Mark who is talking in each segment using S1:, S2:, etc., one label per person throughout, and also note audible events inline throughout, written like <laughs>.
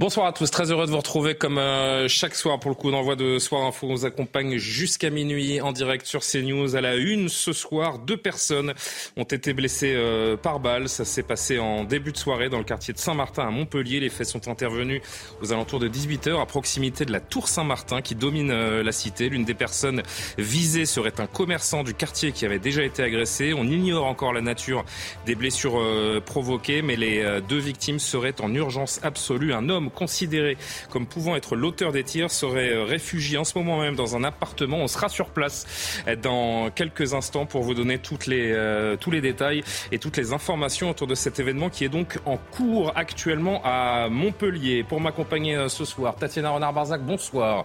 S1: Bonsoir à tous, très heureux de vous retrouver comme euh, chaque soir pour le coup d'envoi de Soir Info. On vous accompagne jusqu'à minuit en direct sur CNews. À la une, ce soir, deux personnes ont été blessées euh, par balle. Ça s'est passé en début de soirée dans le quartier de Saint-Martin à Montpellier. Les faits sont intervenus aux alentours de 18h à proximité de la tour Saint-Martin qui domine euh, la cité. L'une des personnes visées serait un commerçant du quartier qui avait déjà été agressé. On ignore encore la nature des blessures provoquées, mais les deux victimes seraient en urgence absolue. Un homme considéré comme pouvant être l'auteur des tirs serait euh, réfugié en ce moment même dans un appartement. On sera sur place euh, dans quelques instants pour vous donner toutes les, euh, tous les détails et toutes les informations autour de cet événement qui est donc en cours actuellement à Montpellier. Pour m'accompagner ce soir, Tatiana Renard-Barzac, bonsoir.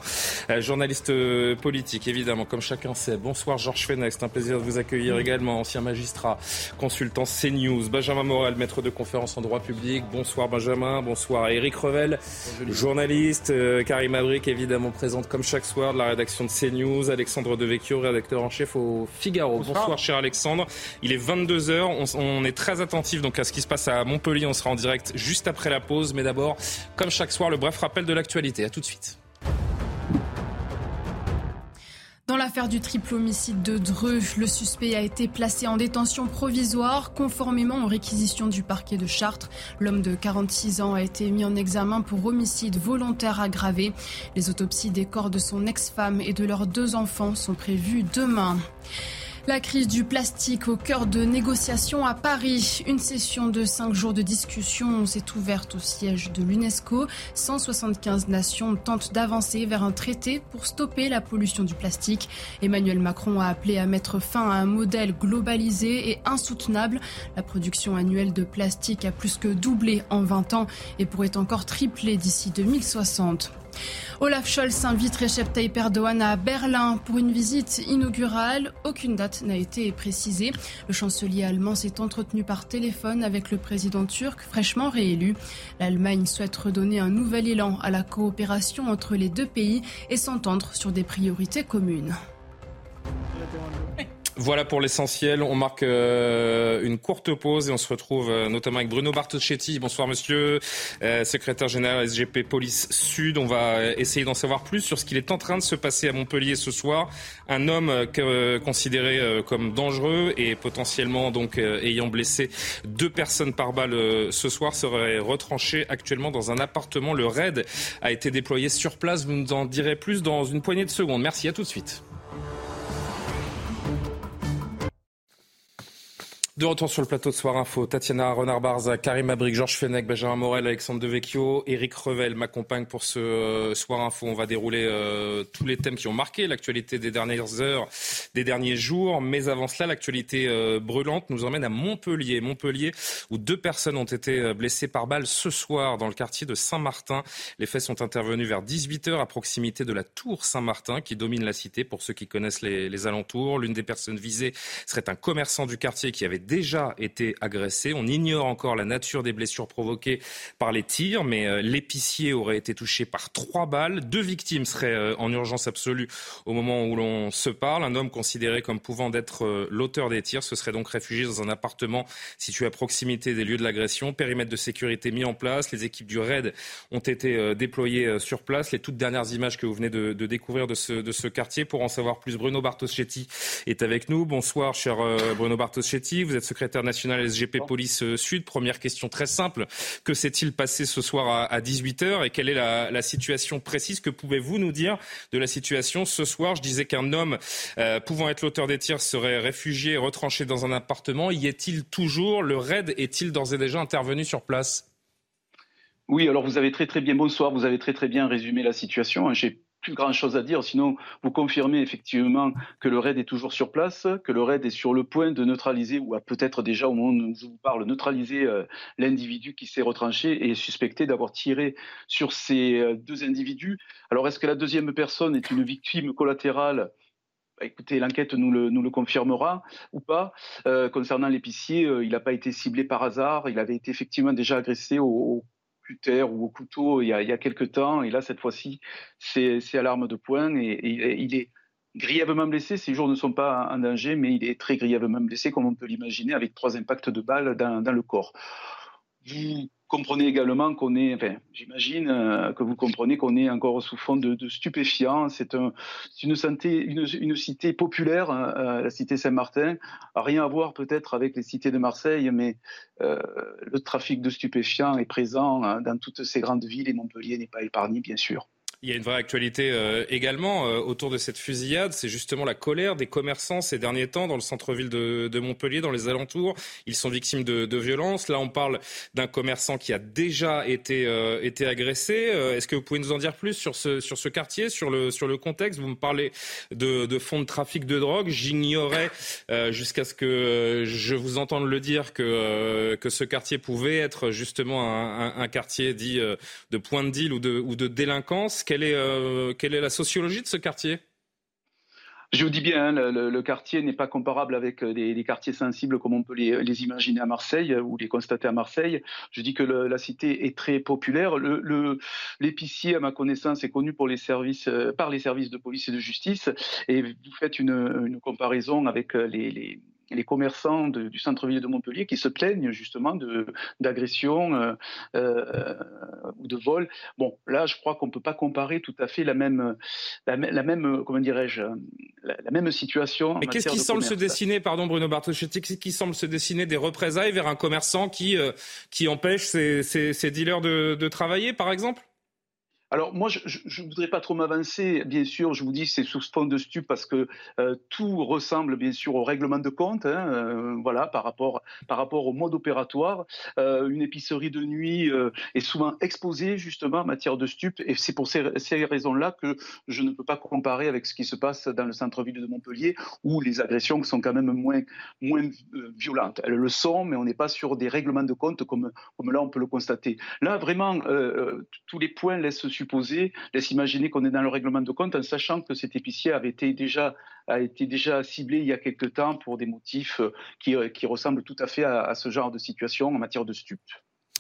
S1: journaliste politique, évidemment, comme chacun sait. Bonsoir Georges Fenech, c'est un plaisir de vous accueillir également. Ancien magistrat, consultant CNews. Benjamin Morel, maître de conférence en droit public. Bonsoir Benjamin, bonsoir Eric Revel, journaliste. Euh, Karim Abric, évidemment, présente comme chaque soir de la rédaction de CNews. Alexandre Devecchio, rédacteur en chef au Figaro. Bonsoir, cher Alexandre. Il est 22h. On, est très attentif donc à ce qui se passe à Montpellier. On sera en direct juste après la pause. Mais d'abord, comme chaque soir, le bref rappel de l'actualité. À tout de suite.
S2: Dans l'affaire du triple homicide de Dreux, le suspect a été placé en détention provisoire conformément aux réquisitions du parquet de Chartres. L'homme de 46 ans a été mis en examen pour homicide volontaire aggravé. Les autopsies des corps de son ex-femme et de leurs deux enfants sont prévues demain. La crise du plastique au cœur de négociations à Paris. Une session de cinq jours de discussion s'est ouverte au siège de l'UNESCO. 175 nations tentent d'avancer vers un traité pour stopper la pollution du plastique. Emmanuel Macron a appelé à mettre fin à un modèle globalisé et insoutenable. La production annuelle de plastique a plus que doublé en 20 ans et pourrait encore tripler d'ici 2060. Olaf Scholz invite Recep Tayyip Erdogan à Berlin pour une visite inaugurale. Aucune date n'a été précisée. Le chancelier allemand s'est entretenu par téléphone avec le président turc fraîchement réélu. L'Allemagne souhaite redonner un nouvel élan à la coopération entre les deux pays et s'entendre sur des priorités communes.
S1: Voilà pour l'essentiel. On marque euh, une courte pause et on se retrouve euh, notamment avec Bruno Bartoschetti. Bonsoir monsieur, euh, secrétaire général SGP Police Sud. On va essayer d'en savoir plus sur ce qu'il est en train de se passer à Montpellier ce soir. Un homme considéré comme dangereux et potentiellement donc ayant blessé deux personnes par balle ce soir serait retranché actuellement dans un appartement. Le raid a été déployé sur place. Vous nous en direz plus dans une poignée de secondes. Merci, à tout de suite. De retour sur le plateau de Soir Info, Tatiana Renard-Barza, Karim Abric, Georges Fenech, Benjamin Morel, Alexandre Devecchio, Eric Revel m'accompagnent pour ce euh, Soir Info. On va dérouler euh, tous les thèmes qui ont marqué l'actualité des dernières heures, des derniers jours. Mais avant cela, l'actualité euh, brûlante nous emmène à Montpellier. Montpellier, où deux personnes ont été blessées par balle ce soir dans le quartier de Saint-Martin. Les faits sont intervenus vers 18h à proximité de la tour Saint-Martin qui domine la cité. Pour ceux qui connaissent les alentours, l'une des personnes visées serait un commerçant du quartier qui avait été agressé. On ignore encore la nature des blessures provoquées par les tirs, mais euh, l'épicier aurait été touché par trois balles. Deux victimes seraient euh, en urgence absolue au moment où l'on se parle. Un homme considéré comme pouvant d'être euh, l'auteur des tirs se serait donc réfugié dans un appartement situé à proximité des lieux de l'agression. Périmètre de sécurité mis en place. Les équipes du RAID ont été déployées sur place. Les toutes dernières images que vous venez de, découvrir de ce, quartier. Pour en savoir plus, Bruno Bartoschetti est avec nous. Bonsoir, cher Bruno Bartoschetti. Êtes secrétaire national SGP Police euh, Sud. Première question très simple. Que s'est-il passé ce soir à 18h et quelle est la, situation précise Que pouvez-vous nous dire de la situation ce soir? Je disais qu'un homme euh, pouvant être l'auteur des tirs serait réfugié et retranché dans un appartement. Y est-il toujours? Le raid est-il d'ores et déjà intervenu sur place?
S3: Oui, alors vous avez très très bien, bonsoir, vous avez très très bien résumé la situation. Hein. J'ai plus grand chose à dire, sinon vous confirmez effectivement que le raid est toujours sur place, que le raid est sur le point de neutraliser, ou a peut-être déjà au moment où je vous parle, neutraliser euh, l'individu qui s'est retranché et suspecté d'avoir tiré sur ces euh, deux individus. Alors est-ce que la deuxième personne est une victime collatérale? Bah, Écoutez, l'enquête nous le, nous le, confirmera ou pas. Euh, concernant l'épicier, il n'a pas été ciblé par hasard. Il avait été effectivement déjà agressé au, ou au couteau il y a, il quelques temps. Et là, cette fois-ci, c'est à l'arme de poing et, il est grièvement blessé. Ses jours ne sont pas en danger, mais il est très grièvement blessé, comme on peut l'imaginer, avec trois impacts de balles dans, le corps. Comprenez également qu'on est, j'imagine euh, que vous comprenez qu'on est encore sous fond de, stupéfiants. C'est un, une, une, une, cité populaire, hein, euh, la cité Saint-Martin. Rien à voir peut-être avec les cités de Marseille, mais euh, le trafic de stupéfiants est présent hein, dans toutes ces grandes villes et Montpellier n'est pas épargné, bien sûr.
S1: Il y a une vraie actualité euh, également euh, autour de cette fusillade, c'est justement la colère des commerçants ces derniers temps dans le centre-ville de, Montpellier, dans les alentours. Ils sont victimes de, violences. Là, on parle d'un commerçant qui a déjà été, euh, agressé. Est-ce que vous pouvez nous en dire plus sur ce, quartier, sur le, sur le contexte? Vous me parlez de, fonds de trafic de drogue. J'ignorais jusqu'à ce que je vous entende le dire que, ce quartier pouvait être justement un quartier dit de point de deal ou de, ou de délinquance. Quelle est, euh, quelle est la sociologie de ce quartier?
S3: Je vous dis bien, hein, le, quartier n'est pas comparable avec euh, des, quartiers sensibles comme on peut les, imaginer à Marseille ou les constater à Marseille. Je dis que la cité est très populaire. L'épicier, à ma connaissance, est connu pour les services, euh, par les services de police et de justice. Et vous faites une, comparaison avec les les commerçants du centre-ville de Montpellier qui se plaignent justement d'agressions euh, euh, ou de vols. Bon, là, je crois qu'on ne peut pas comparer tout à fait la même, la, même comment dirais-je, la, même situation.
S1: Mais qu'est-ce qui semble se dessiner, pardon Bruno Bartoschetti, qui semble se dessiner des représailles vers un commerçant qui, euh, qui empêche ses, ses, dealers de, de travailler, par exemple?
S3: Alors moi, je ne voudrais pas trop m'avancer. Bien sûr, je vous dis c'est sous de stup parce que euh, tout ressemble bien sûr au règlement de compte. Hein, euh, voilà, par rapport par rapport au mode opératoire. Euh, une épicerie de nuit est souvent exposée justement en matière de stup, et c'est pour ces, ces raisons-là que je ne peux pas comparer avec ce qui se passe dans le centre-ville de Montpellier, où les agressions sont quand même moins moins violentes. Elles le sont, mais on n'est pas sur des règlements de compte comme comme là on peut le constater. Là, vraiment, tous les points laissent supposer, laisse imaginer qu'on est dans le règlement de compte en sachant que cet épicier avait déjà, a été déjà ciblé il y a quelque temps pour des motifs euh, qui, euh, qui ressemblent tout à fait à, ce genre de situation en matière de stup.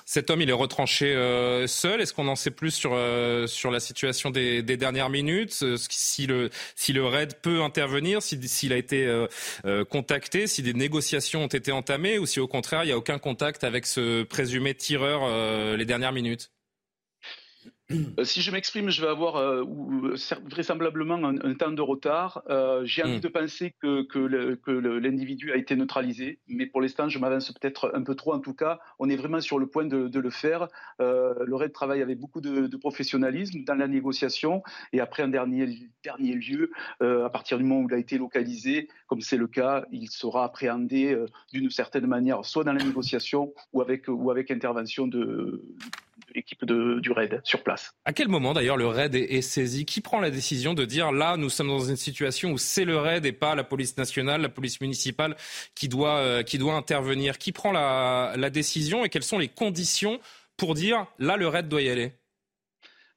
S1: Cet homme, il est retranché euh, seul. Est-ce qu'on en sait plus sur, la situation des, dernières minutes? Si le, RAID peut intervenir, s'il si, a été contacté, si des négociations ont été entamées ou si au contraire, il n'y a aucun contact avec ce présumé tireur les dernières minutes?
S3: Euh, si je m'exprime, je vais avoir euh, vraisemblablement un, temps de retard. Euh, j'ai envie hmm. de penser que, que l'individu a été neutralisé, mais pour l'instant, je m'avance peut-être un peu trop. En tout cas, on est vraiment sur le point de, de le faire. le RAID travaille avec beaucoup de, de, professionnalisme dans la négociation, et après, en dernier, dernier lieu, à partir du moment où il a été localisé, comme c'est le cas, il sera appréhendé d'une certaine manière, soit dans la négociation ou avec, ou avec intervention de l'équipe du RAID sur place.
S1: À quel moment d'ailleurs le RAID est, saisi? Qui prend la décision de dire là, nous sommes dans une situation où c'est le RAID et pas la police nationale, la police municipale qui doit, euh, intervenir? Qui prend la décision et quelles sont les conditions pour dire là, le RAID doit y aller?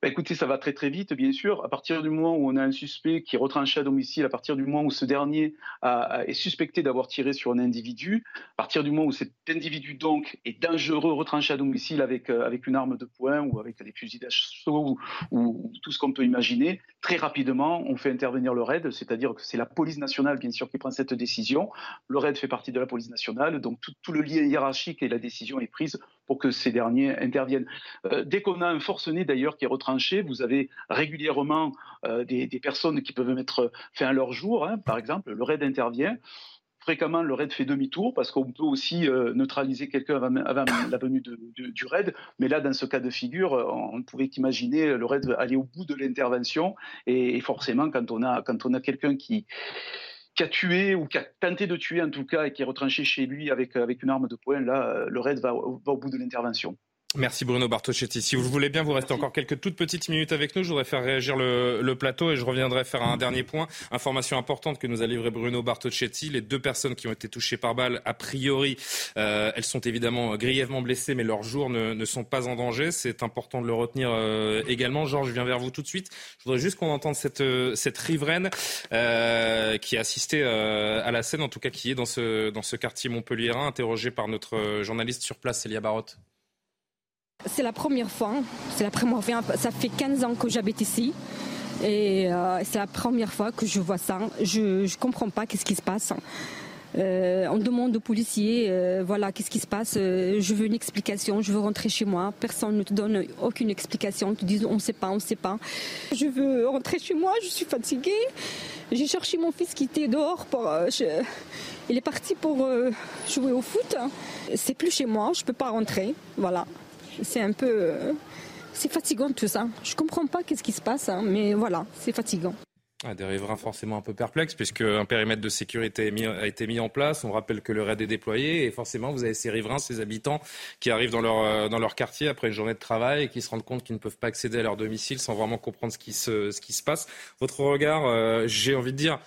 S3: Bah, écoutez, ça va très très vite, bien sûr. À partir du moment où on a un suspect qui est retranché à domicile, à partir du moment où ce dernier est suspecté d'avoir tiré sur un individu, à partir du moment où cet individu donc est dangereux, retranché à domicile avec, euh, avec une arme de poing ou avec des fusils d'assaut ou, tout ce qu'on peut imaginer, très rapidement, on fait intervenir le RAID, c'est-à-dire que c'est la police nationale, bien sûr, qui prend cette décision. Le RAID fait partie de la police nationale, donc tout, tout le lien hiérarchique et la décision est prise pour que ces derniers interviennent. Euh, dès qu'on a un forcené d'ailleurs qui est retranché, vous avez régulièrement euh, des, personnes qui peuvent mettre fin à leur jour. Hein, par exemple, le raid intervient. Fréquemment, le raid fait demi-tour parce qu'on peut aussi euh, neutraliser quelqu'un avant, la venue du raid. Mais là, dans ce cas de figure, on ne pouvait qu'imaginer le raid aller au bout de l'intervention. Et, forcément, quand on a, quand on a quelqu'un qui, qui a tué ou qui a tenté de tuer en tout cas et qui est retranché chez lui avec, avec une arme de poing, là, le raid va, va au bout de l'intervention.
S1: Merci Bruno Bartoschetti. Si vous voulez bien, vous restez encore quelques toutes petites minutes avec nous. Je voudrais faire réagir le, plateau et je reviendrai faire un dernier point. Information importante que nous a livré Bruno Bartoschetti. Les deux personnes qui ont été touchées par balle, a priori, euh, elles sont évidemment grièvement blessées, mais leurs jours ne, sont pas en danger. C'est important de le retenir euh, également. Georges, je viens vers vous tout de suite. Je voudrais juste qu'on entende cette, cette riveraine euh, qui a assisté à la scène, en tout cas qui est dans ce, dans ce quartier montpelliérain, interrogée par notre journaliste sur place, Célia Barotte.
S4: C'est la première fois, c'est la première fois, ça fait 15 ans que j'habite ici. Et euh, c'est la première fois que je vois ça. Je ne comprends pas qu'est-ce qui se passe. Euh, on demande aux policiers, euh, voilà, qu'est-ce qui se passe Je veux une explication, je veux rentrer chez moi. Personne ne te donne aucune explication. Ils te disent on ne sait pas, on ne sait pas. Je veux rentrer chez moi, je suis fatiguée. J'ai cherché mon fils qui était dehors. Il est parti pour jouer au foot. C'est plus chez moi, je ne peux pas rentrer. Voilà c'est un peu. Euh, c'est fatigant tout ça. Je comprends pas qu'est-ce qui se passe, hein, mais voilà, c'est fatigant.
S1: Ah, des riverains forcément un peu perplexes puisque un périmètre de sécurité a été mis en place. On rappelle que le raid est déployé et forcément vous avez ces riverains, ces habitants qui arrivent dans leur, euh, dans leur quartier après une journée de travail et qui se rendent compte qu'ils ne peuvent pas accéder à leur domicile sans vraiment comprendre ce qui se, ce qui se passe. Votre regard, euh, j'ai envie de dire,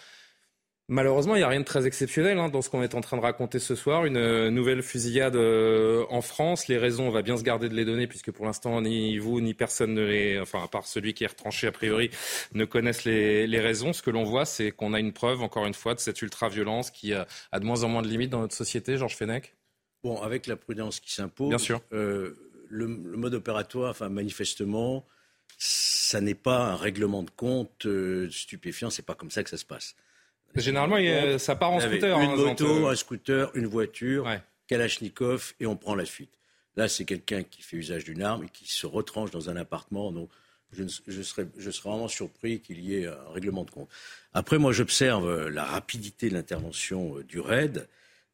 S1: Malheureusement, il n'y a rien de très exceptionnel hein, dans ce qu'on est en train de raconter ce soir. Une euh, nouvelle fusillade euh, en France. Les raisons, on va bien se garder de les donner puisque pour l'instant, ni vous ni personne ne les, enfin à part celui qui est retranché a priori, ne connaissent les, les raisons. Ce que l'on voit, c'est qu'on a une preuve, encore une fois, de cette ultra-violence qui a, de moins en moins de limites dans notre société. Georges Fenech.
S5: Bon, avec la prudence qui s'impose. Bien sûr. Euh, le, le, mode opératoire, enfin manifestement, ça n'est pas un règlement de compte stupéfiant. C'est pas comme ça que ça se passe.
S1: Généralement, ça part en scooter.
S5: Une hein, moto, un scooter, une voiture, Kalachnikov, et on prend la fuite. Là, c'est quelqu'un qui fait usage d'une arme et qui se retranche dans un appartement. Donc, je, je, serais, je serais vraiment surpris qu'il y ait un règlement de compte. Après, moi, j'observe euh, la rapidité de l'intervention euh, du RAID.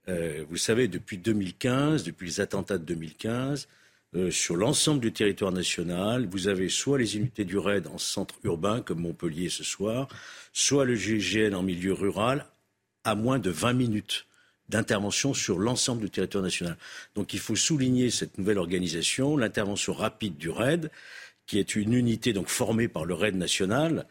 S5: Euh, vous savez, depuis 2015, depuis les attentats de 2015, euh, sur l'ensemble du territoire national. Vous avez soit les unités du RAID en centre urbain, comme Montpellier ce soir, soit le GIGN en milieu rural, à moins de 20 minutes d'intervention sur l'ensemble du territoire national. Donc il faut souligner cette nouvelle organisation, l'intervention rapide du RAID, qui est une unité donc formée par le RAID national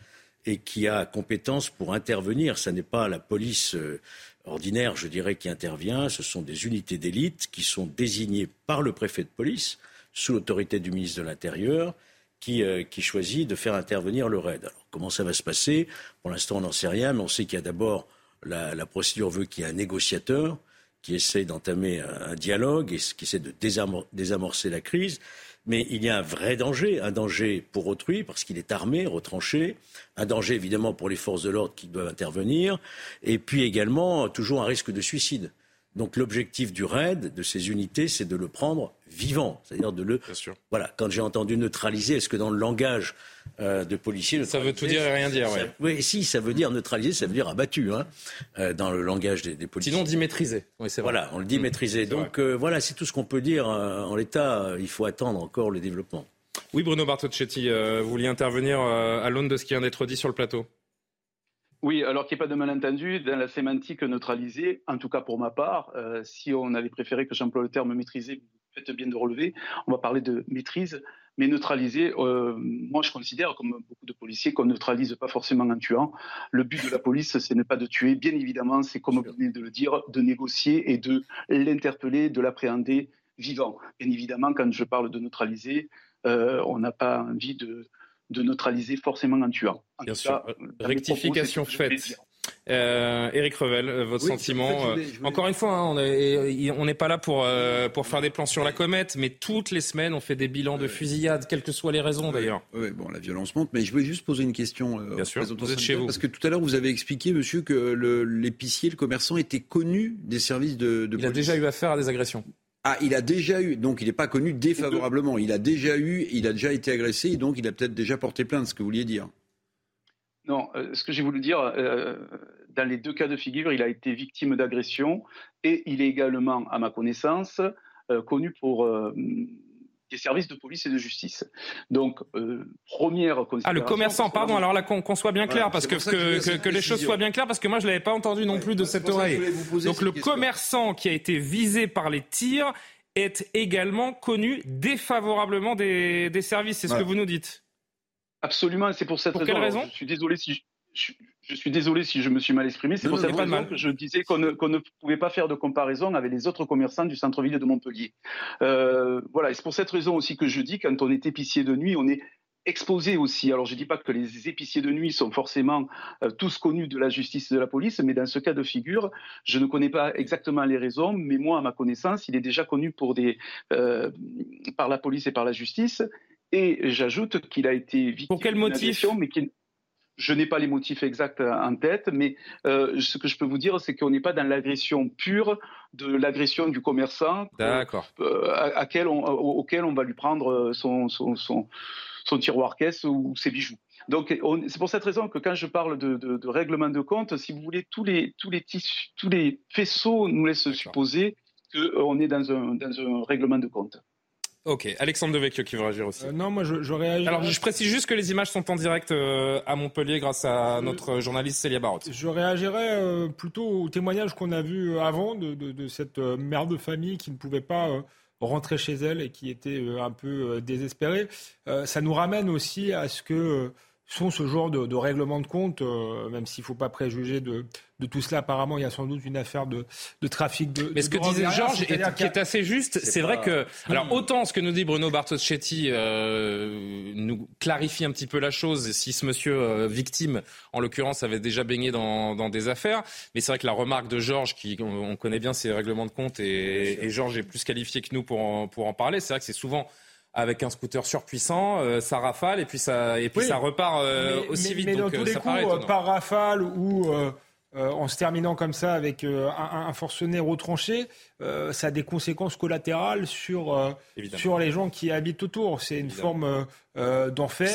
S5: et qui a compétence pour intervenir. Ce n'est pas la police euh, ordinaire, je dirais, qui intervient, ce sont des unités d'élite qui sont désignées par le préfet de police sous l'autorité du ministre de l'Intérieur, qui, euh, qui, choisit de faire intervenir le RAID. Alors, comment ça va se passer? Pour l'instant, on n'en sait rien, mais on sait qu'il y a d'abord, la, la, procédure veut qu'il y ait un négociateur qui essaie d'entamer un, dialogue et qui essaie de désamorcer la crise. Mais il y a un vrai danger, un danger pour autrui, parce qu'il est armé, retranché, un danger évidemment pour les forces de l'ordre qui doivent intervenir, et puis également toujours un risque de suicide. Donc l'objectif du raid, de ces unités, c'est de le prendre vivant, c'est-à-dire de le. Bien sûr. Voilà. Quand j'ai entendu neutraliser, est-ce que dans le langage euh, de policier,
S1: ça veut tout dire et rien dire,
S5: ouais. oui, si, ça veut dire neutraliser, ça veut dire abattu, hein, euh, dans le langage des, des, policiers.
S1: Sinon, dit maîtriser.
S5: Oui, c'est Voilà, on le dit mmh. maîtriser. Donc euh, voilà, c'est tout ce qu'on peut dire en l'état. Il faut attendre encore le développement.
S1: Oui, Bruno Bartocchetti, vous vouliez intervenir à l'aune de ce qui vient d'être dit sur le plateau.
S3: Oui, alors qu'il n'y ait pas de malentendu, dans la sémantique neutralisée, en tout cas pour ma part, euh, si on avait préféré que j'emploie le terme maîtriser, faites bien de relever, on va parler de maîtrise, mais neutraliser, euh, moi je considère, comme beaucoup de policiers, qu'on ne neutralise pas forcément en tuant. Le but de la police, ce n'est pas de tuer, bien évidemment, c'est comme vous venez de le dire, de négocier et de l'interpeller, de l'appréhender vivant. Bien évidemment, quand je parle de neutraliser, euh, on n'a pas envie de de neutraliser forcément un tueur.
S1: Bien sûr. Euh, Rectification faite. Euh, Éric Revel, euh, votre sentiment. Euh, encore une fois, hein, on n'est pas là pour, pour faire des plans sur la comète, mais toutes les semaines, on fait des bilans de fusillades, quelles que soient les raisons d'ailleurs.
S6: Oui, bon, la violence monte, mais je voulais juste poser une question.
S1: Bien sûr, vous êtes chez vous.
S6: Parce que tout à l'heure, vous avez expliqué, monsieur, que l'épicier, le, commerçant était connu des services de, de
S1: Il a déjà eu affaire à des agressions.
S6: Ah, il a déjà eu, donc il n'est pas connu défavorablement. Il a déjà eu, il a déjà été agressé, et donc il a peut-être déjà porté plainte, ce que vous vouliez dire.
S3: Non, euh, ce que j'ai voulu dire, euh, dans les deux cas de figure, il a été victime d'agression et il est également, à ma connaissance, euh, connu pour des services de police et de justice. Donc, euh, première
S1: Ah, le commerçant, pardon, alors là, qu'on soit bien clair, parce que, que, que, les choses soient bien claires, parce que moi, je ne l'avais pas entendu non plus de cette oreille. Donc, le commerçant qui a été visé par les tirs est également connu défavorablement des, services. C'est ce que vous nous dites.
S3: Absolument, c'est pour cette
S1: pour
S3: raison.
S1: Quelle raison
S3: je suis désolé si je, je, suis désolé si je me suis mal exprimé. C'est pour cette raison que je disais qu'on ne, ne, pouvait pas faire de comparaison avec les autres commerçants du centre-ville de Montpellier. Euh, voilà, et c'est pour cette raison aussi que je dis quand on est épicier de nuit, on est exposé aussi. Alors je ne dis pas que les épiciers de nuit sont forcément euh, tous connus de la justice et de la police, mais dans ce cas de figure, je ne connais pas exactement les raisons, mais moi, à ma connaissance, il est déjà connu pour des, euh, par la police et par la justice. Et j'ajoute qu'il a été victime.
S1: Pour quel motif
S3: mais je n'ai pas les motifs exacts en tête, mais euh, ce que je peux vous dire, c'est qu'on n'est pas dans l'agression pure de l'agression du commerçant
S1: euh,
S3: à, on, auquel on va lui prendre son, son, son, son tiroir caisse ou ses bijoux. Donc c'est pour cette raison que quand je parle de, de, de, règlement de compte, si vous voulez, tous les, tous les, tissus, tous les faisceaux nous laissent supposer qu'on est dans un, dans un règlement de compte.
S1: Ok, Alexandre Devecchio qui veut réagir aussi.
S7: Euh, non, moi je, je réagis.
S1: Alors je précise juste que les images sont en direct euh, à Montpellier grâce à notre journaliste Célia Barotte.
S7: Je réagirais euh, plutôt au témoignage qu'on a vu avant de, de, de cette mère de famille qui ne pouvait pas rentrer chez elle et qui était un peu désespérée. ça nous ramène aussi à ce que sont ce genre de, de règlement de compte, même s'il ne faut pas préjuger de, de tout cela. Apparemment, il y a sans doute une affaire de, de trafic de.
S1: Mais ce que disait Georges, est, qui est assez juste, c'est vrai que. Alors, autant ce que nous dit Bruno Bartoschetti euh, nous clarifie un petit peu la chose, si ce monsieur euh, victime, en l'occurrence, avait déjà baigné dans, dans des affaires. Mais c'est vrai que la remarque de Georges, qui on, connaît bien ses règlements de compte, et, et Georges est plus qualifié que nous pour en, pour en parler. C'est vrai que c'est souvent avec un scooter surpuissant, euh, ça rafale et puis ça et puis ça repart euh, aussi vite.
S7: Mais dans tous les coups, par rafale ou euh, en se terminant comme ça avec euh, un, un, forcené retranché, euh, ça a des conséquences collatérales sur, sur les gens qui habitent autour. C'est une forme euh, d'enfer.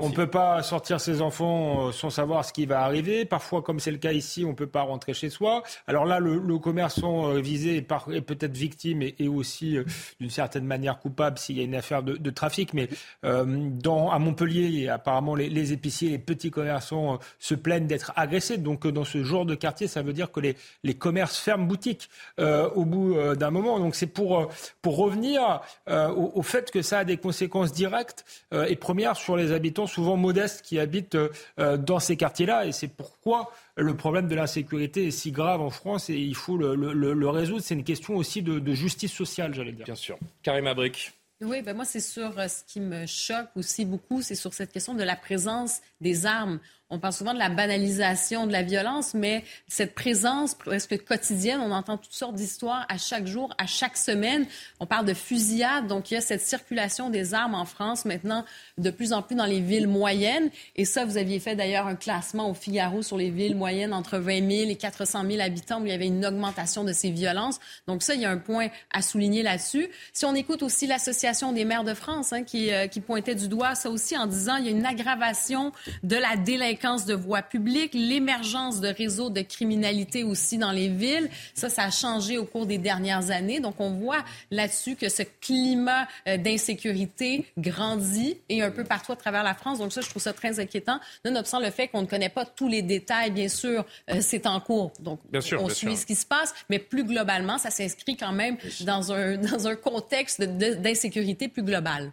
S7: On ne peut pas sortir ses enfants euh, sans savoir ce qui va arriver. Parfois, comme c'est le cas ici, on ne peut pas rentrer chez soi. Alors là, le, le commerçant euh, visé est, est peut-être victime et, et aussi, d'une certaine manière, coupable s'il y a une affaire de, de trafic. Mais dans, à Montpellier, apparemment, les, les, épiciers, les petits commerçants se plaignent d'être agressés. Donc, dans ce genre de quartier, ça veut dire que les, les commerces ferment boutique au bout d'un moment. Donc, c'est pour, pour revenir au, au fait que ça a des conséquences directes euh, et première sur les habitants souvent modestes qui habitent euh, dans ces quartiers-là. Et c'est pourquoi le problème de l'insécurité est si grave en France et il faut le, résoudre. C'est une question aussi de, justice sociale, j'allais dire.
S1: Bien sûr. Karim Abric.
S8: Oui, ben moi, c'est sur euh, ce qui me choque aussi beaucoup, c'est sur cette question de la présence des armes. On parle souvent de la banalisation de la violence, mais cette présence presque quotidienne, on entend toutes sortes d'histoires à chaque jour, à chaque semaine. On parle de fusillade, donc il y a cette circulation des armes en France maintenant de plus en plus dans les villes moyennes. Et ça, vous aviez fait d'ailleurs un classement au Figaro sur les villes moyennes entre 20 000 et 400 000 habitants où il y avait une augmentation de ces violences. Donc ça, il y a un point à souligner là-dessus. Si on écoute aussi l'Association des maires de France hein, qui, euh, qui pointait du doigt ça aussi en disant il y a une aggravation de la délinquance de voies publiques, l'émergence de réseaux de criminalité aussi dans les villes. Ça, ça a changé au cours des dernières années. Donc, on voit là-dessus que ce climat euh, d'insécurité grandit et un peu partout à travers la France. Donc, ça, je trouve ça très inquiétant, nonobstant le fait qu'on ne connaît pas tous les détails. Bien sûr, euh, c'est en cours. Donc, on suit ce qui se passe, mais plus globalement, ça s'inscrit quand même dans un, dans un contexte d'insécurité plus global.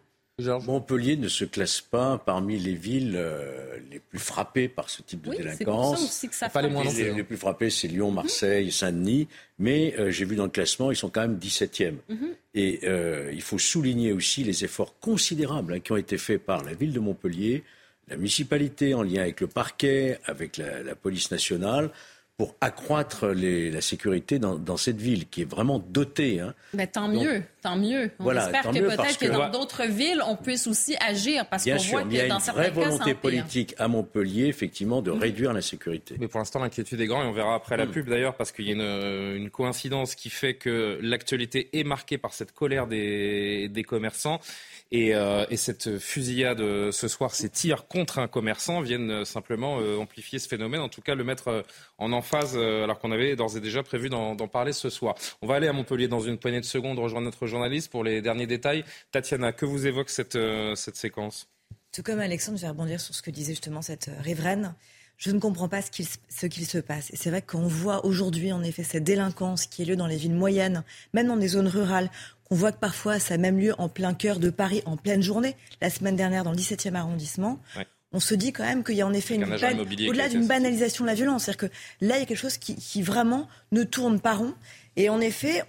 S5: Montpellier ne se classe pas parmi les villes euh, les plus frappées par ce type de délinquance.
S8: Aussi que ça
S5: pas les, moins les, les, plus frappées, c'est Lyon, Marseille, Saint-Denis. Mais euh, j'ai vu dans le classement, ils sont quand même 17e. Mhm. Et euh, il faut souligner aussi les efforts considérables hein, qui ont été faits par la ville de Montpellier, la municipalité en lien avec le parquet, avec la, la police nationale pour accroître les, la sécurité dans, dans, cette ville qui est vraiment dotée. Hein.
S8: Mais tant mieux, tant mieux. On espère que peut-être que, dans d'autres villes, on puisse aussi agir parce qu'on voit
S5: il y a
S8: dans
S5: une vraie volonté politique à Montpellier, effectivement, de réduire l'insécurité.
S1: Mais pour l'instant, l'inquiétude est grande et on verra après la mm. pub d'ailleurs parce qu'il y a une, une, coïncidence qui fait que l'actualité est marquée par cette colère des, des commerçants et, euh, et, cette fusillade euh, ce soir, ces tirs contre un commerçant viennent euh, simplement amplifier ce phénomène, en tout cas le mettre en emphase, alors qu'on avait d'ores et déjà prévu d'en parler ce soir. On va aller à Montpellier dans une poignée de secondes, rejoindre notre journaliste pour les derniers détails. Tatiana, que vous évoque cette, cette séquence?
S9: Tout comme Alexandre, je vais rebondir sur ce que disait justement cette riveraine je ne comprends pas ce qu'il, ce qu'il se passe. Et c'est vrai qu'on voit aujourd'hui, en effet, cette délinquance qui est lieu dans les villes moyennes, même dans des zones rurales, qu'on voit que parfois ça a même lieu en plein cœur de Paris, en pleine journée. La semaine dernière, dans le 17e arrondissement, on se dit quand même qu'il y a en effet une au-delà d'une banalisation de la violence. C'est-à-dire que là, il y a quelque chose qui, qui, vraiment ne tourne pas rond. Et en effet,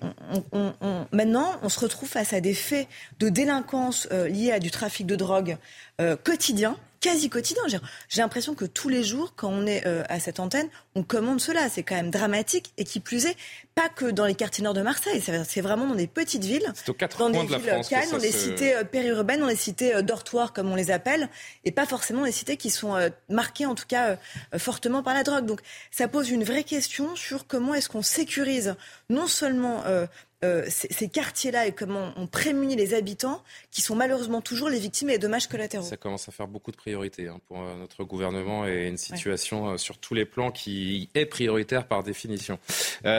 S9: on, maintenant, on se retrouve face à des faits de délinquance euh, liés à du trafic de drogue euh, quotidien quasi quotidien. J'ai l'impression que tous les jours, quand on est euh, à cette antenne, on commande cela. C'est quand même dramatique et qui plus est, pas que dans les quartiers nord de Marseille. C'est vraiment dans des petites villes,
S1: dans
S9: des
S1: villes
S9: calmes, dans des cités euh, périurbaines, dans des cités euh, dortoirs comme on les appelle, et pas forcément des cités qui sont marquées en tout cas fortement par la drogue. Donc ça pose une vraie question sur comment est-ce qu'on sécurise non seulement euh, ces, quartiers-là et comment on prémunit les habitants qui sont malheureusement toujours les victimes et les dommages collatéraux.
S1: Ça commence à faire beaucoup de priorités hein, pour euh, notre gouvernement et une situation euh, sur tous les plans qui est prioritaire par définition.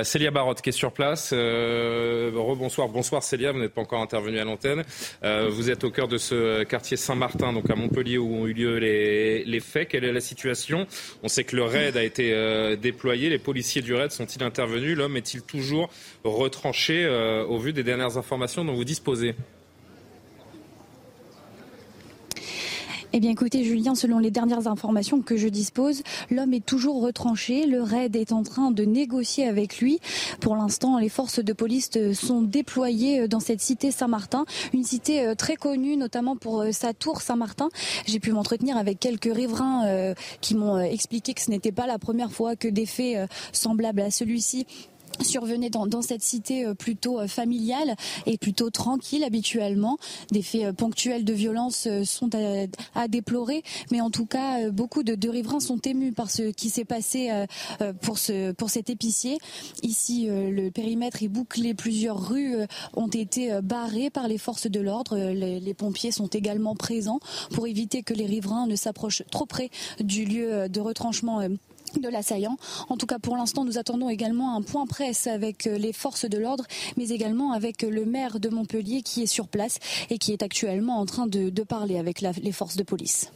S1: Célia Barotte qui est sur place. Rebonsoir, bonsoir Célia, vous n'êtes pas encore intervenue à l'antenne. vous êtes au cœur de ce quartier Saint-Martin, donc à Montpellier où ont eu lieu les, les, faits. Quelle est la situation? On sait que le raid a été déployé. Les policiers du raid sont-ils intervenus? L'homme est-il toujours retranché? Euh, au vu des dernières informations dont vous disposez
S10: Eh bien écoutez Julien, selon les dernières informations que je dispose, l'homme est toujours retranché. Le raid est en train de négocier avec lui. Pour l'instant, les forces de police sont déployées dans cette cité Saint-Martin, une cité euh, très connue notamment pour euh, sa tour Saint-Martin. J'ai pu m'entretenir avec quelques riverains qui m'ont expliqué que ce n'était pas la première fois que des faits semblables à celui-ci survenait dans, cette cité euh, plutôt euh, familiale et plutôt tranquille habituellement. Des faits euh, ponctuels de violence sont à, déplorer, mais en tout cas, beaucoup de, de, riverains sont émus par ce qui s'est passé pour, ce, pour cet épicier. Ici, le périmètre est bouclé, plusieurs rues ont été barrées par les forces de l'ordre. Les, les pompiers sont également présents pour éviter que les riverains ne s'approchent trop près du lieu de retranchement de l'assaillant. En tout cas, pour l'instant, nous attendons également un point presse avec euh, les forces de l'ordre, mais également avec le maire de Montpellier qui est sur place et qui est actuellement en train de, parler avec les forces de police.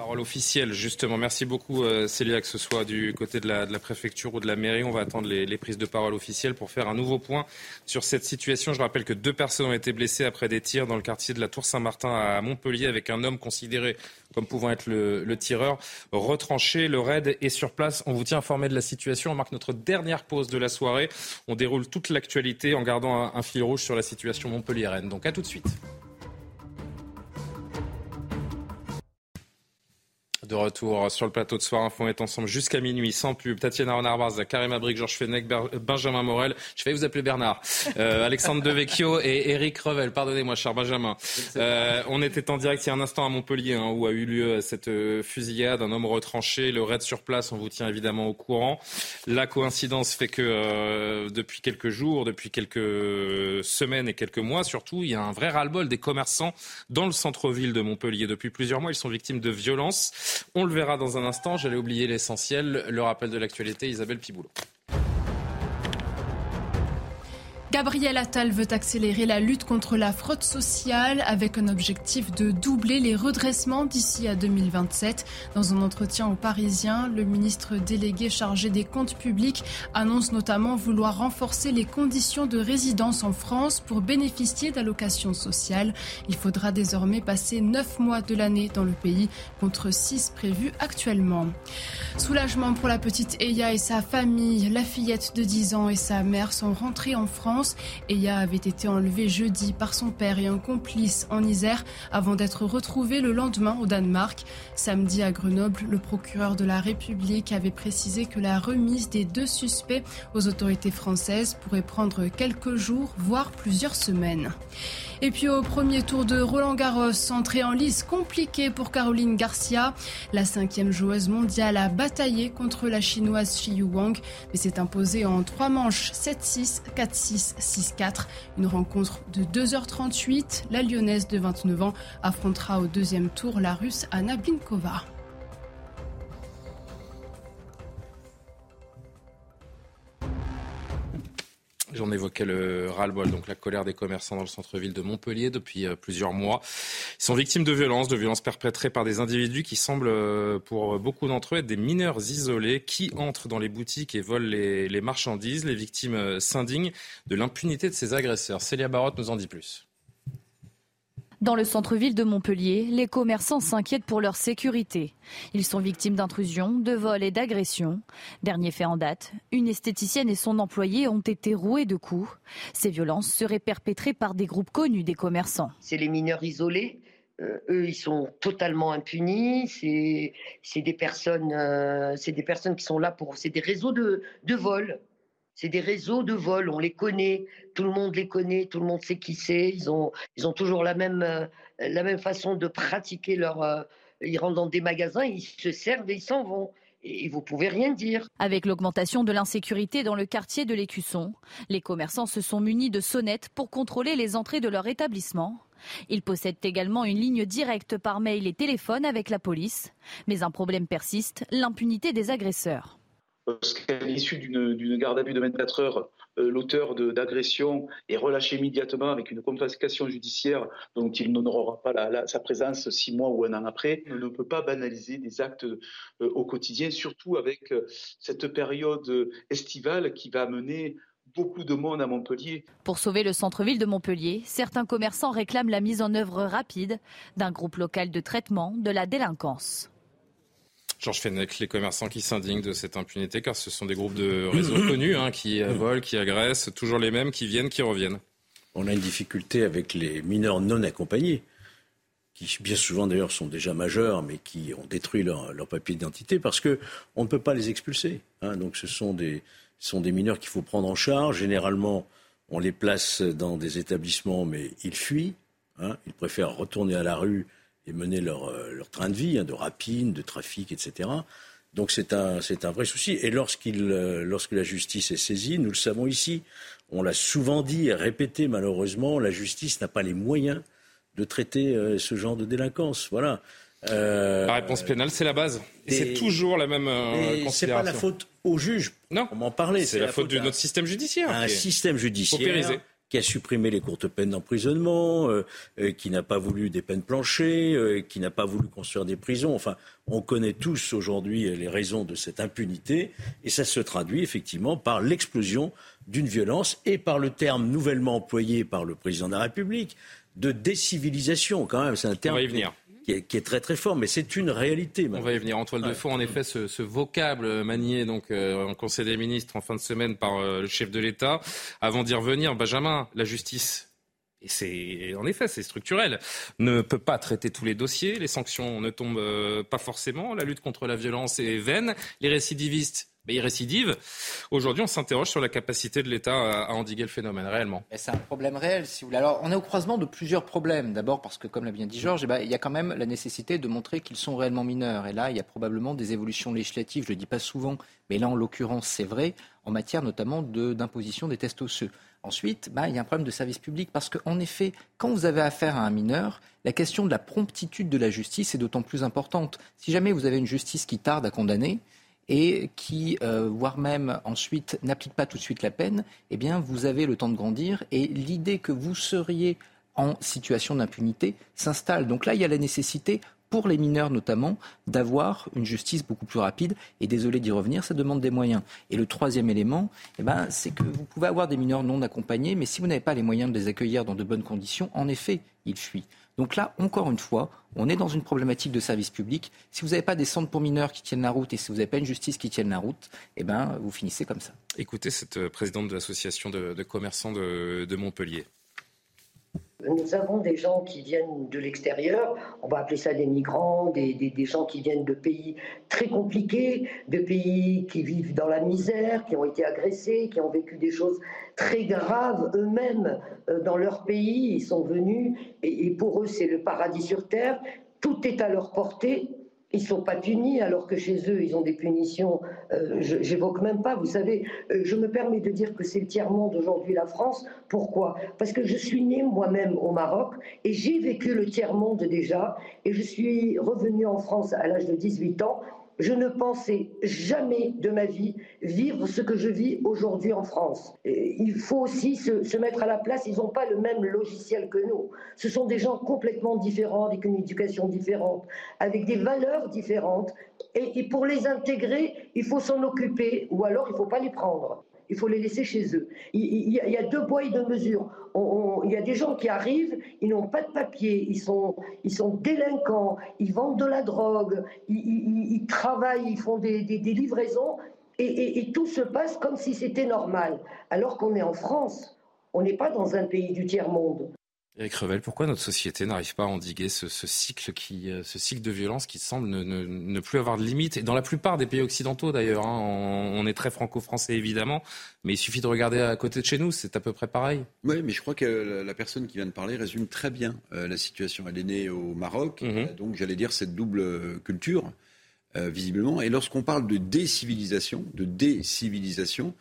S1: Parole officielle, justement. Merci beaucoup, euh, Célia, que ce soit du côté de la, préfecture ou de la mairie. On va attendre les, prises de parole officielles pour faire un nouveau point sur cette situation. Je rappelle que deux personnes ont été blessées après des tirs dans le quartier de la Tour Saint-Martin à Montpellier avec un homme considéré comme pouvant être le, tireur retranché. Le raid est sur place. On vous tient informé de la situation. On marque notre dernière pause de la soirée. On déroule toute l'actualité en gardant un, fil rouge sur la situation montpelliéraine. Donc à tout de suite. De retour sur le plateau de Soir. On est ensemble jusqu'à minuit, sans pub. Tatiana Renard-Barz, Karim Abrik, Georges Fenech, Benjamin Morel. Je vais vous appeler Bernard. Euh, Alexandre Devecchio et Eric Revel. Pardonnez-moi, cher Benjamin. Euh, on était en direct il y a un instant à Montpellier, hein, où a eu lieu cette euh, fusillade. Un homme retranché, le raid sur place. On vous tient évidemment au courant. La coïncidence fait que euh, depuis quelques jours, depuis quelques semaines et quelques mois surtout, il y a un vrai ras-le-bol des commerçants dans le centre-ville de Montpellier. Depuis plusieurs mois, ils sont victimes de violences. On le verra dans un instant. J'allais oublier l'essentiel, le rappel de l'actualité, Isabelle Piboulot.
S2: Gabriel Attal veut accélérer la lutte contre la fraude sociale avec un objectif de doubler les redressements d'ici à 2027. Dans un entretien aux Parisiens, le ministre délégué chargé des comptes publics annonce notamment vouloir renforcer les conditions de résidence en France pour bénéficier d'allocations sociales. Il faudra désormais passer neuf mois de l'année dans le pays contre six prévus actuellement. Soulagement pour la petite Eya et sa famille. La fillette de 10 ans et sa mère sont rentrées en France Eya avait été enlevée jeudi par son père et un complice en Isère avant d'être retrouvée le lendemain au Danemark. Samedi à Grenoble, le procureur de la République avait précisé que la remise des deux suspects aux autorités françaises pourrait prendre quelques jours, voire plusieurs semaines. Et puis au premier tour de Roland Garros, entrée en lice compliquée pour Caroline Garcia. La cinquième joueuse mondiale a bataillé contre la chinoise Xi Wang, mais s'est imposée en trois manches 7-6, 4-6, 6-4. Une rencontre de 2h38. La lyonnaise de 29 ans affrontera au deuxième tour la russe Anna Blinkova.
S1: J'en évoquais le ras-le-bol, donc la colère des commerçants dans le centre-ville de Montpellier depuis euh, plusieurs mois. Ils sont victimes de violences, de violences perpétrées par des individus qui semblent, euh, pour beaucoup d'entre eux, être des mineurs isolés qui entrent dans les boutiques et volent les, marchandises. Les victimes euh, s'indignent de l'impunité de ces agresseurs. Célia Barotte nous en dit plus.
S11: Dans le centre-ville de Montpellier, les commerçants s'inquiètent pour leur sécurité. Ils sont victimes d'intrusions, de vols et d'agressions. Dernier fait en date, une esthéticienne et son employé ont été roués de coups. Ces violences seraient perpétrées par des groupes connus des commerçants.
S12: C'est les mineurs isolés. Euh, eux, ils sont totalement impunis. C'est des personnes, euh, des qui sont là pour, c'est des réseaux de, de vol. C'est des réseaux de vol, on les connaît, tout le monde les connaît, tout le monde sait qui c'est. Ils ont, ils ont toujours la même, euh, façon de pratiquer leur. Euh, ils rentrent dans des magasins, ils se servent et ils s'en vont. Et vous pouvez rien dire.
S11: Avec l'augmentation de l'insécurité dans le quartier de l'Écusson, les commerçants se sont munis de sonnettes pour contrôler les entrées de leur établissement. Ils possèdent également une ligne directe par mail et téléphone avec la police. Mais un problème persiste, l'impunité des agresseurs
S3: lorsqu'à l'issue d'une garde à vue de 24 heures, euh, l'auteur d'agression est relâché immédiatement avec une confiscation judiciaire dont il n'honorera pas sa présence six mois ou un an après, on ne peut pas banaliser des actes euh, au quotidien, surtout avec euh, cette période estivale qui va amener beaucoup de monde à Montpellier.
S11: Pour sauver le centre-ville de Montpellier, certains commerçants réclament la mise en œuvre rapide d'un groupe local de traitement de la délinquance.
S1: Georges Fenech, les commerçants qui s'indignent de cette impunité, car ce sont des groupes de réseaux connus hein, qui euh, volent, qui agressent, toujours les mêmes, qui viennent, qui reviennent.
S5: On a une difficulté avec les mineurs non accompagnés, qui bien souvent d'ailleurs sont déjà majeurs, mais qui ont détruit leur, papier d'identité, parce qu'on ne peut pas les expulser. Hein. Donc ce sont des, sont des mineurs qu'il faut prendre en charge. Généralement, on les place dans des établissements, mais ils fuient. Hein. Ils préfèrent retourner à la rue et mener leur, euh, leur train de vie, hein, de rapine, de trafic, etc. Donc c'est un, c'est un vrai souci. Et lorsqu'il, euh, lorsque la justice est saisie, nous le savons ici, on l'a souvent dit et répété malheureusement, la justice n'a pas les moyens de traiter euh, ce genre de délinquance. Voilà.
S1: la réponse pénale, c'est la base. Et, c'est toujours la même euh,
S5: C'est pas la faute au juge.
S1: Non.
S5: On m'en parlait.
S1: C'est la, faute, de notre système judiciaire.
S5: Un système judiciaire qui a supprimé les courtes peines d'emprisonnement, euh, euh, qui n'a pas voulu des peines planchées, euh, qui n'a pas voulu construire des prisons. Enfin, on connaît tous aujourd'hui les raisons de cette impunité, et ça se traduit effectivement par l'explosion d'une violence et par le terme nouvellement employé par le président de la République de décivilisation. Quand même, c'est un terme.
S1: On va y venir
S5: qui est, très très fort, mais c'est une réalité.
S1: On va y venir. En toile de fond, en effet, ce, vocable manié donc euh, en Conseil des ministres en fin de semaine par euh, le chef de l'État. Avant d'y revenir, Benjamin, la justice. Et c'est en effet c'est structurel. Ne peut pas traiter tous les dossiers. Les sanctions ne tombent euh, pas forcément. La lutte contre la violence est vaine. Les récidivistes mais il récidive. Aujourd'hui, on s'interroge sur la capacité de l'État à, endiguer le phénomène réellement.
S13: C'est un problème réel, si vous voulez. Alors, on est au croisement de plusieurs problèmes. D'abord parce que, comme l'a bien dit Georges, eh ben, il y a quand même la nécessité de montrer qu'ils sont réellement mineurs. Et là, il y a probablement des évolutions législatives, je ne le dis pas souvent, mais là, en l'occurrence, c'est vrai, en matière notamment d'imposition des tests osseux. Ensuite, bah, il y a un problème de service public parce qu'en effet, quand vous avez affaire à un mineur, la question de la promptitude de la justice est d'autant plus importante. Si jamais vous avez une justice qui tarde à condamner, et qui, euh, voire même ensuite, n'applique pas tout de suite la peine, eh bien, vous avez le temps de grandir et l'idée que vous seriez en situation d'impunité s'installe. Donc là, il y a la nécessité pour les mineurs notamment, d'avoir une justice beaucoup plus rapide. Et désolé d'y revenir, ça demande des moyens. Et le troisième élément, eh ben, c'est que vous pouvez avoir des mineurs non accompagnés, mais si vous n'avez pas les moyens de les accueillir dans de bonnes conditions, en effet, ils fuient. Donc là, encore une fois, on est dans une problématique de service public. Si vous n'avez pas des centres pour mineurs qui tiennent la route et si vous n'avez pas une justice qui tienne la route, eh ben, vous finissez comme ça.
S1: Écoutez cette euh, présidente de l'association de, commerçants de Montpellier.
S12: Nous avons des gens qui viennent de l'extérieur, on va appeler ça des migrants, des, gens qui viennent de pays très compliqués, de pays qui vivent dans la misère, qui ont été agressés, qui ont vécu des choses très graves eux-mêmes euh, dans leur pays. Ils sont venus et pour eux c'est le paradis sur terre. Tout est à leur portée ils sont pas punis alors que chez eux, ils ont des punitions. Euh, j'évoque même pas, vous savez, euh, je me permets de dire que c'est le tiers-monde aujourd'hui, la France. Pourquoi? Parce que je suis née moi-même au Maroc et j'ai vécu le tiers-monde déjà. Et je suis revenue en France à l'âge de 18 ans je ne pensais jamais de ma vie vivre ce que je vis aujourd'hui en France. il faut aussi se, mettre à la place, ils n'ont pas le même logiciel que nous. Ce sont des gens complètement différents, avec une éducation différente, avec des valeurs différentes. Et, pour les intégrer, il faut s'en occuper, ou alors il ne faut pas les prendre il faut les laisser chez eux. Il, y, a, deux poids et deux mesures. il y a des gens qui arrivent, ils n'ont pas de papier, ils sont, ils sont délinquants, ils vendent de la drogue, ils, travaillent, ils font des, livraisons, et, tout se passe comme si c'était normal. Alors qu'on est en France, on n'est pas dans un pays du tiers-monde.
S1: Eric Revel, pourquoi notre société n'arrive pas à endiguer ce, cycle qui, euh, ce cycle de violence qui semble ne, plus avoir de limite Et dans la plupart des pays occidentaux d'ailleurs, hein, on, est très franco-français évidemment, mais il suffit de regarder à côté de chez nous, c'est à peu près pareil.
S6: Oui, mais je crois que la personne qui vient de parler résume très bien euh, la situation. Elle est née au Maroc, mhm. donc j'allais dire cette double culture, euh, visiblement. Et lorsqu'on parle de décivilisation, de décivilisation,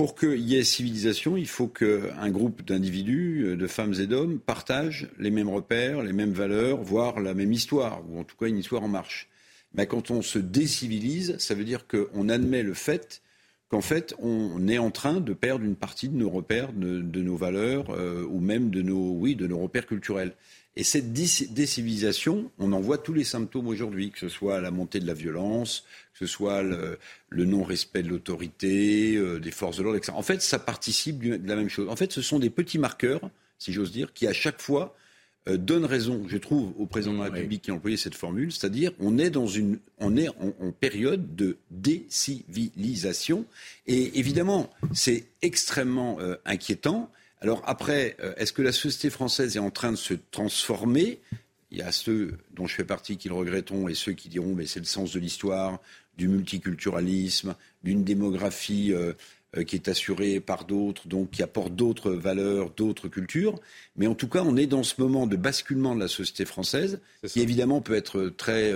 S6: pour qu'il y ait civilisation, il faut qu'un groupe d'individus, euh, de femmes et d'hommes, partagent les mêmes repères, les mêmes valeurs, voire la même histoire, ou en tout cas une histoire en marche. Mais quand on se décivilise, ça veut dire qu'on admet le fait qu'en fait, on est en train de perdre une partie de nos repères, de, nos valeurs, euh, ou même de nos, oui, de nos repères culturels. Et cette décivilisation, on en voit tous les symptômes aujourd'hui, que ce soit la montée de la violence, que ce soit le, non-respect de l'autorité, euh, des forces de l'ordre, etc. En fait, ça participe de la même chose. En fait, ce sont des petits marqueurs, si j'ose dire, qui à chaque fois euh, donnent raison, je trouve, au président de la République qui a employé cette formule, c'est-à-dire on est dans une, on est en période de décivilisation. Et évidemment, c'est extrêmement euh, inquiétant. Alors après, euh, est-ce que la société française est en train de se transformer? Il y a ceux dont je fais partie qui le regretteront et ceux qui diront mais c'est le sens de l'histoire, du multiculturalisme, d'une démographie euh, euh, qui est assurée par d'autres, donc qui apporte d'autres valeurs, d'autres cultures. Mais en tout cas, on est dans ce moment de basculement de la société française, qui évidemment peut être très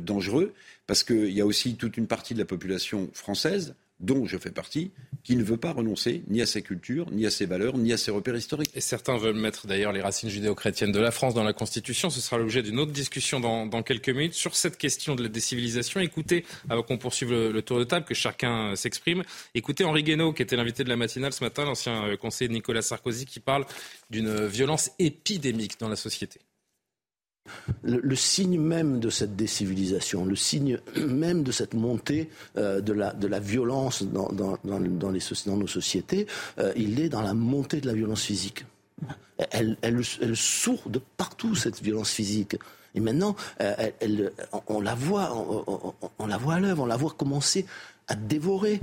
S6: dangereux, parce qu'il y a aussi toute une partie de la population française dont je fais partie, qui ne veut pas renoncer ni à sa culture, ni à ses valeurs, ni à ses repères historiques.
S1: Et certains veulent mettre d'ailleurs les racines judéo-chrétiennes de la France dans la Constitution. Ce sera l'objet d'une autre discussion dans, quelques minutes sur cette question de la décivilisation. Écoutez, avant qu'on poursuive le, tour de table, que chacun s'exprime, écoutez Henri Guénaud, qui était l'invité de la matinale ce matin, l'ancien euh, conseiller de Nicolas Sarkozy, qui parle d'une violence épidémique dans la société.
S14: Le, signe même de cette décivilisation, le signe <clears throat> même de cette montée euh, de, la, de, la, violence dans, dans, dans, nos sociétés, euh, il est dans la montée de la violence physique. Elle, elle, sourd de partout, cette violence physique. Et maintenant, euh, on, la voit, on, on, la voit à l'œuvre, on la voit commencer à dévorer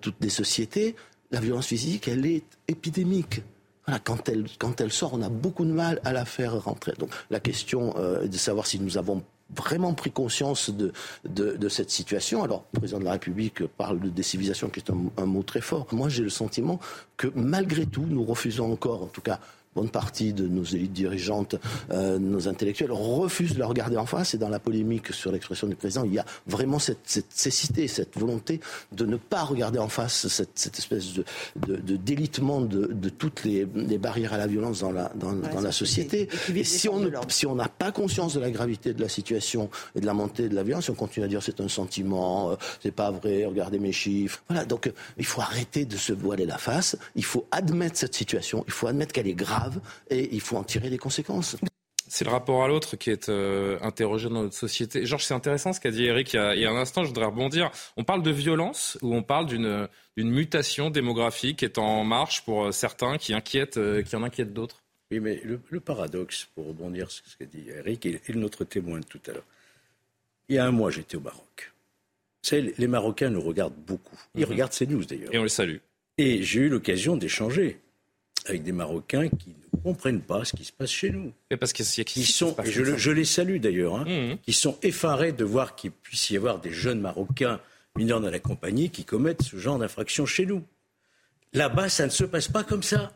S14: toutes les sociétés. La violence physique, elle est épidémique quand elle, quand elle sort, on a beaucoup de mal à la faire rentrer. Donc la question euh, est de savoir si nous avons vraiment pris conscience de, de, cette situation. Alors, le président de la République parle de décivilisation, qui est un mot très fort. Moi, j'ai le sentiment que malgré tout, nous refusons encore, en tout cas bonne partie de nos élites dirigeantes, euh, nos intellectuels refusent de la regarder en face. Et dans la polémique sur l'expression du président, il y a vraiment cette, cette cécité, cette volonté de ne pas regarder en face cette, cette espèce de, de, de délitement de, de, toutes les, les, barrières à la violence dans la, dans, dans la société. Et, si on si on n'a pas conscience de la gravité de la situation et de la montée de la violence, on continue à dire c'est un sentiment, euh, c'est pas vrai, regardez mes chiffres. Voilà, donc euh, il faut arrêter de se voiler la face. Il faut admettre cette situation. Il faut admettre qu'elle est grave et il faut en tirer les conséquences.
S1: C'est le rapport à l'autre qui est euh, interrogé dans notre société. Georges, c'est intéressant ce qu'a dit Eric il y, a, un instant, je voudrais rebondir. On parle de violence ou on parle d'une mutation démographique qui est en marche pour euh, certains, qui, inquiète, euh, qui en inquiète d'autres?
S5: Oui, mais le, paradoxe, pour rebondir sur ce qu'a dit Eric et, notre témoin de tout à l'heure, il y a un mois, j'étais au Maroc. Vous savez, les Marocains nous regardent beaucoup. Ils mhm. regardent ces news d'ailleurs.
S1: Et on les salue.
S5: Et j'ai eu l'occasion d'échanger avec des Marocains qui ne comprennent pas ce qui se passe chez nous.
S1: Mais parce qu'ils
S5: sont, et je, les salue d'ailleurs, hein, mmh. qui sont effarés de voir qu'il puisse y avoir des jeunes Marocains mineurs dans la compagnie qui commettent ce genre d'infraction chez nous. Là-bas, ça ne se passe pas comme ça.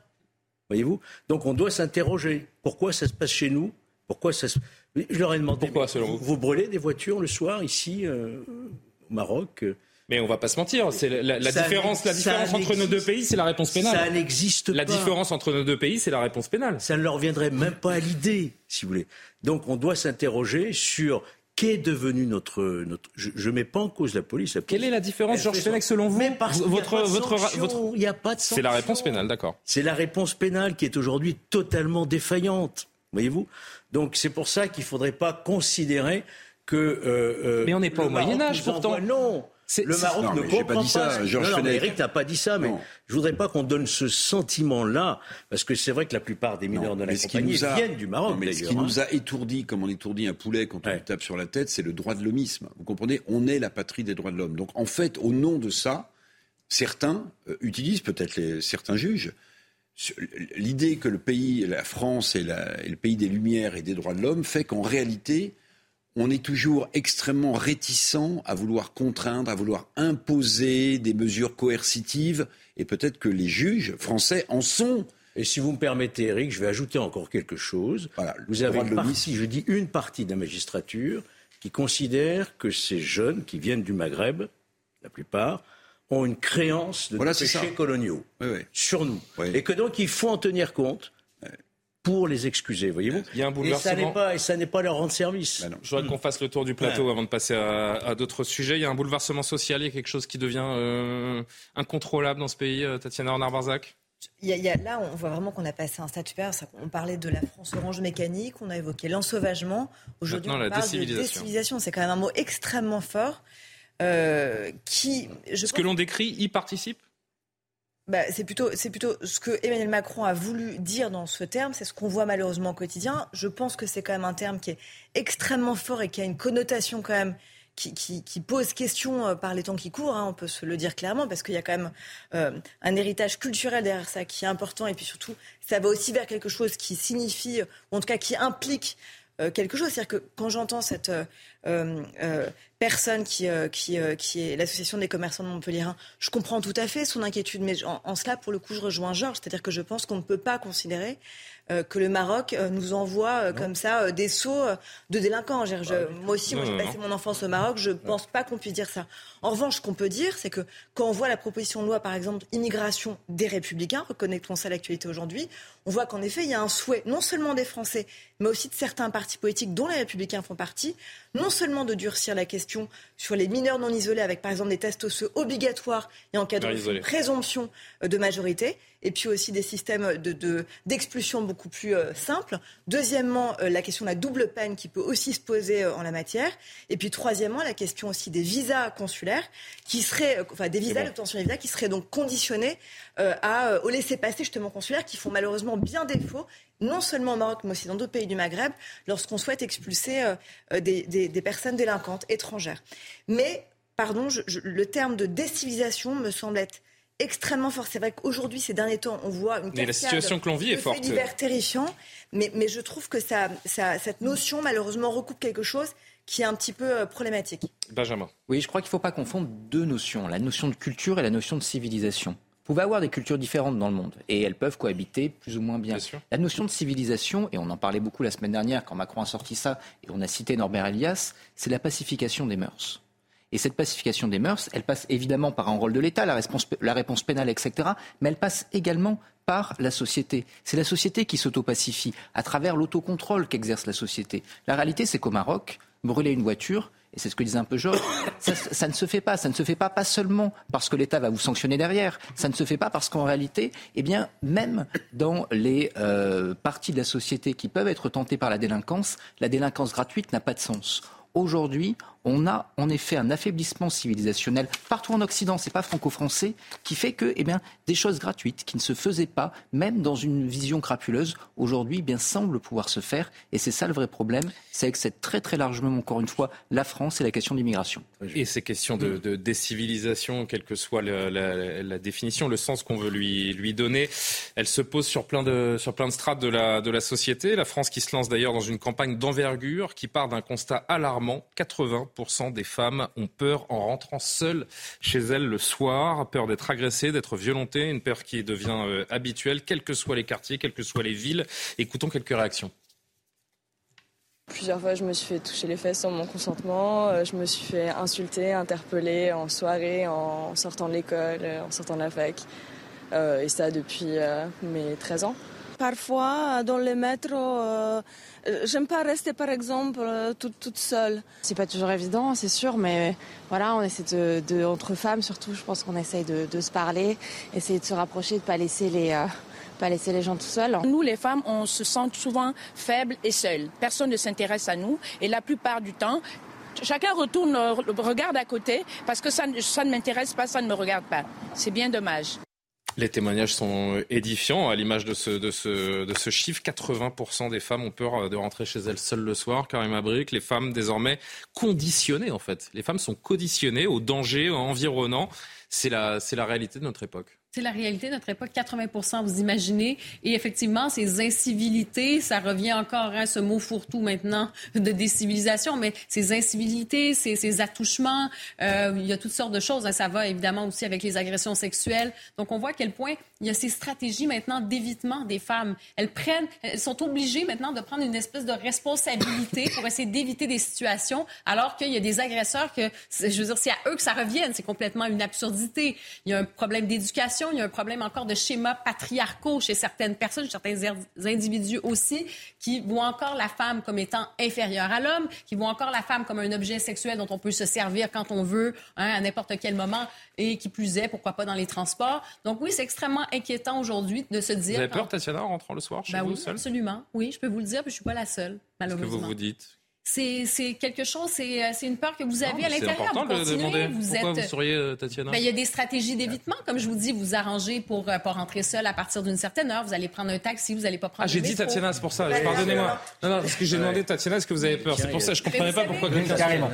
S5: Voyez-vous? Donc on doit s'interroger. Pourquoi ça se passe chez nous? Pourquoi ça se... Je leur ai demandé.
S1: Pourquoi,
S5: vous, vous brûlez des voitures le soir ici euh, au Maroc euh,
S1: mais on va pas se mentir, c'est la, différence, la différence entre nos deux pays, c'est la réponse pénale.
S5: Ça n'existe pas.
S1: La différence entre nos deux pays, c'est la réponse pénale.
S5: Ça ne leur viendrait même pas à l'idée, si vous voulez. Donc on doit s'interroger sur qu'est devenu notre, notre je ne mets pas en cause la police.
S1: Quelle est la différence, Georges Fenech, selon vous
S5: votre, votre,
S1: Il n'y a pas de C'est la réponse pénale, d'accord.
S5: C'est la réponse pénale qui est aujourd'hui totalement défaillante, voyez-vous. Donc c'est pour ça qu'il ne faudrait pas considérer que. Euh,
S1: euh, mais on n'est pas au Moyen Âge, pourtant.
S5: non. Le Maroc ne comprend pas. Dit ça, Georges non, non, Eric n'a pas dit ça, mais je voudrais pas qu'on donne ce sentiment-là, parce que c'est vrai que la plupart des mineurs de la compagnie viennent du Maroc.
S6: mais ce qui nous
S5: hein.
S6: a étourdi, comme on étourdit un poulet quand on tape sur la tête, c'est le droit de l'homisme. Vous comprenez On est la patrie des droits de l'homme. Donc en fait, au nom de ça, certains euh, utilisent, peut-être certains juges, l'idée que le pays, la France est, est le pays des Lumières et des droits de l'homme, fait qu'en réalité, on est toujours extrêmement réticent à vouloir contraindre, à vouloir imposer des mesures coercitives, et peut-être que les juges français en sont.
S5: Et si vous me permettez, Eric, je vais ajouter encore quelque chose. vous avez une partie, je dis une partie de la magistrature qui considère que ces jeunes qui viennent du Maghreb, la plupart, ont une créance de péchés coloniaux sur nous. Et que donc il faut en tenir compte pour les excuser, voyez-vous.
S1: Il y a un bouleversement.
S5: Et ça n'est pas, leur rendre service.
S1: Ben Je voudrais qu'on fasse le tour du plateau avant de passer à, d'autres sujets. Il y a un bouleversement social, il y a quelque chose qui devient euh, incontrôlable dans ce pays, euh, Tatiana Renard-Barzac
S9: il y a, là, on voit vraiment qu'on a passé un stade supérieur. On parlait de la France orange mécanique, on a évoqué l'ensauvagement. Aujourd'hui, on parle de décivilisation. C'est quand même un mot extrêmement fort. Euh, qui,
S1: je ce que l'on décrit y participe?
S9: Bah, c'est plutôt, c'est plutôt ce que Emmanuel Macron a voulu dire dans ce terme. C'est ce qu'on voit malheureusement au quotidien. Je pense que c'est quand même un terme qui est extrêmement fort et qui a une connotation quand même qui, pose question euh, par les temps qui courent, hein, on peut se le dire clairement, parce qu'il y a quand même euh, un héritage culturel derrière ça qui est important, et puis surtout, ça va aussi vers quelque chose qui signifie, ou en tout cas qui implique euh, quelque chose. C'est-à-dire que quand j'entends cette personne qui, qui, qui est l'association des commerçants de Montpellier, je comprends tout à fait son inquiétude, mais en, cela, pour le coup, je rejoins Georges. C'est-à-dire que je pense qu'on ne peut pas considérer que le Maroc nous envoie comme ça des sauts de délinquants. moi aussi, moi, j'ai passé mon enfance au Maroc, je ne pense pas qu'on puisse dire ça. En revanche, ce qu'on peut dire, c'est que quand on voit la proposition de loi, par exemple, immigration des républicains, reconnaîtrons ça à l'actualité aujourd'hui, on voit qu'en effet, il y a un souhait non seulement des Français, mais aussi de certains partis politiques dont les républicains font partie, non seulement de durcir la question sur les mineurs non isolés avec par exemple des tests osseux obligatoires et en cas de présomption euh, de majorité, et puis aussi des systèmes d'expulsion de, beaucoup plus euh, simples. Deuxièmement, euh, la question de la double peine qui peut aussi se poser en la matière. Et puis troisièmement, la question aussi des visas consulaires qui seraient, enfin des visas, d'obtention des visas qui seraient donc conditionnés à, au laisser-passer justement consulaire qui font malheureusement bien défaut non seulement au Maroc, mais aussi dans d'autres pays du Maghreb, lorsqu'on souhaite expulser euh, euh, des, personnes délinquantes étrangères. Mais, pardon, le terme de décivilisation me semble être extrêmement fort. C'est vrai qu'aujourd'hui, ces derniers temps, on voit une
S1: mais la situation que l'on vit est forte.
S9: divers terrifiant, mais, mais je trouve que ça, cette notion, malheureusement, recoupe quelque chose qui est un petit peu euh, problématique.
S1: Benjamin.
S13: Oui, je crois qu'il ne faut pas confondre deux notions, la notion de culture et la notion de civilisation pouvez avoir des cultures différentes dans le monde et elles peuvent cohabiter plus ou moins bien. la notion de civilisation, et on en parlait beaucoup la semaine dernière quand Macron a sorti ça et on a cité Norbert Elias, c'est la pacification des mœurs. Et cette pacification des mœurs, elle passe évidemment par un rôle de l'État, la réponse, la réponse pénale, etc. Mais elle passe également par la société. C'est la société qui s'auto-pacifie à travers l'autocontrôle qu'exerce la société. La réalité, c'est qu'au Maroc, brûler une voiture, et c'est ce que disait un peu Georges, ça, ne se fait pas. Ça ne se fait pas pas seulement parce que l'État va vous sanctionner derrière. Ça ne se fait pas parce qu'en réalité, eh bien, même dans les euh, parties de la société qui peuvent être tentées par la délinquance, la délinquance gratuite n'a pas de sens. Aujourd'hui, on a en effet un affaiblissement civilisationnel partout en Occident, c'est pas franco-français, qui fait que eh bien, des choses gratuites qui ne se faisaient pas, même dans une vision crapuleuse, aujourd'hui eh bien semblent pouvoir se faire. Et c'est ça le vrai problème, c'est que c'est très très largement, encore une fois, la France et la question de l'immigration.
S1: Et ces questions de, de décivilisation, quelle que soit la, définition, le sens qu'on veut lui, lui donner, elle se pose sur plein de, sur plein de strates de la, de la société. La France qui se lance d'ailleurs dans une campagne d'envergure qui part d'un constat alarmant, 80 des femmes ont peur en rentrant seules chez elles le soir, peur d'être agressées, d'être violentées, une peur qui devient euh, habituelle, quels que soient les quartiers, quelles que soient les villes. Écoutons quelques réactions.
S15: Plusieurs fois, je me suis fait toucher les fesses sans mon consentement. Euh, je me suis fait insulter, interpeller en soirée, en sortant de l'école, en sortant de la fac. Euh, et ça depuis mes 13 ans. Parfois, dans le métro, euh, j'aime pas rester, par exemple, euh, toute, toute seule.
S16: C'est pas toujours évident, c'est sûr, mais voilà, on essaie de, entre femmes surtout, je pense qu'on essaye de, se parler, essayer de se rapprocher, de pas laisser les euh, pas laisser les gens tout seuls.
S17: Nous, les femmes, on se sent souvent faibles et seules. Personne ne s'intéresse à nous et la plupart du temps, chacun retourne, regarde à côté parce que ça, ça ne m'intéresse pas, ça ne me regarde pas. C'est bien dommage.
S1: Les témoignages sont édifiants à l'image de ce, de, ce, de ce chiffre. 80% des femmes ont peur de rentrer chez elles seules le soir. Karim Abric, les femmes désormais conditionnées en fait. Les femmes sont conditionnées au danger environnant. C'est la, c'est la réalité de notre époque.
S8: C'est la réalité notre époque, 80% vous imaginez. Et effectivement, ces incivilités, ça revient encore à hein, ce mot fourre-tout maintenant de décivilisation, mais ces incivilités, ces, ces attouchements, euh, il y a toutes sortes de choses. Hein. Ça va évidemment aussi avec les agressions sexuelles. Donc on voit à quel point il y a ces stratégies maintenant d'évitement des femmes. Elles prennent, elles sont obligées maintenant de prendre une espèce de responsabilité <coughs> pour essayer d'éviter des situations, alors qu'il y a des agresseurs que, je veux dire, c'est à eux que ça revienne. C'est complètement une absurdité. Il y a un problème d'éducation il y a un problème encore de schémas patriarcaux chez certaines personnes, certains er, individus aussi, qui voient encore la femme comme étant inférieure à l'homme, qui voient encore la femme comme un objet sexuel dont on peut se servir quand on veut, hein, à n'importe quel moment, et qui plus est, pourquoi pas dans les transports. Donc oui, c'est extrêmement inquiétant aujourd'hui de se dire...
S1: Vous avez peur, Tatiana, en rentrant le soir chez
S8: ben
S1: vous,
S8: oui, Absolument. Oui, je peux vous le dire, mais je suis pas la seule, malheureusement.
S1: Qu'est-ce que vous vous dites?
S8: C'est quelque chose, c'est une peur que vous avez à l'intérieur.
S1: C'est important de demander. Vous Pourquoi êtes... vous seriez, euh, Tatiana?
S8: Ben, Il y a des stratégies d'évitement. Comme je vous dis, vous arrangez pour ne pas rentrer seul à partir d'une certaine heure. Vous allez prendre un taxi, vous n'allez pas prendre
S1: Ah, j'ai dit Tatiana, c'est pour ça. Pardonnez-moi. Non, non, parce que j'ai demandé Tatiana, est-ce que vous avez peur? C'est pour ça, je ne comprenais pas pourquoi.
S7: Carrément.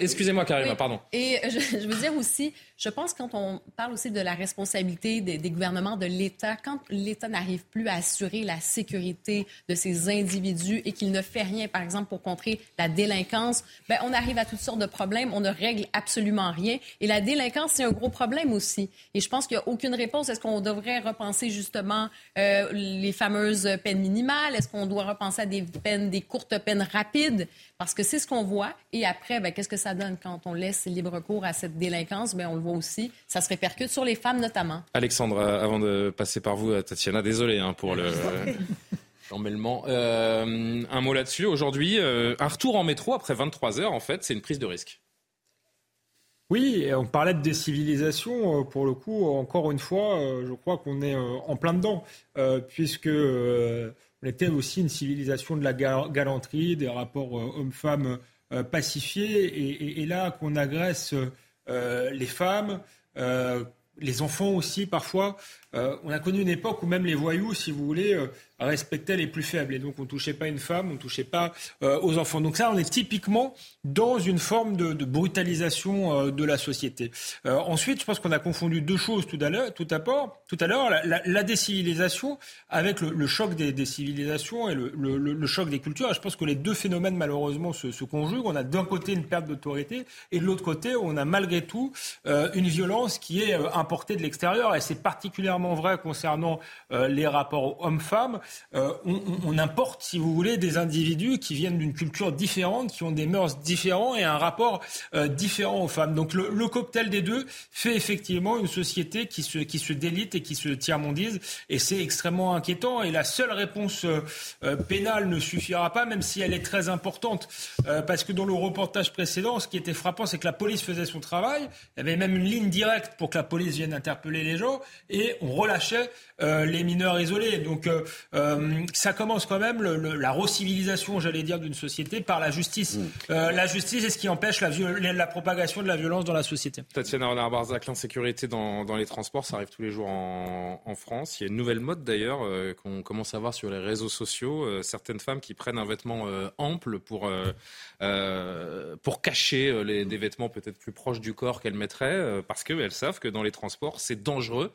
S1: Excusez-moi, Karima, pardon.
S8: Et je, je veux dire aussi, je pense quand on parle aussi de la responsabilité des, des gouvernements, de l'État, quand l'État n'arrive plus à assurer la sécurité de ces individus et qu'il ne fait rien, par exemple, pour contrer la délinquance, ben, on arrive à toutes sortes de problèmes. On ne règle absolument rien. Et la délinquance, c'est un gros problème aussi. Et je pense qu'il n'y a aucune réponse. Est-ce qu'on devrait repenser justement euh, les fameuses peines minimales? Est-ce qu'on doit repenser à des peines, des courtes peines rapides? Parce que c'est ce qu'on voit. Et après, ben, qu'est-ce que ça donne quand on laisse libre cours à cette délinquance? Ben, on le voit aussi. Ça se répercute sur les femmes notamment.
S1: Alexandre, avant de passer par vous, Tatiana, désolé hein, pour le... Euh, un mot là-dessus. Aujourd'hui, euh, un retour en métro après 23 heures, en fait, c'est une prise de risque.
S7: Oui, on parlait de décivilisation. Euh, pour le coup, encore une fois, je crois qu'on est en plein dedans, puisque on était aussi une civilisation de la galanterie, des rapports hommes-femmes pacifiés, et, là qu'on agresse les femmes, les enfants aussi parfois. On a connu une époque où même les voyous, si vous voulez, respectait les plus faibles. Et donc, on ne touchait pas une femme, on ne touchait pas euh, aux enfants. Donc ça, on est typiquement dans une forme de, brutalisation euh, de la société. Euh, ensuite, je pense qu'on a confondu deux choses tout à l'heure. Tout, tout à l'heure, la, décivilisation avec le, choc des, civilisations et le, choc des cultures. Et je pense que les deux phénomènes, malheureusement, se, se conjuguent. On a d'un côté une perte d'autorité et de l'autre côté, on a malgré tout une violence qui est importée de l'extérieur. Et c'est particulièrement vrai concernant les rapports hommes-femmes. Euh, on, importe, si vous voulez, des individus qui viennent d'une culture différente, qui ont des mœurs différents et un rapport euh, différent aux femmes. Donc le, cocktail des deux fait effectivement une société qui se, qui se délite et qui se tiers-mondise, et c'est extrêmement inquiétant. Et la seule réponse euh, pénale ne suffira pas, même si elle est très importante, parce que dans le reportage précédent, ce qui était frappant, c'est que la police faisait son travail. Il y avait même une ligne directe pour que la police vienne interpeller les gens, et on relâchait les mineurs isolés. Donc euh, ça commence quand même la recivilisation, j'allais dire, d'une société par la justice. Mm. Euh, la justice est ce qui empêche la, la, propagation de la violence dans la société.
S1: Tatiana Renard-Barzac, l'insécurité dans, dans, les transports, ça arrive tous les jours en, en France. Il y a une nouvelle mode d'ailleurs euh, qu'on commence à voir sur les réseaux sociaux. certaines femmes qui prennent un vêtement ample pour, pour cacher les, des vêtements peut-être plus proches du corps qu'elles mettraient parce qu'elles savent que dans les transports, c'est dangereux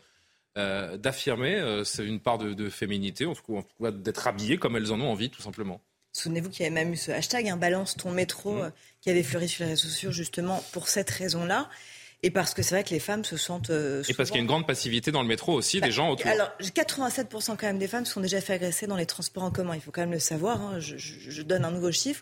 S1: euh, d'affirmer euh, une part de, féminité, en tout cas, d'être habillées comme elles en ont envie, tout simplement.
S9: Souvenez-vous qu'il y avait même eu ce hashtag, hein, balance ton métro, mmh. euh, qui avait fleuri sur les réseaux sociaux justement pour cette raison-là. Et parce que c'est vrai que les femmes se sentent.
S1: et parce qu'il y a une grande passivité dans le métro aussi, des bah, gens autour.
S9: Alors, 87% quand même des femmes se sont déjà fait agresser dans les transports en commun. Il faut quand même le savoir. Hein. Je, je, donne un nouveau chiffre.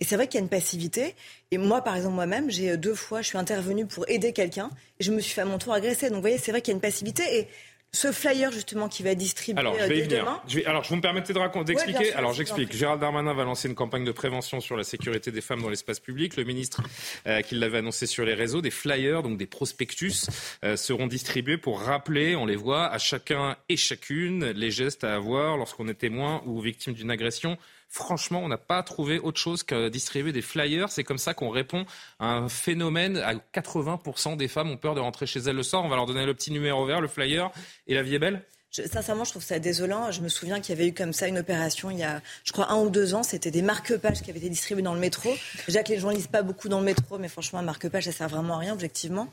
S9: Et c'est vrai qu'il y a une passivité. Et moi, par exemple, moi-même, j'ai deux fois, je suis intervenue pour aider quelqu'un. Et je me suis fait à mon tour agresser. Donc, vous voyez, c'est vrai qu'il y a une passivité. Et ce flyer justement qui va distribuer alors, je vais demain.
S1: Je vais, alors, vous me permettez d'expliquer Alors, j'explique. Gérald Darmanin va lancer une campagne de prévention sur la sécurité des femmes dans l'espace public. Le ministre euh, qui l'avait annoncé sur les réseaux, des flyers, donc des prospectus, euh, seront distribués pour rappeler, on les voit, à chacun et chacune les gestes à avoir lorsqu'on est témoin ou victime d'une agression Franchement, on n'a pas trouvé autre chose que distribuer des flyers. C'est comme ça qu'on répond à un phénomène. À 80% des femmes ont peur de rentrer chez elles le soir. On va leur donner le petit numéro vert, le flyer. Et la vie est belle?
S9: Sincèrement, je trouve ça désolant. Je me souviens qu'il y avait eu comme ça une opération il y a, je crois, un ou deux ans. C'était des marque-pages qui avaient été distribués dans le métro. Déjà que les gens lisent pas beaucoup dans le métro, mais franchement, un marque-page, ça sert vraiment à rien, objectivement.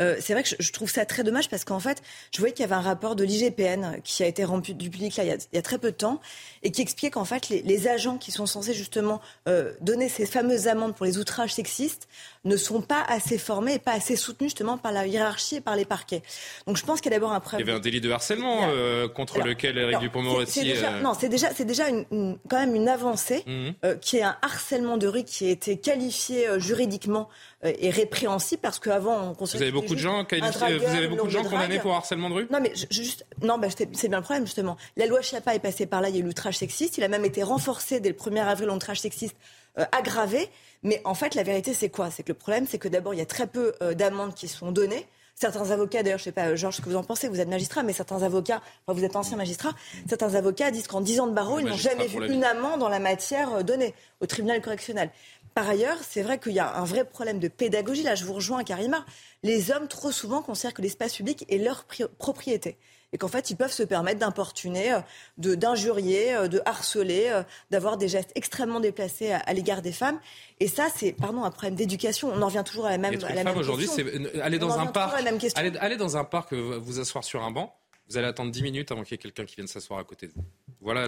S9: Euh, c'est vrai que je, trouve ça très dommage parce qu'en fait, je voyais qu'il y avait un rapport de l'IGPN qui a été rendu du public là, il, y a, très peu de temps et qui expliquait qu'en fait, les, agents qui sont censés justement euh, donner ces fameuses amendes pour les outrages sexistes ne sont pas assez formés et pas assez soutenus justement par la hiérarchie et par les parquets. Donc je pense qu'il y a d'abord un problème.
S1: Il y avait un délit de harcèlement euh, contre lequel Eric Dupond-Moretti.
S9: Non, c'est déjà, c'est déjà une, quand même une avancée mhm. qui est un harcèlement de rue qui a été qualifié juridiquement et répréhensible parce qu'avant on
S1: considérait beaucoup de gens, vous avez beaucoup de gens condamnés pour harcèlement de rue
S9: Non, mais juste, non, bah, c'est bien le problème justement. La loi Chiappa est passée par là, il y a eu l'outrage sexiste, il a même été renforcé dès le 1er avril, l'outrage sexiste euh, aggravé. Mais en fait, la vérité, c'est quoi? C'est que le problème, c'est que d'abord, il y a très peu euh, d'amendes qui sont données. Certains avocats, d'ailleurs, je ne sais pas, Georges, ce que vous en pensez, vous êtes magistrat, mais certains avocats, enfin, vous êtes ancien magistrat, certains avocats disent qu'en 10 ans de barreau, ils n'ont jamais vu une amende en la matière euh, donnée au tribunal correctionnel. Par ailleurs, c'est vrai qu'il y a un vrai problème de pédagogie. Là, je vous rejoins, Karima. Les hommes, trop souvent, considèrent que l'espace public est leur propriété et qu'en fait, ils peuvent se permettre d'importuner, euh, d'injurier, euh, de harceler, euh, d'avoir des gestes extrêmement déplacés à, l'égard des femmes. Et ça, c'est pardon un problème d'éducation. On en revient toujours à la même, à la même
S1: aujourd'hui, c'est aller dans un parc, aller, aller, dans un parc, vous asseoir sur un banc. Vous allez attendre 10 minutes avant qu'il y ait quelqu'un qui vienne s'asseoir à côté de vous. Voilà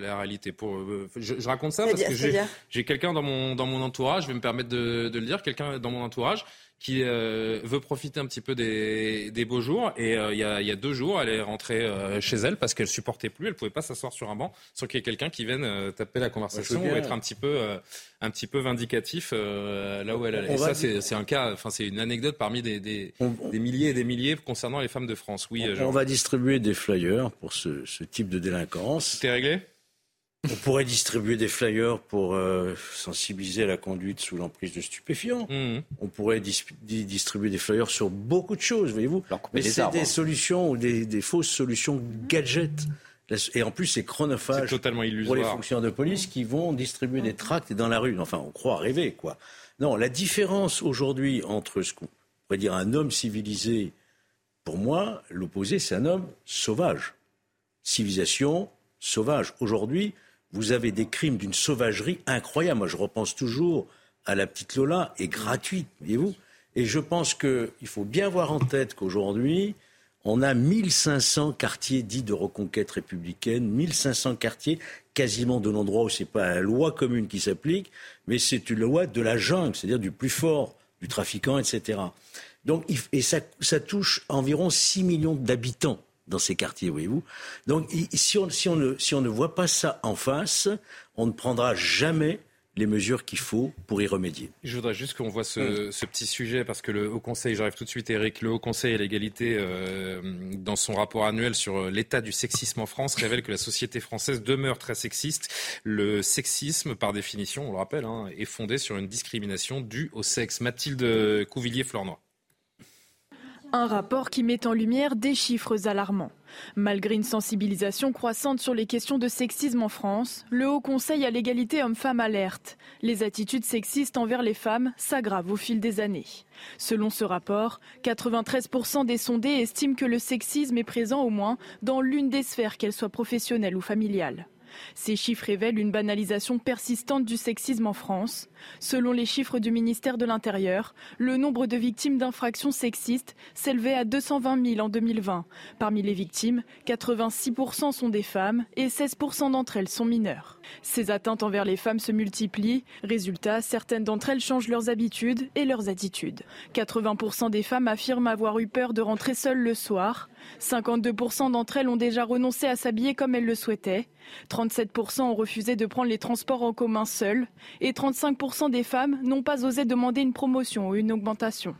S1: la, réalité. Pour, je, raconte ça parce que j'ai quelqu'un dans mon, dans mon entourage, je vais me permettre de, de le dire, quelqu'un dans mon entourage qui euh, veut profiter un petit peu des, des beaux jours. Et euh, il, y a, y a, deux jours, elle est rentrée euh, chez elle parce qu'elle supportait plus, elle pouvait pas s'asseoir sur un banc sans qu'il y ait quelqu'un qui vienne taper la conversation ou être un petit peu, un petit peu vindicatif là où elle est. Et ça, c'est un cas, enfin c'est une anecdote parmi des, des, des, milliers et des milliers concernant les femmes de France. Oui,
S5: on, on va distribuer des flyers pour ce, ce type de délinquance.
S1: C'était réglé?
S5: On pourrait distribuer des flyers pour euh, sensibiliser à la conduite sous l'emprise de stupéfiants. Mmh. On pourrait distribuer des flyers sur beaucoup de choses, voyez-vous. Mais c'est des solutions ou des, fausses solutions gadgets. Et en plus, c'est chronophage
S1: totalement
S5: pour les fonctionnaires de police qui vont distribuer des tracts dans la rue. Enfin, on croit rêver, quoi. Non, la différence aujourd'hui entre ce qu'on pourrait dire un homme civilisé, pour moi, l'opposé, c'est un homme sauvage. Civilisation sauvage. Aujourd'hui, vous avez des crimes d'une sauvagerie incroyable. Moi, je repense toujours à la petite Lola, et gratuite, voyez-vous. Et je pense qu'il faut bien avoir en tête qu'aujourd'hui, on a 1500 quartiers dits de reconquête républicaine, 1500 quartiers quasiment de l'endroit où ce n'est pas la loi commune qui s'applique, mais c'est une loi de la jungle, c'est-à-dire du plus fort, du trafiquant, etc. Donc, et ça, ça touche environ 6 millions d'habitants dans ces quartiers, voyez-vous. Donc, si on, si, on ne, si on ne voit pas ça en face, on ne prendra jamais les mesures qu'il faut pour y remédier.
S1: Je voudrais juste qu'on voit ce, petit sujet, parce que le Haut Conseil, j'arrive tout de suite Eric, le Haut Conseil à l'égalité, euh, dans son rapport annuel sur euh, l'état du sexisme en France, révèle que la société française demeure très sexiste. Le sexisme, par définition, on le rappelle, hein, est fondé sur une discrimination due au sexe. Mathilde Couvillier-Flornois.
S18: Un rapport qui met en lumière des chiffres alarmants. Malgré une sensibilisation croissante sur les questions de sexisme en France, le Haut Conseil à l'égalité homme-femme alerte. Les attitudes sexistes envers les femmes s'aggravent au fil des années. Selon ce rapport, 93% des sondés estiment que le sexisme est présent au moins dans l'une des sphères, qu'elle soit professionnelle ou familiale. Ces chiffres révèlent une banalisation persistante du sexisme en France. Selon les chiffres du ministère de l'Intérieur, le nombre de victimes d'infractions sexistes s'élevait à 220 000 en 2020. Parmi les victimes, 86% sont des femmes et 16% d'entre elles sont mineures. Ces atteintes envers les femmes se multiplient. Résultat, certaines d'entre elles changent leurs habitudes et leurs attitudes. 80% des femmes affirment avoir eu peur de rentrer seules le soir. 52% d'entre elles ont déjà renoncé à s'habiller comme elles le souhaitaient. 37% ont refusé de prendre les transports en commun seuls. Et 35% des femmes n'ont pas osé demander une promotion ou une augmentation.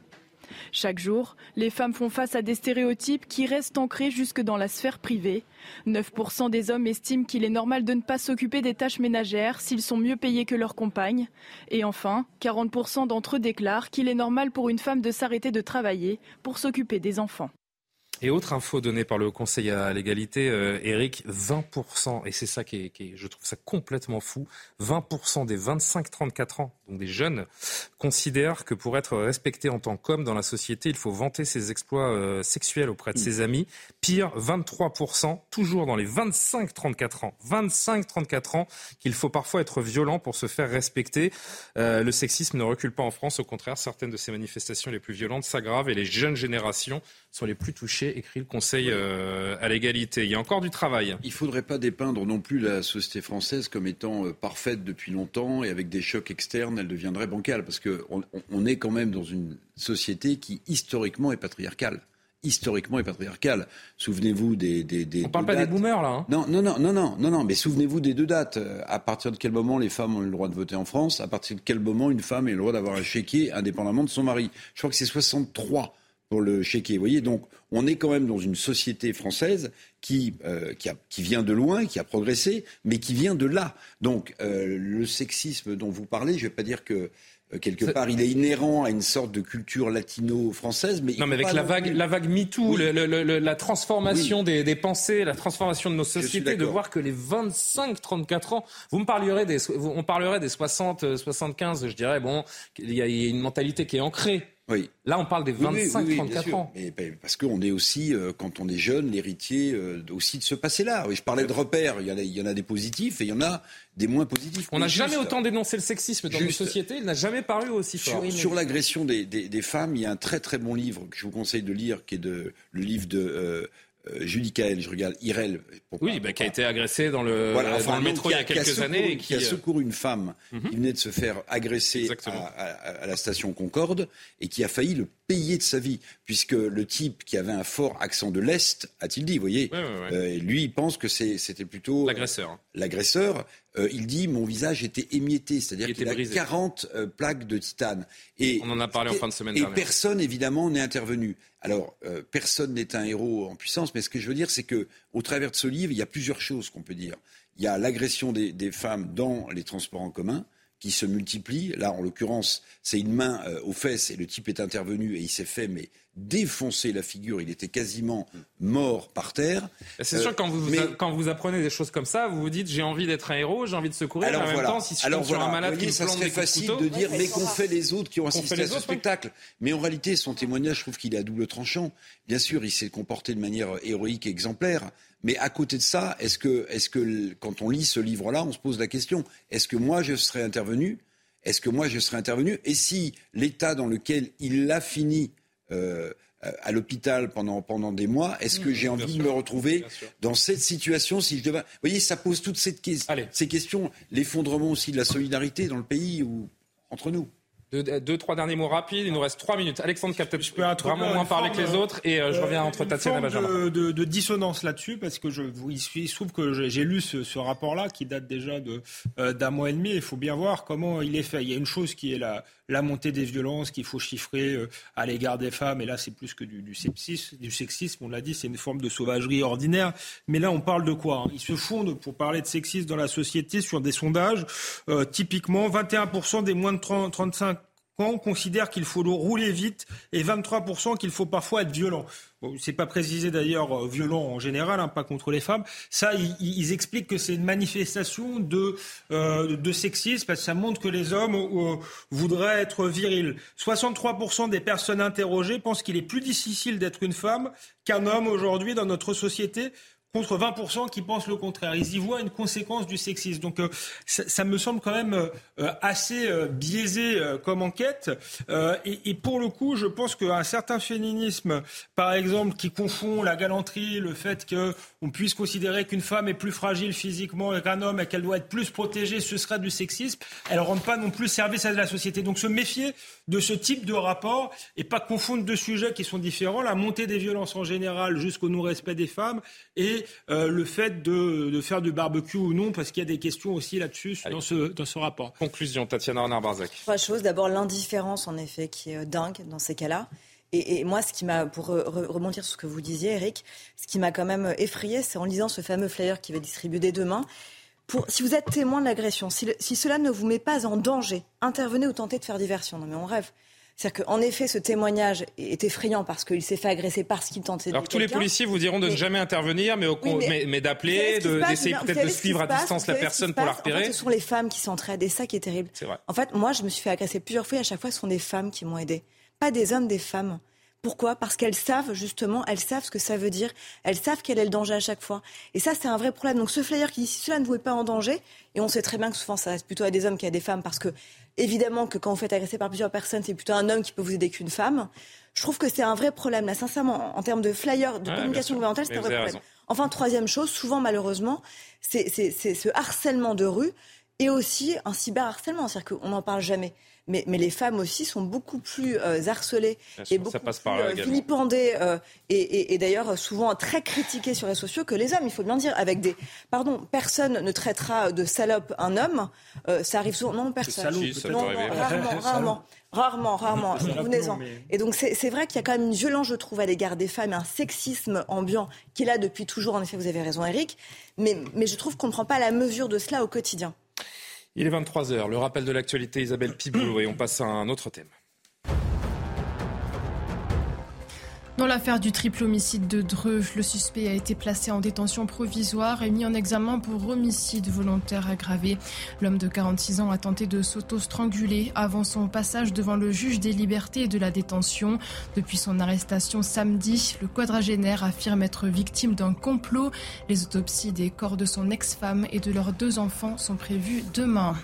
S18: Chaque jour, les femmes font face à des stéréotypes qui restent ancrés jusque dans la sphère privée. 9% des hommes estiment qu'il est normal de ne pas s'occuper des tâches ménagères s'ils sont mieux payés que leurs compagnes. Et enfin, 40% d'entre eux déclarent qu'il est normal pour une femme de s'arrêter de travailler pour s'occuper des enfants.
S1: Et autre info donnée par le Conseil à l'égalité, euh, Eric, 20%, et c'est ça qui est, je trouve ça complètement fou, 20% des 25-34 ans, donc des jeunes, considèrent que pour être respecté en tant qu'homme dans la société, il faut vanter ses exploits euh, sexuels auprès de mm. ses amis. Pire, 23%, toujours dans les 25-34 ans, 25-34 ans, qu'il faut parfois être violent pour se faire respecter. Euh, le sexisme ne recule pas en France, au contraire, certaines de ces manifestations les plus violentes s'aggravent et les jeunes générations sont les plus touchées, écrit le Conseil euh, à l'égalité. Il y a encore du travail.
S6: Il ne faudrait pas dépeindre non plus la société française comme étant parfaite depuis longtemps et avec des chocs externes, elle deviendrait bancale. Parce qu'on on est quand même dans une société qui historiquement est patriarcale historiquement est patriarcale. Souvenez-vous des, des, des
S1: On parle pas des boomers là. Hein
S6: non, non, non, non, non, non, non. Mais souvenez-vous des deux dates. Euh, à partir de quel moment les femmes ont le droit de voter en France? À partir de quel moment une femme a le droit d'avoir un chéquier indépendamment de son mari? Je crois que c'est 63 pour le chéquier. Vous voyez, donc on est quand même dans une société française qui, euh, qui, a, qui, vient de loin, qui a progressé, mais qui vient de là. Donc euh, le sexisme dont vous parlez, je ne vais pas dire que euh, quelque part, il est inhérent à une sorte de culture latino-française. Mais
S1: non, mais avec la vague, la vague MeToo, la transformation des, des, pensées, la transformation de nos sociétés, de voir que les 25-34 ans, vous me parlerez des, on parlerait des 60-75, je dirais, bon, il y a une mentalité qui est ancrée.
S6: Oui.
S1: Là, on parle des 25-34 ans.
S6: Mais, parce qu'on est aussi, euh, quand on est jeune, l'héritier euh, aussi de ce passé-là. Oui, je parlais de repères. Il y, en a, il y en a des positifs et il y en a des moins positifs.
S1: On n'a jamais autant dénoncé le sexisme dans nos sociétés. Il n'a jamais paru aussi
S6: fort. Sur, l'agression des, des, femmes, il y a un très très bon livre que je vous conseille de lire, qui est de, le livre de euh, euh, Julie Kael, je regarde Irel.
S1: oui, bah, qui a été agressée dans le, dans le métro il y a quelques années.
S6: Et qui, a euh, secouru une femme mhm. qui venait de se faire agresser à, la station Concorde et qui a failli le payer de sa vie, puisque le type qui avait un fort accent de l'Est, a-t-il dit, vous voyez, euh, lui, il pense que c'était plutôt...
S1: L'agresseur.
S6: L'agresseur, il dit mon visage était émietté, c'est-à-dire qu'il a 40 plaques de titane.
S1: Et, On en a parlé en fin de semaine
S6: Et personne, évidemment, n'est intervenu. Alors, euh, personne n'est un héros en puissance, mais ce que je veux dire, c'est que, au travers de ce livre, il y a plusieurs choses qu'on peut dire. Il y a l'agression des, femmes dans les transports en commun qui se multiplient. Là, en l'occurrence, c'est une main euh, aux fesses et le type est intervenu et il s'est fait mais défoncer la figure. Il était quasiment mort par terre.
S1: C'est sûr, euh, quand vous, quand vous apprenez des choses comme ça, vous vous dites j'ai envie d'être un héros, j'ai envie de secourir. Alors, en même temps, si je Alors, sur un malade voyez,
S6: ça serait facile de dire mais qu'ont fait les autres qui ont assisté à ce spectacle. Mais en réalité, son témoignage, je trouve qu'il est à double tranchant. Bien sûr, il s'est comporté de manière héroïque et exemplaire. Mais à côté de ça, est-ce que, est que quand on lit ce livre-là, on se pose la question est-ce que moi je serais intervenu? Est-ce que moi je serais intervenu? Et si l'état dans lequel il l'a fini euh, à l'hôpital pendant, pendant des mois, est-ce que j'ai envie de me retrouver dans cette situation si je devais... Vous voyez, ça pose toutes ces, ces questions, l'effondrement aussi de la solidarité dans le pays ou entre nous.
S1: Deux, trois derniers mots rapides. Il nous reste trois minutes. Alexandre Capteur, je peux vraiment moins parler que les autres et euh, je reviens entre Tatiana et Benjamin.
S7: De, de, dissonance là-dessus parce que je, il se trouve que j'ai lu ce, rapport-là qui date déjà de euh, d'un mois et demi. Il faut bien voir comment il est fait. Il y a une chose qui est la, la montée des violences qu'il faut chiffrer euh, à l'égard des femmes. Et là, c'est plus que du, du, du sexisme. On l'a dit, c'est une forme de sauvagerie ordinaire. Mais là, on parle de quoi hein? Ils se fondent pour parler de sexisme dans la société sur des sondages. typiquement, 21% des moins de 30, 35 on considère qu'il faut rouler vite et 23% qu'il faut parfois être violent. Bon, c'est pas précisé d'ailleurs euh, violent en général, hein, pas contre les femmes. Ça, ils, expliquent que c'est une manifestation de, euh, de sexisme parce que ça montre que les hommes euh, voudraient être virils. 63% des personnes interrogées pensent qu'il est plus difficile d'être une femme qu'un homme aujourd'hui dans notre société contre 20% qui pensent le contraire. Ils y voient une conséquence du sexisme. Donc euh, ça, me semble quand même euh, assez euh, biaisé comme enquête. Et, et, pour le coup, je pense qu'un certain féminisme, par exemple, qui confond la galanterie, le fait qu'on puisse considérer qu'une femme est plus fragile physiquement qu'un homme et qu'elle doit être plus protégée, ce serait du sexisme. Elle ne rend pas non plus service à la société. Donc se méfier de ce type de rapport et pas confondre deux sujets qui sont différents, la montée des violences en général jusqu'au non-respect des femmes et euh, le fait de, faire du barbecue ou non, parce qu'il y a des questions aussi là-dessus dans ce, dans ce rapport.
S1: Conclusion, Tatiana Renard-Barzac.
S9: Trois choses. D'abord, l'indifférence, en effet, qui est euh, dingue dans ces cas-là. Et, moi, ce qui m'a, pour rebondir sur ce que vous disiez, Eric, ce qui m'a quand même effrayé, c'est en lisant ce fameux flyer qui va distribuer dès demain. Pour, si vous êtes témoin de l'agression, si, si, cela ne vous met pas en danger, intervenez ou tentez de faire diversion. Non mais on rêve. C'est-à-dire qu'en effet, ce témoignage est effrayant parce qu'il s'est fait agresser parce qu'il tentait de.
S1: Alors tous les policiers vous diront de ne jamais intervenir, mais, mais, d'appeler, d'essayer peut-être de suivre à distance la personne pour la repérer.
S9: ce sont les femmes qui s'entraident et ça qui est terrible.
S1: Vrai.
S9: En fait, moi, je me suis fait agresser plusieurs fois et à chaque fois, ce sont des femmes qui m'ont aidé. Pas des hommes, des femmes. Pourquoi? Parce qu'elles savent justement, elles savent ce que ça veut dire, elles savent quel est le danger à chaque fois. Et ça, c'est un vrai problème. Donc ce flyer qui dit si cela ne vous est pas en danger, et on sait très bien que souvent ça reste plutôt à des hommes qu'à des femmes, parce que évidemment que quand vous faites agresser par plusieurs personnes, c'est plutôt un homme qui peut vous aider qu'une femme. Je trouve que c'est un vrai problème. Là, sincèrement, en termes de flyer, de communication gouvernementale, c'est un vrai problème. Enfin, troisième chose, souvent malheureusement, c'est ce harcèlement de rue et aussi un cyberharcèlement, c'est-à-dire qu'on n'en parle jamais mais, mais les femmes aussi sont beaucoup plus euh, harcelées et beaucoup plus euh, vilipendées euh, et, et, d'ailleurs souvent très critiquées sur les sociaux que les hommes, il faut bien dire. Avec des, pardon, personne ne traitera de salope un homme. ça arrive souvent. Non, personne. non, <laughs> rarement, rarement. Rarement, <laughs> rarement. Revenez-en. Et donc, c'est vrai qu'il y a quand même une violence, je trouve, à l'égard des femmes, un sexisme ambiant qui est là depuis toujours. En effet, vous avez raison, Eric. Mais, mais je trouve qu'on ne prend pas la mesure de cela au quotidien.
S1: Il est 23h, le rappel de l'actualité Isabelle Piboulot et on passe à un autre thème.
S2: Dans l'affaire du triple homicide de Dreux, le suspect a été placé en détention provisoire et mis en examen pour homicide volontaire aggravé. L'homme de 46 ans a tenté de s'auto-stranguler avant son passage devant le juge des libertés et de la détention. Depuis son arrestation samedi, le quadragénaire affirme être victime d'un complot. Les autopsies des corps de son ex-femme et de leurs deux enfants sont prévues demain.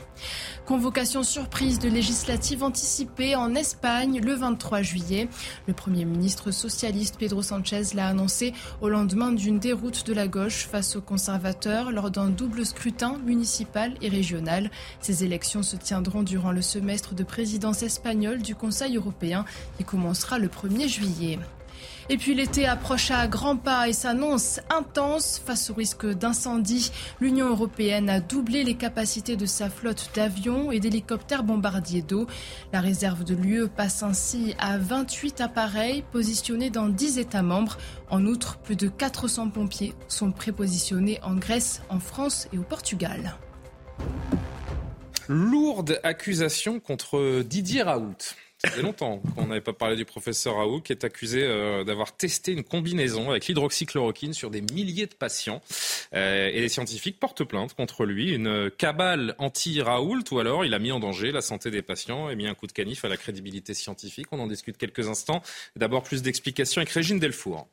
S2: Convocation surprise de législative anticipée en Espagne le 23 juillet. Le Premier ministre socialiste Pedro Sanchez l'a annoncé au lendemain d'une déroute de la gauche face aux conservateurs lors d'un double scrutin municipal et régional. Ces élections se tiendront durant le semestre de présidence espagnole du Conseil européen qui commencera le 1er juillet. Et puis l'été approche à grands pas et s'annonce intense face au risque d'incendie. L'Union européenne a doublé les capacités de sa flotte d'avions et d'hélicoptères bombardiers d'eau. La réserve de l'UE passe ainsi à 28 appareils positionnés dans 10 États membres. En outre, plus de 400 pompiers sont prépositionnés en Grèce, en France et au Portugal.
S1: Lourde accusation contre Didier Raoult. Ça fait longtemps qu'on n'avait pas parlé du professeur Raoult qui est accusé euh, d'avoir testé une combinaison avec l'hydroxychloroquine sur des milliers de patients. Euh, et les scientifiques portent plainte contre lui. Une cabale anti-Raoult ou alors il a mis en danger la santé des patients et mis un coup de canif à la crédibilité scientifique. On en discute quelques instants. D'abord plus d'explications avec Régine Delfour.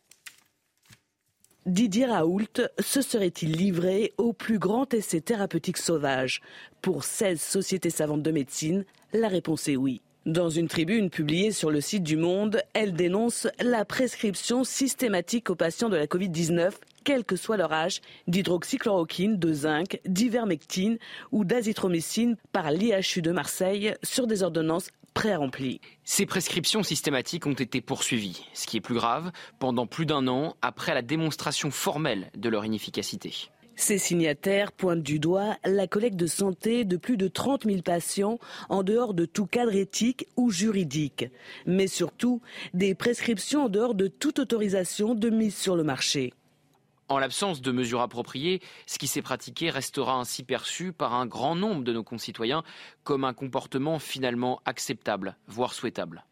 S19: Didier Raoult se serait-il livré au plus grand essai thérapeutique sauvage? Pour 16 sociétés savantes de médecine, la réponse est oui. Dans une tribune publiée sur le site du Monde, elle dénonce la prescription systématique aux patients de la Covid-19, quel que soit leur âge, d'hydroxychloroquine, de zinc, d'ivermectine ou d'azithromycine par l'IHU de Marseille sur des ordonnances pré-remplies.
S20: Ces prescriptions systématiques ont été poursuivies, ce qui est plus grave, pendant plus d'un an après la démonstration formelle de leur inefficacité.
S19: Ces signataires pointent du doigt la collecte de santé de plus de 30 000 patients en dehors de tout cadre éthique ou juridique, mais surtout des prescriptions en dehors de toute autorisation de mise sur le marché.
S20: En l'absence de mesures appropriées, ce qui s'est pratiqué restera ainsi perçu par un grand nombre de nos concitoyens comme un comportement finalement acceptable, voire souhaitable.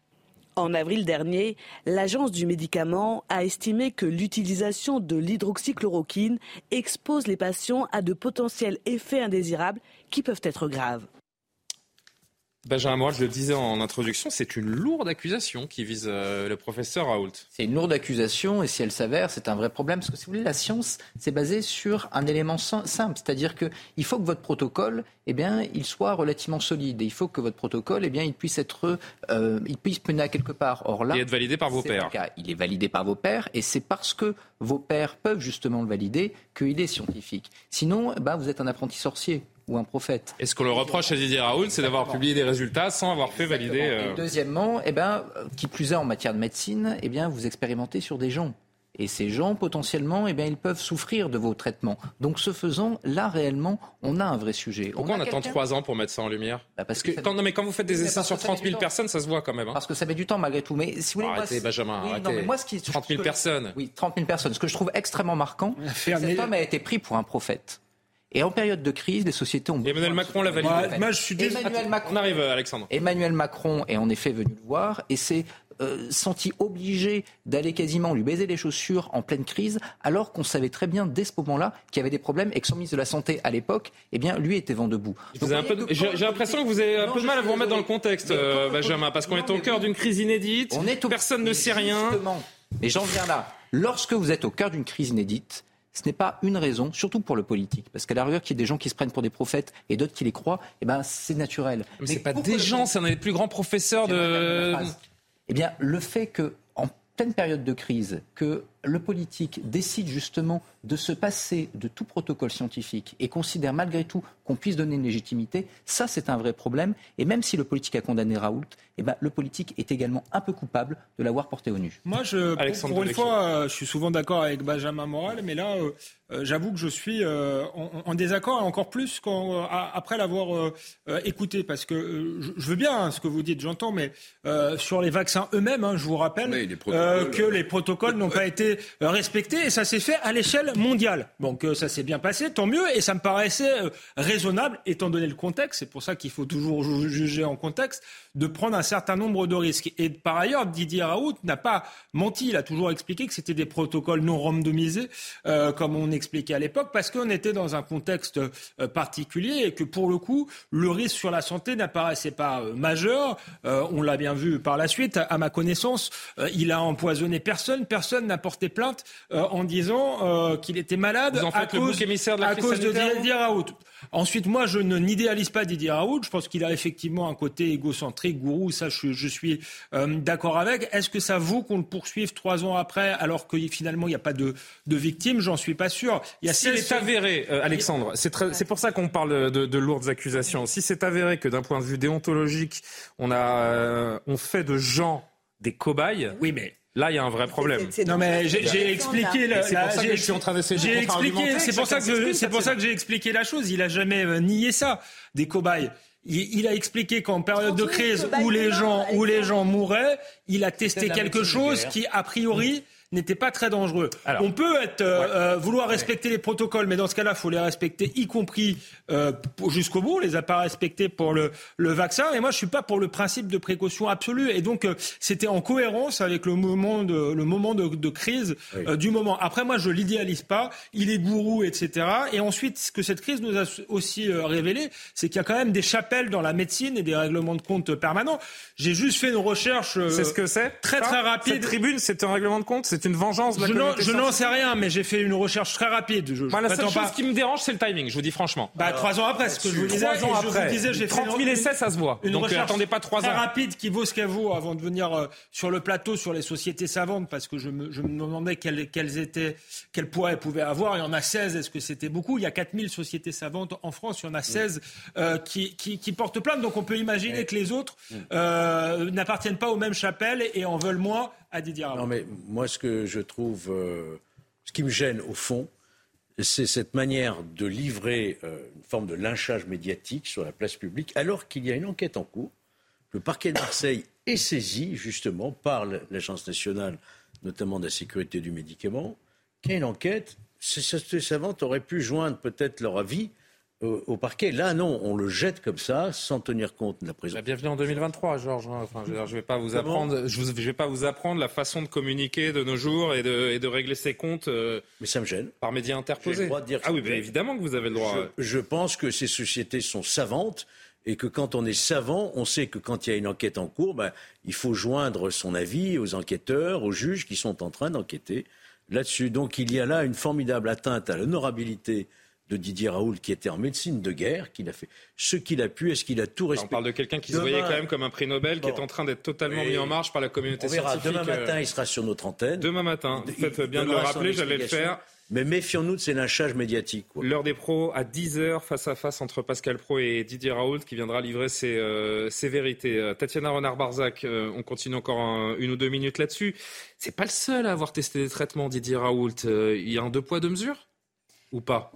S19: En avril dernier, l'Agence du médicament a estimé que l'utilisation de l'hydroxychloroquine expose les patients à de potentiels effets indésirables qui peuvent être graves.
S1: Benjamin Moral, je le disais en introduction, c'est une lourde accusation qui vise euh, le professeur Raoult.
S13: C'est une lourde accusation et si elle s'avère, c'est un vrai problème. Parce que si vous voulez, la science, c'est basé sur un élément simple. C'est-à-dire qu'il faut que votre protocole, eh bien, il soit relativement solide. Et il faut que votre protocole, eh bien, il puisse être, euh, il puisse mener à quelque part.
S1: Or là, et être validé par vos pairs.
S13: Il est validé par vos pairs et c'est parce que vos pairs peuvent justement le valider qu'il est scientifique. Sinon, bah, vous êtes un apprenti sorcier ou un prophète.
S1: Et ce qu'on le reproche à Didier Raoult, c'est d'avoir publié des résultats sans avoir fait valider.
S13: Euh, Et deuxièmement, eh ben, qui plus est en matière de médecine, eh bien, vous expérimentez sur des gens. Et ces gens, potentiellement, eh bien, ils peuvent souffrir de vos traitements. Donc, ce faisant, là, réellement, on a un vrai sujet.
S1: Pourquoi on, attend trois ans pour mettre ça en lumière
S13: bah, parce que,
S1: quand, non, mais quand vous faites des essais sur 30 000 personnes, ça se voit quand même. Hein.
S13: Parce que ça met du temps malgré tout. Mais si vous voulez,
S1: arrêtez, Benjamin, arrêtez. moi, ce qui, 30 000 personnes.
S13: Oui, 30 000 personnes. Ce que je trouve extrêmement marquant, cet homme a été pris pour un prophète. Et en période de crise, les sociétés ont.
S1: Emmanuel Macron l'a validé.
S7: moi, je suis
S13: Emmanuel Macron,
S1: On arrive, Alexandre.
S13: Emmanuel Macron est en effet venu le voir et s'est euh, senti obligé d'aller quasiment lui baiser les chaussures en pleine crise, alors qu'on savait très bien dès ce moment-là qu'il y avait des problèmes et que son ministre de la Santé à l'époque, eh bien, lui était vent debout.
S1: J'ai l'impression que vous avez un peu de mal à vous remettre dans le contexte, euh, Benjamin, parce qu'on est au cœur d'une crise inédite. On est Personne ne sait rien.
S13: Mais j'en viens là. Lorsque vous êtes au cœur d'une crise inédite, ce n'est pas une raison, surtout pour le politique, parce qu'à la rigueur qu'il y ait des gens qui se prennent pour des prophètes et d'autres qui les croient, eh ben c'est naturel.
S1: Mais, c'est pas des gens, c'est un des plus grands professeurs de.
S13: Eh bien, le fait que en pleine période de crise, que le politique décide justement de se passer de tout protocole scientifique et considère malgré tout qu'on puisse donner une légitimité, ça c'est un vrai problème. Et même si le politique a condamné Raoult, eh ben, le politique est également un peu coupable de l'avoir porté au nu.
S7: Moi, je, pour, une fois, euh, je suis souvent d'accord avec Benjamin Moral, mais là, euh, euh, j'avoue que je suis en, désaccord encore plus après l'avoir écouté, parce que je, veux bien hein, ce que vous dites, j'entends, mais sur les vaccins eux-mêmes, hein, je vous rappelle que les protocoles n'ont pas été respecté et ça s'est fait à l'échelle mondiale. Donc euh, ça s'est bien passé, tant mieux, et ça me paraissait euh, raisonnable étant donné le contexte, c'est pour ça qu'il faut toujours juger en contexte, de prendre un certain nombre de risques. Et par ailleurs, Didier Raoult n'a pas menti, il a toujours expliqué que c'était des protocoles non randomisés, euh, comme on expliquait à l'époque, parce qu'on était dans un contexte particulier et que pour le coup, le risque sur la santé n'apparaissait pas majeur. on l'a bien vu par la suite, à ma connaissance, il a empoisonné personne, personne n'a porté plainte euh, en disant euh, qu'il était malade
S1: à, cause, de, à cause de
S7: Didier Raoult. Ensuite, moi, je n'idéalise pas Didier Raoult. Je pense qu'il a effectivement un côté égocentrique, gourou. Ça, je, suis euh, d'accord avec. Est-ce que ça vaut qu'on le poursuive trois ans après, alors que finalement il n'y a pas de, de victimes? J'en suis pas sûr.
S1: Il si c'est avéré, Alexandre, c'est pour ça qu'on parle de, de, lourdes accusations. Si c'est avéré que d'un point de vue déontologique, on a, on fait de gens des cobayes.
S7: Oui, mais
S1: Là, il y a un vrai problème.
S7: non, mais j'ai expliqué.
S1: C'est pour ça que je suis en train d'essayer de expliqué.
S7: C'est pour ça que c'est pour ça que j'ai expliqué la chose. Il a jamais euh, nié ça des cobayes. Il, a expliqué qu'en période de crise où les gens où les gens mouraient, il a testé quelque chose qui a priori n'était pas très dangereux. on peut être, euh, euh, vouloir respecter les protocoles, mais dans ce cas-là, il faut les respecter, y compris euh, jusqu'au bout. On les a pas respectés pour le, le, vaccin. Et moi, je suis pas pour le principe de précaution absolue. Et donc, c'était en cohérence avec le moment de, le moment de, de crise du moment. Après, moi, je l'idéalise pas. Il est gourou, etc. Et ensuite, ce que cette crise nous a aussi révélé, c'est qu'il y a quand même des chapelles dans la médecine et des règlements de compte permanents. J'ai juste fait une recherche.
S1: c'est ce que c'est
S7: Très, très rapide.
S1: Cette tribune, c'est un règlement de compte? C'est une vengeance de
S7: la Je n'en sais rien, mais j'ai fait une recherche très rapide. Je,
S1: bah, la seule chose qui me dérange, c'est le timing, je vous dis franchement.
S7: Bah, trois ans après, ce que je vous disais.
S1: Trois ans après. j'ai 30 000 essais, ça se voit.
S7: Une
S1: Donc,
S7: recherche
S1: attendez pas trois
S7: ans. Très rapide qui vaut ce qu'elle vaut avant de venir euh, sur le plateau sur les sociétés savantes, parce que je me, je me demandais quelles, quelles étaient, quel poids elles pouvaient avoir. Il y en a 16. Est-ce que c'était beaucoup? Il y a 4000 sociétés savantes en France. Il y en a 16 euh, qui, qui, qui, portent plainte. Donc on peut imaginer que les autres euh, n'appartiennent pas aux mêmes chapelles et en veulent moins
S5: Non, mais moi, ce que je trouve, euh, ce qui me gêne au fond, c'est cette manière de livrer euh, une forme de lynchage médiatique sur la place publique, alors qu'il y a une enquête en cours. Le parquet de Marseille <coughs> est saisi justement par l'Agence nationale, notamment de la sécurité du médicament, qui a une enquête. Ces savantes auraient pu joindre peut-être leur avis au, parquet. Là, non, on le jette comme ça, sans tenir compte de la prison.
S1: Bienvenue en 2023, Georges. Hein. Enfin, je ne vais pas vous apprendre. Je, vais pas vous apprendre la façon de communiquer de nos jours et de, et de régler ses comptes. Euh,
S5: Mais ça me gêne.
S1: Par médias interposés. Le droit de dire ah oui, évidemment que vous avez le droit.
S5: Je, pense que ces sociétés sont savantes et que quand on est savant, on sait que quand il y a une enquête en cours, ben, il faut joindre son avis aux enquêteurs, aux juges qui sont en train d'enquêter là-dessus. Donc il y a là une formidable atteinte à l'honorabilité de Didier Raoult, qui était en médecine de guerre, qu'il a fait ce qu'il a pu, est-ce qu'il a tout respecté
S1: On parle de quelqu'un qui se voyait quand même comme un prix Nobel, qui est en train d'être totalement mis en marche par la communauté on verra,
S5: Demain matin, il sera sur notre antenne.
S1: Demain matin, vous faites bien de le rappeler, j'allais le faire.
S5: Mais méfions-nous de ces lynchages médiatiques.
S1: L'heure des pros à 10h face à face entre Pascal Pro et Didier Raoult qui viendra livrer ses, euh, vérités. Euh, Tatiana Renard-Barzac, euh, on continue encore une ou deux minutes là-dessus. C'est pas le seul à avoir testé des traitements, Didier Raoult. Il y a un deux poids deux mesures? Ou pas?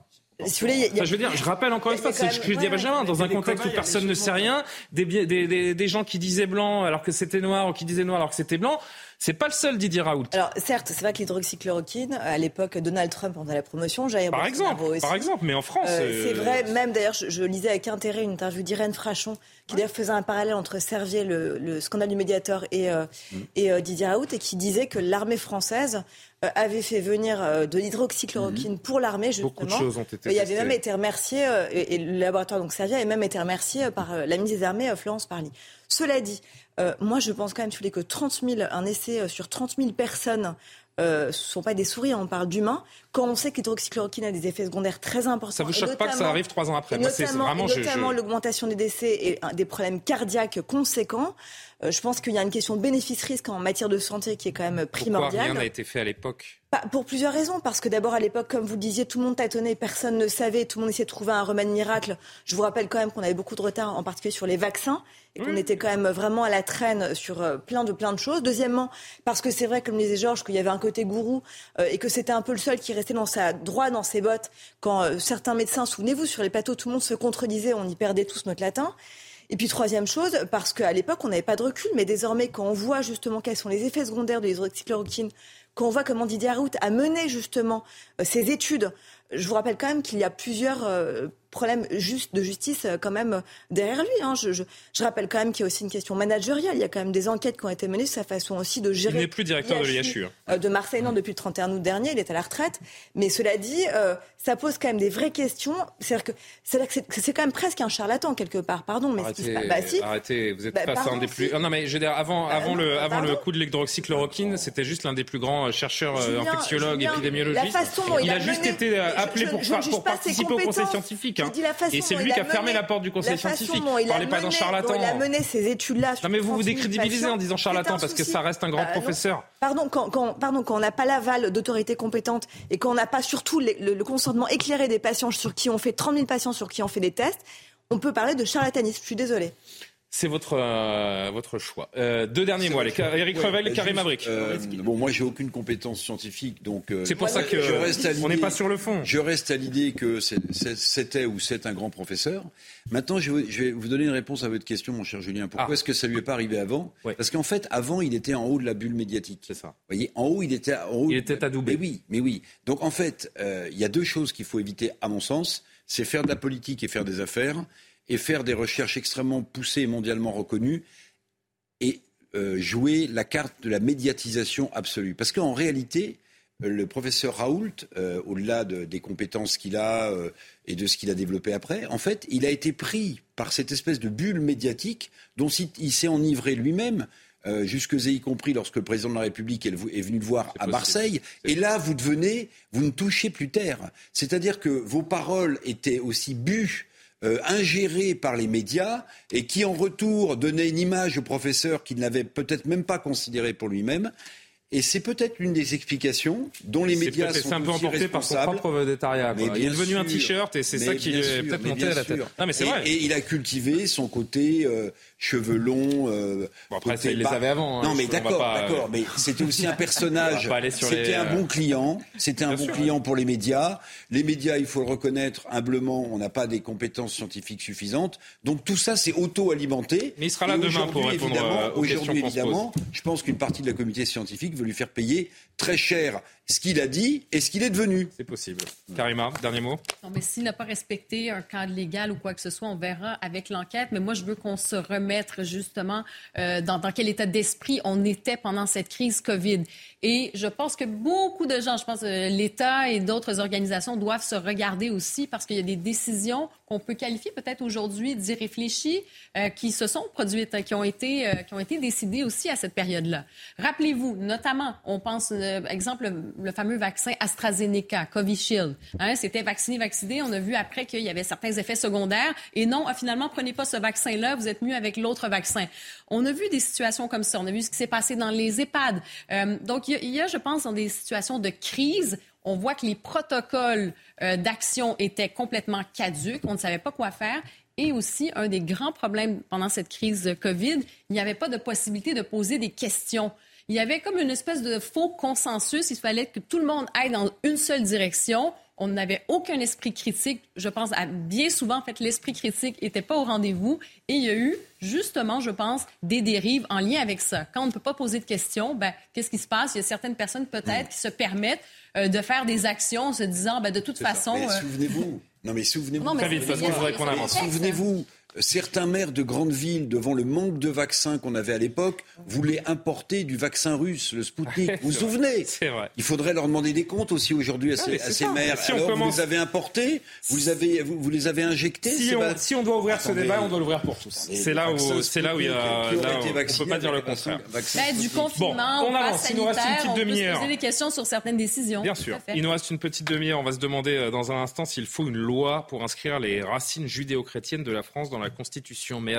S9: Si vous voulez,
S1: je veux dire, je rappelle encore une fois, c'est ce que je dis à Benjamin, dans un contexte où personne ne sait rien, des, des, des, gens qui disaient blanc alors que c'était noir ou qui disaient noir alors que c'était blanc, c'est pas le seul Didier Raoult.
S9: Alors certes, c'est vrai que l'hydroxychloroquine, à l'époque, Donald Trump en faisait la promotion,
S1: Jair par exemple, par exemple, mais en France,
S9: euh, c'est vrai. Même d'ailleurs, je, lisais avec intérêt une interview d'Irène Frachon, qui d'ailleurs faisait un parallèle entre Servier, le, scandale du médiateur, et, euh, mm. et euh, Didier Raoult, et qui disait que l'armée française avait fait venir de l'hydroxychloroquine mm. pour l'armée justement.
S1: Beaucoup de choses ont été.
S9: Il avait même été remercié et, le laboratoire donc Servier avait même été remercié par la ministre des Armées Florence Parly. Cela dit, euh, moi, je pense quand même, tu que 30 000, un essai euh, sur 30 000 personnes euh, ce ne sont pas des souris, on parle d'humains. Quand on sait que l'hydroxychloroquine a des effets secondaires très importants.
S1: Ça vous choque pas que ça arrive trois ans après
S9: Notamment, l'augmentation des décès et des problèmes cardiaques conséquents. Je pense qu'il y a une question de bénéfice-risque en matière de santé qui est quand même primordiale. Pourquoi
S1: rien n'a été fait à l'époque?
S9: Pour plusieurs raisons. Parce que d'abord, à l'époque, comme vous le disiez, tout le monde tâtonnait, personne ne savait, tout le monde essayait de trouver un remède miracle. Je vous rappelle quand même qu'on avait beaucoup de retard, en particulier sur les vaccins, et qu'on était quand même vraiment à la traîne sur euh, plein de plein de choses. Deuxièmement, parce que c'est vrai, comme le disait Georges, qu'il y avait un côté gourou euh, et que c'était un peu le seul qui restait dans sa droit dans ses bottes quand euh, certains médecins, souvenez-vous, sur les plateaux, tout le monde se contredisait, on y perdait tous notre latin. Et puis troisième chose, parce qu'à l'époque, on n'avait pas de recul, mais désormais, quand on voit justement quels sont les effets secondaires de l'hydroxychloroquine quand on voit comment Didier Raoult a mené justement euh, ses études, je vous rappelle quand même qu'il y a plusieurs euh, problème juste de justice euh, quand même derrière lui. Hein. Je, je, je, rappelle quand même qu'il y a aussi une question managériale. Il y a quand même des enquêtes qui ont été menées sur sa façon aussi de gérer.
S1: Il n'est plus directeur de l'IHU. Hein.
S9: Euh, de Marseille, non, depuis le 31 août dernier, il est à la retraite. Mais cela dit, euh, ça pose quand même des vraies questions. C'est-à-dire que c'est quand même presque un charlatan quelque part. Pardon, mais
S1: arrêtez, bah, si. arrêtez vous êtes bah, face à un des plus. non, mais je veux dire, avant, bah, avant, le, avant le coup de l'hydroxychloroquine, c'était juste l'un des plus grands chercheurs infectiologues, épidémiologistes. il, a, juste été appelé pour, pour participer au conseil scientifique. Hein. Et lui qui a fermé la porte du conseil scientifique.
S9: Ne parlez pas d'un charlatan. Il a mené ces études-là.
S1: Non, mais vous vous décrédibilisez en disant charlatan parce que ça reste un grand euh, professeur.
S9: Pardon, quand, pardon, quand on n'a pas l'aval d'autorités compétentes et qu'on n'a pas surtout le, consentement éclairé des patients sur qui on fait 30 000 patients sur qui on fait des tests, on peut parler de charlatanisme. Je suis désolée.
S1: C'est votre, euh, votre choix. Euh, deux derniers les, Eric Revel et Karim Abrik.
S6: Euh, bon, moi, j'ai aucune compétence scientifique, donc.
S1: c'est pour ça que je reste on n'est pas sur le fond.
S6: Je reste à l'idée que c'était ou c'est un grand professeur. Maintenant, je vais, vous donner une réponse à votre question, mon cher Julien. Pourquoi ah. est-ce que ça lui est pas arrivé avant Parce qu'en fait, avant, il était en haut de la bulle médiatique.
S1: C'est ça.
S6: Vous voyez, en haut, il était. En haut,
S1: il était adoubé.
S6: Mais oui, mais oui. Donc, en fait, il y a deux choses qu'il faut éviter, à mon sens. C'est faire de la politique et faire des affaires et faire des recherches extrêmement poussées et mondialement reconnues et euh, jouer la carte de la médiatisation absolue. Parce qu'en réalité, euh, le professeur Raoult, euh, au-delà des compétences qu'il a et de ce qu'il a développé après, en fait, il a été pris par cette espèce de bulle médiatique dont il s'est enivré lui-même. jusque y compris lorsque le président de la République est venu le voir à Marseille. Et là, vous devenez, vous ne touchez plus terre. C'est-à-dire que vos paroles étaient aussi bues euh, ingéré par les médias et qui en retour donnait une image au professeur qu'il n'avait peut-être même pas considéré pour lui-même et c'est peut-être l'une des explications dont les médias sont
S1: C'est un peu emporté par son propre vedettariat. Il est devenu un t-shirt et c'est ça qui est peut-être monté à la tête.
S6: Non, mais c'est vrai. Et il a cultivé son côté euh, cheveux longs. Euh,
S1: bon, après, ça, il les avait avant.
S6: Hein, non, mais d'accord, d'accord. Mais c'était aussi un <laughs> personnage. C'était un bon client. C'était un bon client pour les médias. Les médias, il faut le reconnaître humblement, on n'a pas des compétences scientifiques suffisantes. Donc tout ça, c'est auto-alimenté.
S1: Mais il sera là demain pour répondre aux questions
S6: Aujourd'hui, évidemment, je pense qu'une partie de la communauté scientifique lui faire payer très cher ce qu'il a dit et ce qu'il est devenu.
S1: C'est possible. Karima, dernier mot.
S8: Non, mais s'il n'a pas respecté un cadre légal ou quoi que ce soit, on verra avec l'enquête. Mais moi, je veux qu'on se remette justement euh, dans, dans, quel état d'esprit on était pendant cette crise COVID. Et je pense que beaucoup de gens, je pense euh, l'État et d'autres organisations doivent se regarder aussi parce qu'il y a des décisions qu'on peut qualifier peut-être aujourd'hui d'irréfléchies, euh, qui se sont produites, qui ont été, euh, qui ont été décidées aussi à cette période-là. Rappelez-vous, notamment, on pense, euh, exemple, le, fameux vaccin AstraZeneca, Covishield. Hein, C'était vacciné, vacciné. On a vu après qu'il y avait certains effets secondaires. Et non, ah, finalement, prenez pas ce vaccin-là, vous êtes mieux avec l'autre vaccin. On a vu des situations comme ça. On a vu ce qui s'est passé dans les EHPAD. donc, il y, a, je pense, dans des situations de crise, on voit que les protocoles euh, d'action étaient complètement caduques. On ne savait pas quoi faire. Et aussi, un des grands problèmes pendant cette crise COVID, il n'y avait pas de possibilité de poser des questions. Il y avait comme une espèce de faux consensus. Il fallait que tout le monde aille dans une seule direction. On n'avait aucun esprit critique. Je pense à bien souvent, en fait, l'esprit critique n'était pas au rendez-vous. Et il y a eu, justement, je pense, des dérives en lien avec ça. Quand on ne peut pas poser de questions, ben, qu'est-ce qui se passe? Il y a certaines personnes, peut-être, qui se permettent euh, de faire des actions en se disant, ben, de toute façon.
S6: Euh, souvenez-vous. Non, mais souvenez-vous.
S1: Souvenez-vous
S6: certains maires de grandes villes, devant le manque de vaccins qu'on avait à l'époque, voulaient importer du vaccin russe, le Sputnik. Vous vous souvenez
S1: C'est vrai.
S6: Il faudrait leur demander des comptes aussi aujourd'hui à, ces, maires. Si Alors, vous les avez importés, vous, les avez, vous, les avez injectés
S1: si on, si on, doit ouvrir ce débat, on doit l'ouvrir pour tous. C'est là où, c'est là où il y a. Là, on ne peut pas dire le contraire.
S8: Bah, du confinement, bon, on avance. Il nous reste une petite demi-heure. poser des questions sur certaines décisions.
S1: Bien sûr. Il nous reste une petite demi-heure. On va se demander euh, dans un instant s'il faut une loi pour inscrire les racines judéo-chrétiennes de la France dans la Constitution. Mais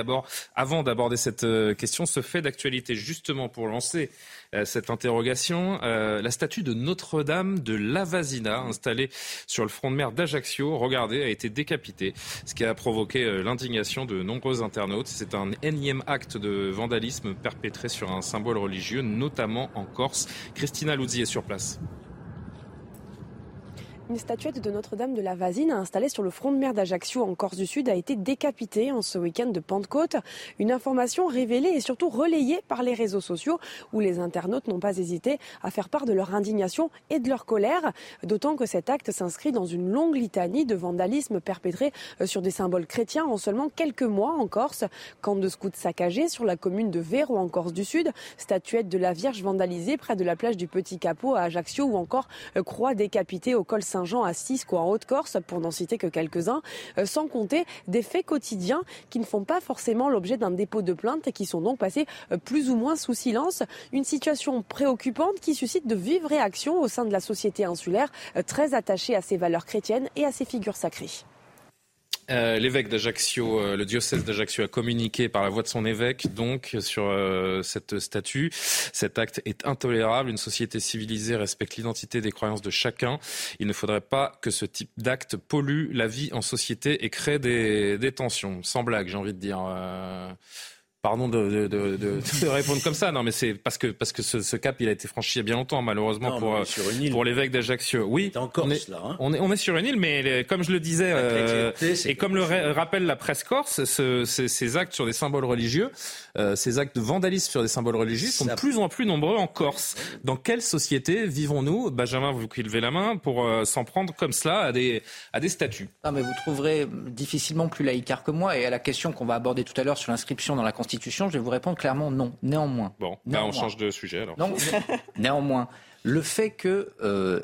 S1: avant d'aborder cette euh, question, ce fait d'actualité, justement pour lancer euh, cette interrogation, euh, la statue de Notre-Dame de Lavazina, installée sur le front de mer d'Ajaccio, regardez, a été décapitée, ce qui a provoqué l'indignation de nombreux internautes. C'est un énième acte de vandalisme perpétré sur un symbole religieux, notamment en Corse. Christina Luzzi est sur place.
S21: Une statuette de Notre-Dame de la Vasine installée sur le front de mer d'Ajaccio en Corse du Sud a été décapitée en ce week-end de Pentecôte. Une information révélée et surtout relayée par les réseaux sociaux où les internautes n'ont pas hésité à faire part de leur indignation et de leur colère. D'autant que cet acte s'inscrit dans une longue litanie de vandalisme perpétré euh, sur des symboles chrétiens en seulement quelques mois en Corse. Camp de scouts saccagés sur la commune de Véro en Corse du Sud, statuette de la Vierge vandalisée près de la plage du Petit Capot à Ajaccio ou encore euh, croix décapitée au col Saint-Jean à Cisco en Haute-Corse, pour n'en citer que quelques-uns, euh, sans compter des faits quotidiens qui ne font pas forcément l'objet d'un dépôt de plainte et qui sont donc passés euh, plus ou moins sous silence. Une situation préoccupante qui suscite de vives réactions au sein de la société insulaire, euh, très attachée à ses valeurs chrétiennes et à ses figures sacrées.
S1: Euh, l'évêque d'Ajaccio, euh, le diocèse d'Ajaccio a communiqué par la voix de son évêque donc sur euh, cette statue. Cet acte est intolérable. Une société civilisée respecte l'identité des croyances de chacun. Il ne faudrait pas que ce type d'acte pollue la vie en société et crée des, des tensions. Sans blague, j'ai envie de dire. Pardon de, de, <laughs> de, répondre comme ça. Non, mais c'est parce que parce que ce, cap il a été franchi il y a bien longtemps, malheureusement pour pour l'évêque d'Ajaccio. Oui,
S5: en Corse, on est, là, hein.
S1: on est on est sur une île, mais comme je le disais euh, et comme le rappelle la presse corse, ce, ces actes sur des symboles religieux, euh, ces actes de vandalisme sur des symboles religieux sont de plus en plus nombreux en Corse. Dans quelle société vivons-nous, Benjamin, vous qui levez la main, pour euh, s'en prendre comme cela à des à des statuts
S13: Non, mais vous trouverez difficilement plus laïcard que moi. Et à la question qu'on va aborder tout à l'heure sur l'inscription dans la Constitution je vais vous répondre clairement non. Néanmoins.
S1: Bon, on change de sujet alors.
S13: Non, <laughs> néanmoins, le fait qu'on euh,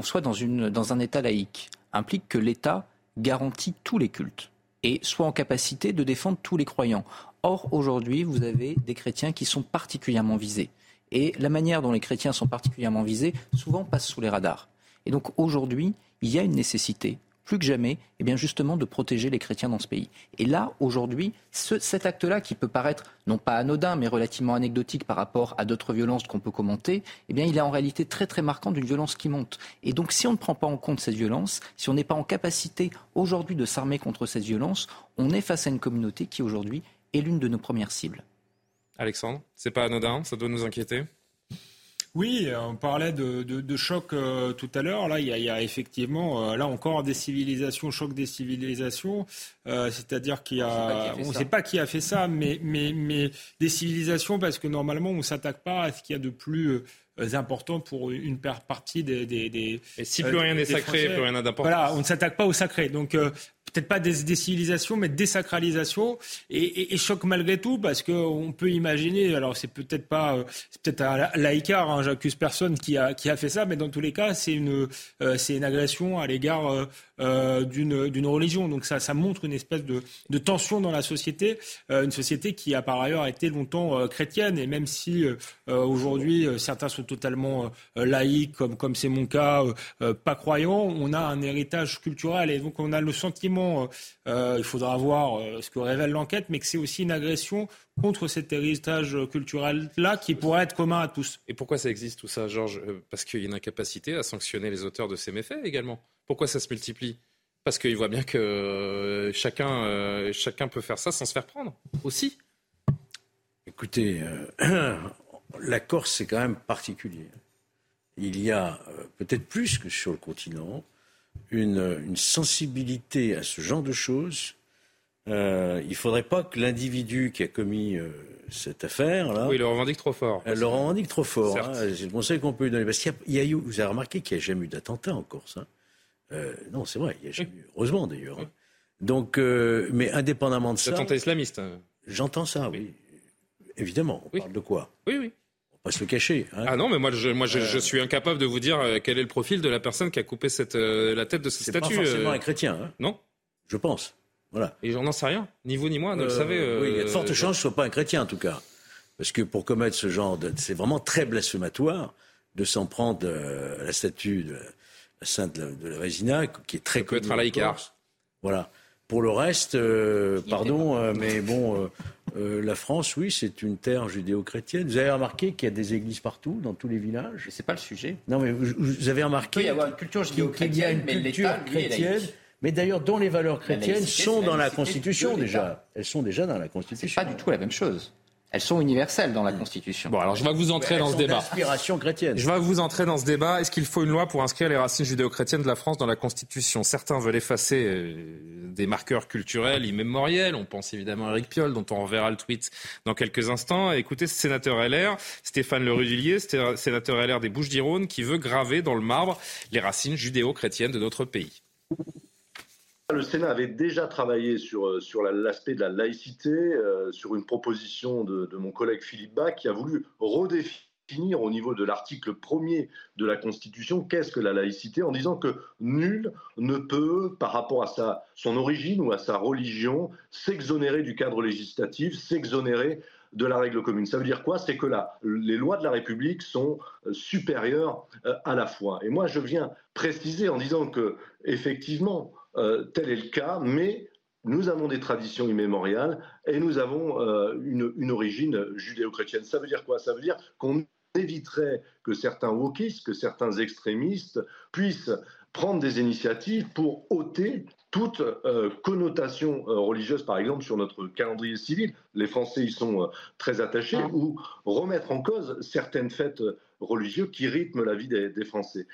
S13: soit dans, une, dans un État laïque implique que l'État garantit tous les cultes et soit en capacité de défendre tous les croyants. Or, aujourd'hui, vous avez des chrétiens qui sont particulièrement visés. Et la manière dont les chrétiens sont particulièrement visés, souvent passe sous les radars. Et donc aujourd'hui, il y a une nécessité plus que jamais, eh bien justement de protéger les chrétiens dans ce pays. Et là, aujourd'hui, cet acte-là, qui peut paraître non pas anodin, mais relativement anecdotique par rapport à d'autres violences qu'on peut commenter, eh il est en réalité très très marquant d'une violence qui monte. Et donc si on ne prend pas en compte cette violence, si on n'est pas en capacité aujourd'hui de s'armer contre cette violence, on est face à une communauté qui aujourd'hui est l'une de nos premières cibles.
S1: Alexandre, c'est pas anodin, ça doit nous inquiéter?
S7: Oui, on parlait de, de, choc euh, tout à l'heure. Là, il y, a, effectivement, euh, là encore, des civilisations, choc des civilisations. Euh, c'est-à-dire qu'il y a, on ne sait pas qui a fait ça, mais, mais, mais des civilisations parce que normalement, on ne s'attaque pas à ce qu'il y a de plus important pour une partie des. des,
S1: Et si plus rien n'est sacré, plus rien n'a d'importance.
S7: Voilà, on ne s'attaque pas au sacré. Donc, peut-être pas des décivilisations, mais désacralisation et, et, choc malgré tout parce qu'on peut imaginer. Alors c'est peut-être pas, euh, c'est peut-être un laïcard. Hein, J'accuse personne qui a qui a fait ça, mais dans tous les cas, c'est une euh, c'est une agression à l'égard d'une religion. Donc ça, ça montre une espèce de, de tension dans la société, une société qui a par ailleurs été longtemps chrétienne. Et même si aujourd'hui certains sont totalement laïcs, comme comme c'est mon cas, pas croyants, on a un héritage culturel et donc on a le sentiment, il faudra voir ce que révèle l'enquête, mais que c'est aussi une agression contre cet héritage culturel-là qui pourrait être commun à tous.
S1: Et pourquoi ça existe tout ça, Georges? Euh, Parce qu'il y a une incapacité à sanctionner les auteurs de ces méfaits également. Pourquoi ça se multiplie? Parce qu'ils voient bien que euh, chacun, euh, chacun peut faire ça sans se faire prendre aussi.
S5: Écoutez, <clears throat> la Corse, c'est quand même particulier. Il y a peut-être plus que sur le continent une sensibilité à ce genre de choses euh, il ne faudrait pas que l'individu qui a commis euh, cette affaire-là.
S1: Oui, il le revendique trop fort.
S5: Elle le revendique trop fort. Hein. c'est le conseil qu'on peut lui donner. Parce qu'il y, a eu, vous avez remarqué qu'il n'y a jamais eu d'attentat en Corse. Hein. Euh, non, c'est vrai, il n'y a jamais eu. Heureusement d'ailleurs. Hein. Donc, mais indépendamment de ça.
S1: Attentat islamiste.
S5: J'entends ça, oui. Évidemment. On parle de quoi?
S1: Oui, oui.
S5: On va pas se le cacher.
S1: Ah non, mais moi, je, moi, je, suis incapable de vous dire quel est le profil de la personne qui a coupé cette, la tête de cette statue.
S5: C'est pas forcément un chrétien.
S1: Non
S5: Je pense. Voilà.
S1: Et j'en sais rien, ni vous ni moi, ne le euh, savez.
S5: oui, il y a de fortes euh, chances que ce ne soit pas un chrétien en tout cas. Parce que pour commettre ce genre de. C'est vraiment très blasphématoire de s'en prendre à la statue de la sainte de la Vésina, qui est très Ça
S1: peut être un laïcard.
S5: Voilà. Pour le reste, euh, pardon, mais bon, la France, oui, c'est une terre judéo-chrétienne. Vous avez remarqué qu'il y a des églises partout, dans tous les villages?
S13: C'est pas le sujet.
S5: Non, mais vous, avez remarqué
S13: qu'il y a une culture judéo-chrétienne, mais l'État,
S5: chrétienne mais d'ailleurs dont les valeurs chrétiennes sont dans la Constitution déjà. Elles sont déjà dans la Constitution.
S13: C'est pas du tout la même chose. Elles sont universelles dans la Constitution.
S1: Bon, alors je vais vous entrer dans ce débat.
S5: Inspiration chrétienne.
S1: Je vais vous entrer dans ce débat. Est-ce qu'il faut une loi pour inscrire les racines judéo-chrétiennes de la France dans la Constitution? Certains veulent effacer euh, des marqueurs culturels immémoriels. On pense évidemment à Eric Piolle, dont on reverra le tweet dans quelques instants. Écoutez, ce sénateur LR, Stéphane Le Rudulier, sénateur LR des Bouches-du-Rhône, qui veut graver dans le marbre les racines judéo-chrétiennes de notre pays.
S22: Le Sénat avait déjà travaillé sur, euh, l'aspect de la laïcité, euh, sur une proposition de, mon collègue Philippe Bach qui a voulu redéfinir au niveau de l'article premier de la Constitution qu'est-ce que la laïcité en disant que nul ne peut, par rapport à sa, son origine ou à sa religion, s'exonérer du cadre législatif, s'exonérer de la règle commune. Ça veut dire quoi? C'est que les lois de la République sont euh, supérieures à la foi. Et moi, je viens préciser en disant que, effectivement, euh, tel est le cas, mais nous avons des traditions immémoriales et nous avons euh, une, origine judéo-chrétienne. Ça veut dire quoi? Ça veut dire qu'on éviterait que certains wokistes, que certains extrémistes puissent prendre des initiatives pour ôter toute euh, connotation religieuse, par exemple, sur notre calendrier civil. Les Français y sont très attachés, ah. ou remettre en cause certaines fêtes religieuses qui rythment la vie des Français.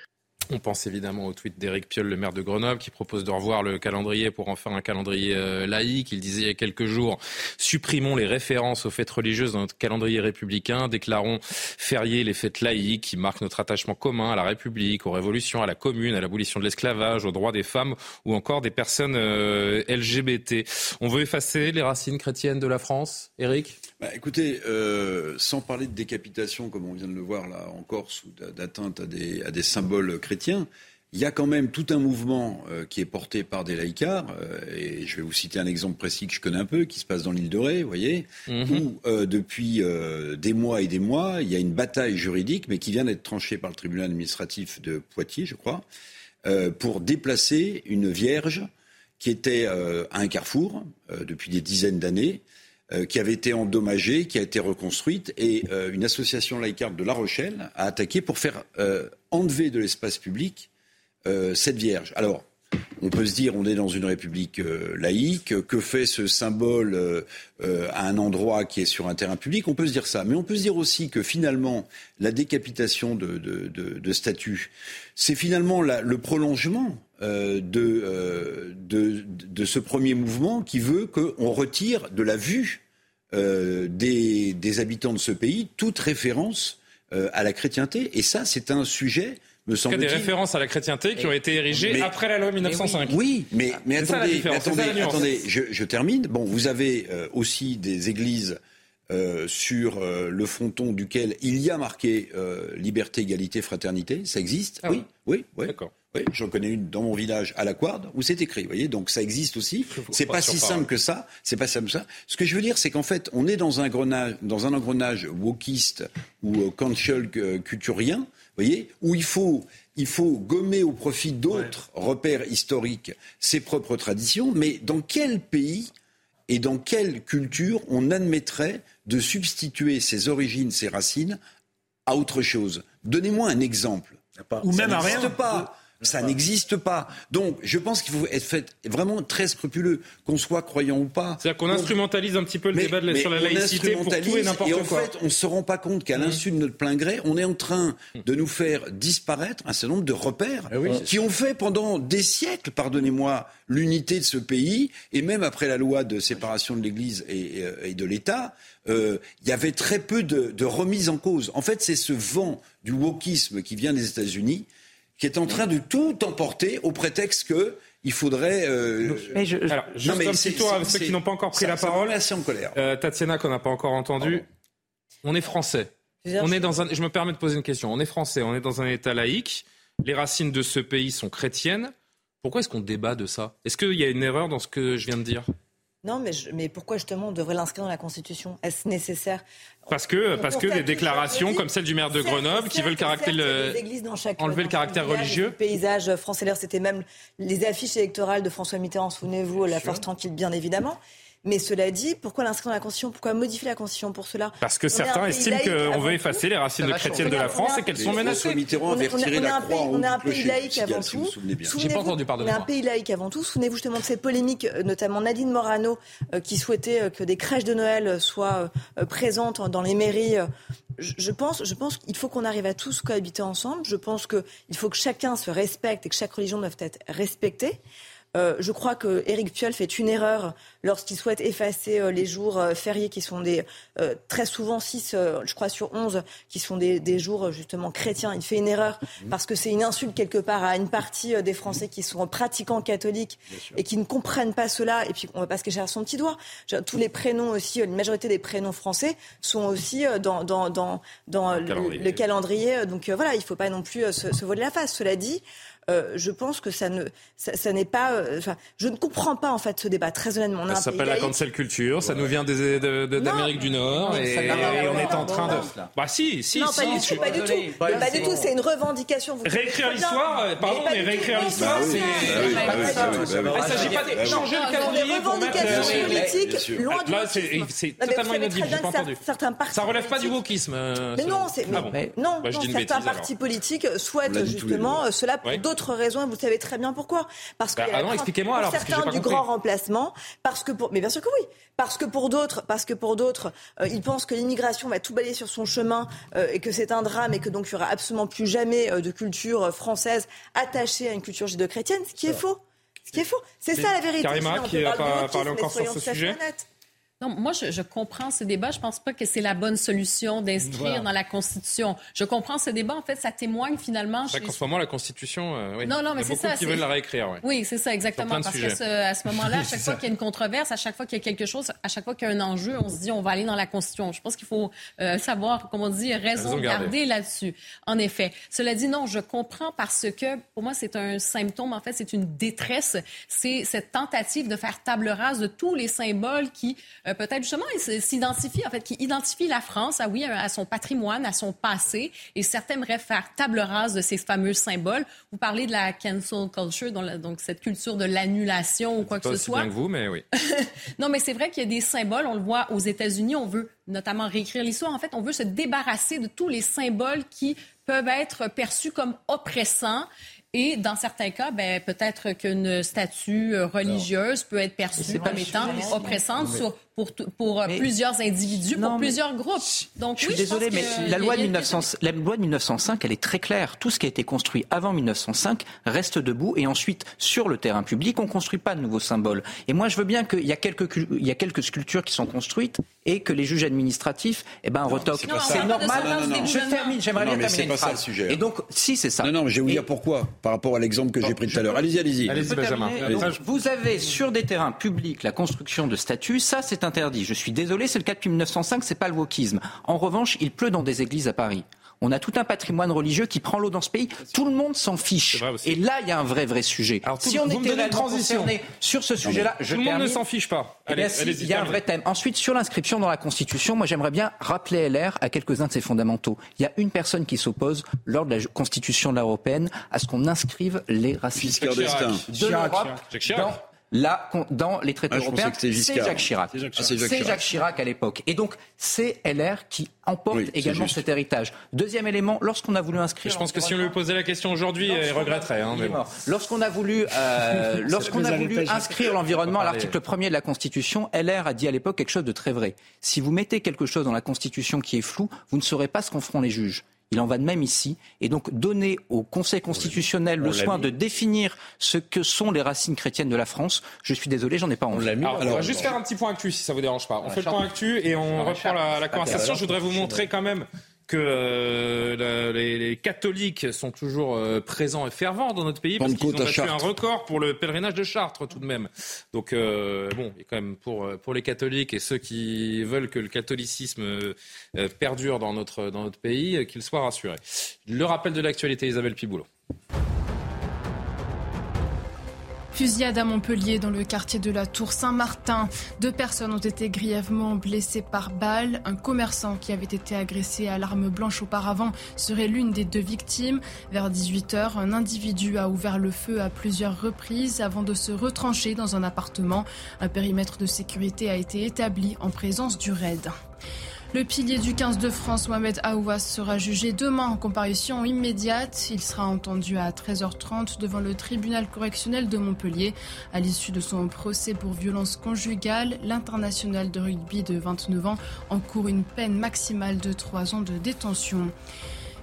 S1: On pense évidemment au tweet d'Éric Piolle, le maire de Grenoble, qui propose de revoir le calendrier pour en faire un calendrier euh, laïque. Il disait il y a quelques jours, supprimons les références aux fêtes religieuses dans notre calendrier républicain, déclarons fériés les fêtes laïques qui marquent notre attachement commun à la République, aux révolutions, à la commune, à l'abolition de l'esclavage, aux droits des femmes ou encore des personnes euh, LGBT. On veut effacer les racines chrétiennes de la France, Éric?
S6: Bah, écoutez, euh, sans parler de décapitation, comme on vient de le voir là en Corse, ou d'atteinte à des, à des symboles chrétiens, il y a quand même tout un mouvement euh, qui est porté par des laïcars, euh, et je vais vous citer un exemple précis que je connais un peu, qui se passe dans l'île de Ré, vous voyez, mhm. où euh, depuis des mois et des mois, il y a une bataille juridique, mais qui vient d'être tranchée par le tribunal administratif de Poitiers, je crois, pour déplacer une vierge qui était à un carrefour depuis des dizaines d'années, euh, qui avait été endommagée, qui a été reconstruite, et euh, une association laïcarde de La Rochelle a attaqué pour faire euh, enlever de l'espace public cette Vierge. Alors, on peut se dire, on est dans une république laïque, que fait ce symbole à un endroit qui est sur un terrain public? On peut se dire ça. Mais on peut se dire aussi que finalement, la décapitation de, de, statues, c'est finalement le prolongement de, ce premier mouvement qui veut qu'on retire de la vue euh, des, des, habitants de ce pays toute référence euh, à la chrétienté. Et ça, c'est un sujet.
S1: Me semble il y a des références à la chrétienté qui ont été érigées après la loi 1905.
S6: oui, mais, mais attendez, attendez, attendez je, je, termine. Bon, vous avez euh, aussi des églises euh, sur euh, le fronton duquel il y a marqué liberté, égalité, fraternité. Ça existe ah Oui, oui, oui. D'accord. Oui, j'en connais une dans mon village à la Quarte où c'est écrit. Vous voyez, donc ça existe aussi. C'est pas si simple que ça. C'est pas simple que ça. Ce que je veux dire, c'est qu'en fait, on est dans un engrenage, dans un engrenage wokiste ou cancel culturien. Vous voyez, où il faut il faut gommer au profit d'autres repères historiques ses propres traditions. Mais dans quel pays et dans quelle culture on admettrait de substituer ses origines, ses racines à autre chose? Donnez-moi un exemple.
S7: Ou même à rien.
S6: pas. Ça n'existe pas. Donc, je pense qu'il faut être fait vraiment très scrupuleux, qu'on soit croyant ou pas.
S1: C'est-à-dire qu'on instrumentalise un petit peu le débat sur la laïcité pour tout et n'importe
S6: quoi. Et en fait, on ne se rend pas compte qu'à mmh. l'insu de notre plein gré, on est en train de nous faire disparaître un certain nombre de repères eh qui ont fait pendant des siècles, pardonnez-moi, l'unité de ce pays. Et même après la loi de séparation de l'Église et, euh, de l'État, euh, il y avait très peu de, de remise en cause. En fait, c'est ce vent du wokisme qui vient des États-Unis qui est en train de tout emporter au prétexte que il faudrait.
S1: Euh... Mais je, Alors, juste un petit tour à ceux qui n'ont pas encore pris la parole.
S6: assez en colère.
S1: Euh, Tatiana, qu'on n'a pas encore entendu. On est français. On est dans un. Je me permets de poser une question. On est français. On est dans un État laïque. Les racines de ce pays sont chrétiennes. Pourquoi est-ce qu'on débat de ça? Est-ce qu'il y a une erreur dans ce que je viens de dire?
S9: Non, mais, mais pourquoi justement on devrait l'inscrire dans la Constitution? Est-ce nécessaire?
S1: Parce que, parce que des déclarations comme celle du maire de Grenoble qui veulent caractère le, enlever le caractère religieux. Le
S9: paysage français, c'était même les affiches électorales de François Mitterrand, souvenez-vous, La Force Tranquille, bien évidemment. Mais cela dit, pourquoi l'inscrire dans la Constitution? Pourquoi modifier la Constitution pour cela?
S1: Parce que certains estiment qu'on veut effacer les racines chrétiennes de la France et qu'elles sont menacées.
S9: Mitterrand avait retiré la croix On est un pays laïque avant tout.
S1: J'ai pas entendu,
S9: On est un pays laïque avant tout. Souvenez-vous justement de cette polémique, euh, notamment Nadine Morano, euh, qui souhaitait euh, que des crèches de Noël soient présentes dans les mairies. Je pense, je pense qu'il faut qu'on arrive à tous cohabiter ensemble. Je pense qu'il faut que chacun se respecte et que chaque religion doit être respectée. Euh, je crois que Éric Piolle fait une erreur lorsqu'il souhaite effacer euh, les jours euh, fériés qui sont des très souvent 6, je crois sur 11, qui sont des, jours justement chrétiens. Il fait une erreur mhm. parce que c'est une insulte quelque part à une partie des Français qui sont pratiquants catholiques et qui ne comprennent pas cela. Et puis on va pas se cacher à son petit doigt. Tous les prénoms aussi, une majorité des prénoms français sont aussi dans, dans, dans, dans le, calendrier. Donc voilà, il ne faut pas non plus se, se voler la face. Cela dit, euh, je pense que ça ne, ça, n'est pas. Euh, je ne comprends pas en fait ce débat très honnêtement.
S1: Ça s'appelle la cancel culture. Ça nous vient d'Amérique du Nord et, on est en train de. Bah si, si,
S9: non, si. Pas du tout. Pas du tout. Pas du tout. C'est une revendication.
S1: réécrire l'histoire. Euh, pardon, mais réécrire l'histoire, c'est. Il ne s'agit pas de changer le calendrier pour mettre.
S9: politiques loin
S1: Là, c'est totalement inaudible. J'ai pas entendu. Ça relève pas du wokisme.
S9: Mais non, non, bah, certains partis politiques souhaitent justement cela pour d'autres raisons, vous savez très bien pourquoi.
S1: Parce que bah, expliquez-moi alors.
S9: Certains du grand remplacement, parce que pour, mais bien sûr que oui, parce que pour d'autres, parce que pour d'autres, euh, ils pensent que l'immigration va tout balayer sur son chemin euh, et que c'est un drame et que donc il y aura absolument plus jamais euh, de culture française attachée à une culture judéo-chrétienne, ce qui est faux. Ce qui est faux. C'est ça la vérité.
S1: Karima qui n'a pas parlé encore sur ce sujet.
S8: Non, moi, je, je, comprends ce débat. Je pense pas que c'est la bonne solution d'inscrire dans la Constitution. Je comprends ce débat. En fait, ça témoigne finalement.
S1: C'est qu'en ce moment, la Constitution, euh, oui.
S8: Non, non, mais c'est ça.
S1: qui veulent la réécrire. Ouais.
S8: Oui, c'est ça, exactement. Parce que à ce moment-là, à chaque fois qu'il y a une controverse, à chaque fois qu'il y a quelque chose, à chaque fois qu'il y a un enjeu, on se dit, on va aller dans la Constitution. Je pense qu'il faut euh, savoir, comme on dit, raison, garder là-dessus. En effet. Cela dit, non, je comprends parce que pour moi, c'est un symptôme. En fait, c'est une détresse. C'est cette tentative de faire table rase de tous les symboles qui, euh, peut-être justement, s'identifie, en fait, qui identifie la France, à, oui, à son patrimoine, à son passé, et certains aimeraient faire table rase de ces fameux symboles. Vous parlez de la cancel culture, donc cette culture de l'annulation ou quoi que ce soit.
S1: Bien que vous, mais oui. <laughs>
S8: non, mais c'est vrai qu'il y a des symboles. On le voit aux États-Unis. On veut notamment réécrire l'histoire. En fait, on veut se débarrasser de tous les symboles qui peuvent être perçus comme oppressants et dans certains cas, ben, peut-être qu'une statue religieuse peut être perçue comme étant oppressante sur, pour, pour euh, plusieurs individus, pour plusieurs groupes.
S13: Donc, je suis désolé, mais la loi, de 1900, la loi de 1905, elle est très claire. Tout ce qui a été construit avant 1905 reste debout et ensuite, sur le terrain public, on ne construit pas de nouveaux symboles. Et moi, je veux bien qu'il y, a quelques, il y a quelques sculptures qui sont construites et que les juges administratifs eh ben, retoquent. C'est normal. je termine, j'aimerais bien terminer
S6: une phrase. Sujet,
S13: Et donc, si c'est ça.
S6: Non, non, je vais vous dire pourquoi. Par rapport à l'exemple que j'ai pris tout à l'heure. Allez-y, allez-y.
S1: Allez-y, Benjamin.
S13: vous avez sur des terrains publics la construction de statues, ça c'est interdit. Je suis désolé, c'est le cas depuis 1905, c'est pas le wokisme. En revanche, il pleut dans des églises à Paris. On a tout un patrimoine religieux qui prend l'eau dans ce pays. Tout le monde s'en fiche. Et là, il y a un vrai, vrai sujet.
S1: Alors,
S13: si
S1: on
S13: était réellement concerné sur ce sujet-là,
S1: je Tout le monde ne s'en fiche pas.
S13: Eh il y a un vrai thème. Ensuite, sur l'inscription dans la Constitution, moi, j'aimerais bien rappeler LR à quelques-uns de ses fondamentaux. Il y a une personne qui s'oppose, lors de la Constitution de l'européenne, à ce qu'on inscrive les racistes de l'Europe là, dans les traités ah, européens, c'est Jacques Chirac. C'est Jacques, Chirac. à l'époque. Et donc, c'est LR qui emporte également cet héritage. Deuxième élément, lorsqu'on a voulu inscrire.
S1: Je pense que si on lui posait la question aujourd'hui, il regretterait. Hein,
S13: Lorsqu'on a voulu, euh, lorsqu'on a voulu inscrire l'environnement à l'article 1er de la Constitution, LR a dit à l'époque quelque chose de très vrai. Si vous mettez quelque chose dans la Constitution qui est flou, vous ne saurez pas ce qu'en feront les juges. Il en va de même ici. Et donc donner au Conseil constitutionnel le soin de définir ce que sont les racines chrétiennes de la France, je suis désolé, j'en ai pas envie.
S1: Alors, on va juste faire un petit point actu si ça vous dérange pas. On fait le point actu et on reprend la, la conversation. Je voudrais vous montrer quand même que euh, les, catholiques sont toujours euh, présents et fervents dans notre pays parce qu'ils ont battu un record pour le pèlerinage de Chartres tout de même. Donc euh, bon, et quand même pour pour les catholiques et ceux qui veulent que le catholicisme perdure dans notre dans notre pays, qu'ils soient rassurés. Le rappel de l'actualité, Isabelle Piboulot.
S2: Fusillade à Montpellier dans le quartier de la Tour Saint-Martin. Deux personnes ont été grièvement blessées par balle. Un commerçant qui avait été agressé à l'arme blanche auparavant serait l'une des deux victimes. Vers 18h, un individu a ouvert le feu à plusieurs reprises avant de se retrancher dans un appartement. Un périmètre de sécurité a été établi en présence du raid. Le pilier du 15 de France, Mohamed Aouas, sera jugé demain en comparution immédiate. Il sera entendu à 13h30 devant le tribunal correctionnel de Montpellier. À l'issue de son procès pour violence conjugale, l'international de rugby de 29 ans encourt une peine maximale de 3 ans de détention.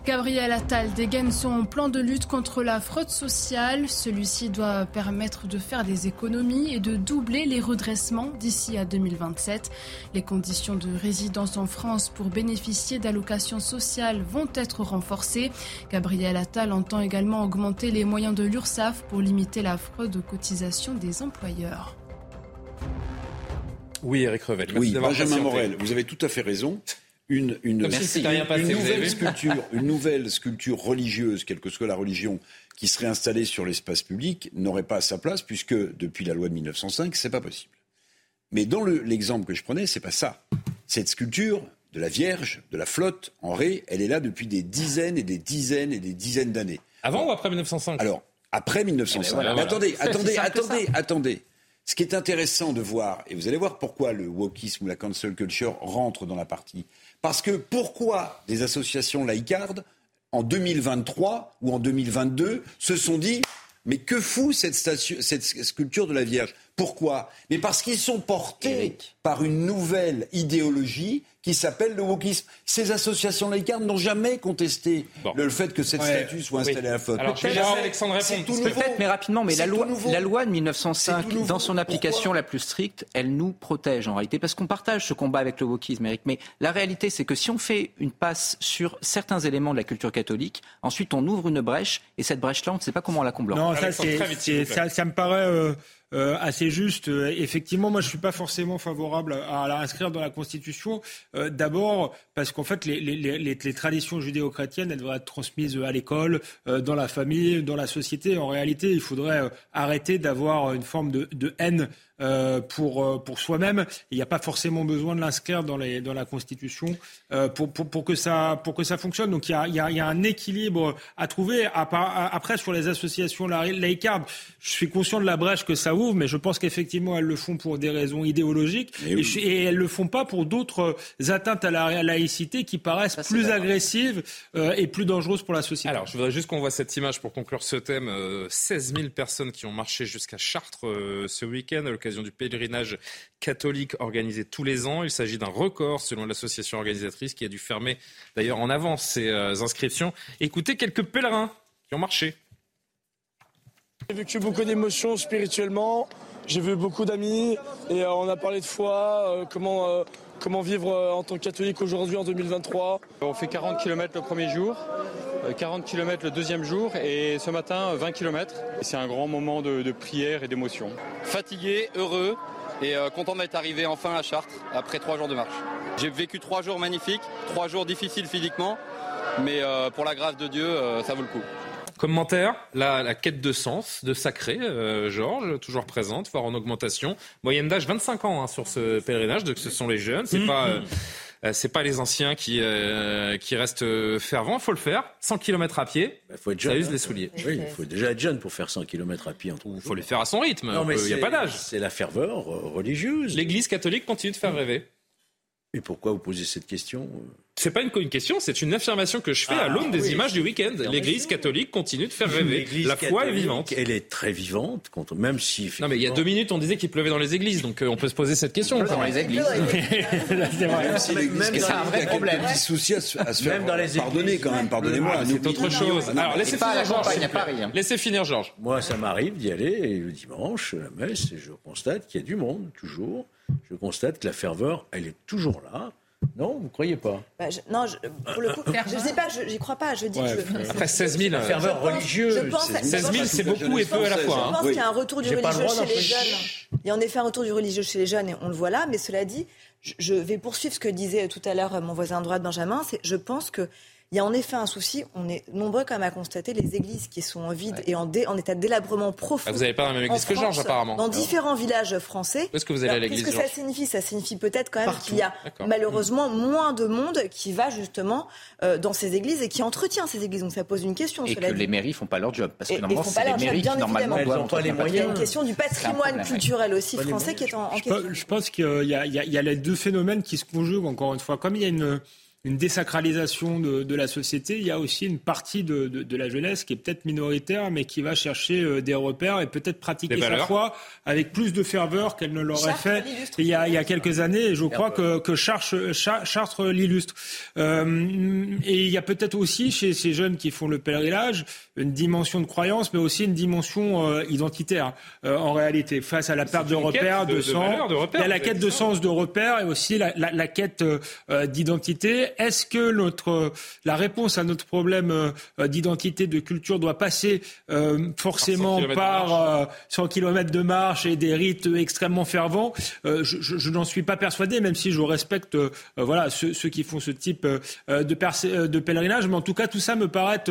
S2: Gabriel Attal dégaine son plan de lutte contre la fraude sociale. Celui-ci doit permettre de faire des économies et de doubler les redressements d'ici à 2027. Les conditions de résidence en France pour bénéficier d'allocations sociales vont être renforcées. Gabriel Attal entend également augmenter les moyens de l'URSSAF pour limiter la fraude aux cotisations des employeurs.
S1: Oui, Eric Revel.
S6: Oui, Benjamin Morel, vous avez tout à fait raison une, une, nouvelle sculpture, une nouvelle sculpture religieuse, quelle que soit la religion, qui serait installée sur l'espace public, n'aurait pas sa place, puisque depuis la loi de 1905, c'est pas possible. Mais dans l'exemple que je prenais, c'est pas ça. Cette sculpture de la Vierge, de la flotte en ré, elle est là depuis des dizaines et des dizaines et des dizaines d'années.
S1: Avant ou après 1905
S6: Alors, après 1905. Mais attendez, attendez, attendez, attendez. Ce qui est intéressant de voir, et vous allez voir pourquoi le wokisme ou la cancel culture rentre dans la partie, parce que pourquoi des associations laïcardes, en 2023 ou en 2022, se sont dit mais que fout cette, cette sculpture de la Vierge? Pourquoi? Mais parce qu'ils sont portés par une nouvelle idéologie qui s'appelle le wokisme. Ces associations laïcardes n'ont jamais contesté le fait que cette statue soit installée à faute.
S1: Alors, Alexandre
S13: Peut-être, mais rapidement, mais la loi, la loi de 1905, dans son application la plus stricte, elle nous protège en réalité, parce qu'on partage ce combat avec le wokisme, Eric. Mais la réalité, c'est que si on fait une passe sur certains éléments de la culture catholique, ensuite on ouvre une brèche, et cette brèche-là, on ne sait pas comment on la comble.
S7: Non, ça, ça, me paraît... Euh, euh, assez juste. Euh, effectivement, moi, je suis pas forcément favorable à, la inscrire dans la Constitution. Euh, d'abord, parce qu'en fait, les, les, les, les traditions judéo-chrétiennes, elles devraient être transmises à l'école, dans la famille, dans la société. En réalité, il faudrait arrêter d'avoir une forme de, de haine euh, pour, euh, pour soi-même. Il n'y a pas forcément besoin de l'inscrire dans, les, dans la Constitution euh, pour, pour, pour, que ça, pour que ça fonctionne. Donc il y a, il y a, il y a un équilibre à trouver. Après, sur les associations laïcardes, je suis conscient de la brèche que ça ouvre, mais je pense qu'effectivement, elles le font pour des raisons idéologiques et, et, elles le font pas pour d'autres atteintes à la laïcité qui paraissent plus agressives et plus dangereuses pour la société.
S1: Alors, je voudrais juste qu'on voit cette image pour conclure ce thème. 16 000 personnes qui ont marché jusqu'à Chartres ce week-end du pèlerinage catholique organisé tous les ans. Il s'agit d'un record selon l'association organisatrice qui a dû fermer d'ailleurs en avance ses euh, inscriptions. Écoutez quelques pèlerins qui ont marché.
S23: J'ai vécu beaucoup d'émotions spirituellement. J'ai vu beaucoup d'amis et euh, on a parlé de foi, euh, comment, comment vivre en tant que catholique aujourd'hui en 2023.
S24: On fait 40 km le premier jour.
S25: 40 km le deuxième jour et ce matin 20 km. C'est un grand moment de, prière et d'émotion.
S24: Fatigué, heureux et euh, content d'être arrivé enfin à Chartres après trois jours de marche. J'ai vécu trois jours magnifiques, trois jours difficiles physiquement, mais euh, pour la grâce de Dieu, euh, ça vaut le coup.
S1: Commentaire, la, quête de sens, de sacré, Georges, toujours présente, voire en augmentation. Moyenne d'âge 25 ans hein, sur ce pèlerinage, donc ce sont les jeunes, c'est mmh. pas euh, c'est pas les anciens qui, euh, qui restent euh, fervents. Il faut le faire. 100 km à pied. Il bah, faut être jeune. Ça use hein. les souliers.
S5: Oui, il faut déjà être jeune pour faire 100 km à pied.
S1: Il faut les faire à son rythme. Il n'y a pas d'âge.
S5: C'est la ferveur religieuse.
S1: L'Église catholique continue de faire rêver.
S5: Et pourquoi vous posez cette question
S1: c'est pas une, une, question, c'est une affirmation que je fais à ah, l'aune des images du week-end. L'Église catholique continue de faire rêver. La foi est vivante.
S5: Elle est très vivante, même si.
S1: Non, mais il y a deux minutes, on disait qu'il pleuvait dans les églises, donc euh, on peut se poser cette question.
S13: Dans les églises. <laughs>
S6: Même c'est un vrai problème. Petit souci à se, faire dans les pardonner quand même. Pardonnez-moi.
S1: C'est autre chose. Alors laissez finir Georges. Hein. Laissez finir Georges.
S5: Moi, ça m'arrive d'y aller le dimanche, la messe, et je constate qu'il y a du monde toujours. Je constate que la ferveur, elle est toujours là. Non, vous ne croyez pas
S9: bah, Non, pour le coup, je ne sais pas, j'y crois pas. Je dis
S1: je, Après 16 000,
S5: ferveur religieuse.
S1: 16 000, c'est beaucoup et peu à la fois.
S9: Je hein. pense qu'il y a un retour du religieux chez les jeunes. Il y a en effet un retour du religieux chez les jeunes et on le voit là. Mais cela dit, je vais poursuivre ce que disait tout à l'heure mon voisin de droite, Benjamin. Je pense que il y a en effet un souci. On est nombreux quand même à constater les églises qui sont en vide et en, en, état de délabrement profond.
S1: Ah, vous n'avez pas la même église que Georges, apparemment.
S9: Dans différents villages français.
S1: Est-ce que vous allez à l'église
S9: Qu'est-ce que ça signifie? Ça signifie peut-être quand même qu'il y a malheureusement moins de monde qui va justement euh, dans ces églises et qui entretient ces églises. Donc ça pose une question.
S13: Et que les mairies font pas leur job. Parce que normalement,
S9: c'est les
S13: mairies qui normalement
S9: doivent pas les moyens. Il y a une question du patrimoine culturel aussi français qui est en, question.
S7: Je pense qu'il y, y a les deux phénomènes qui se conjuguent encore une fois. Comme il y a une une désacralisation de, de, la société, il y a aussi une partie de, de, de la jeunesse qui est peut-être minoritaire, mais qui va chercher euh, des repères et peut-être pratiquer sa foi avec plus de ferveur qu'elle ne l'aurait fait il y, a, il y, a, quelques années. Et je crois que, que Chartres, Chartres l'illustre. Euh, et il y a peut-être aussi chez ces jeunes qui font le pèlerinage une dimension de croyance, mais aussi une dimension euh, identitaire euh, en réalité. Face à la perte de repères, de, sens, il y a la quête de sens, de repères et aussi la, la, la quête d'identité est-ce que notre, la réponse à notre problème euh, d'identité, de culture doit passer euh, forcément par 100 euh, km de marche et des rites extrêmement fervents Je, n'en suis pas persuadé, même si je respecte voilà, ceux, qui font ce type de, de, pèlerinage. Mais en tout cas, tout ça me paraît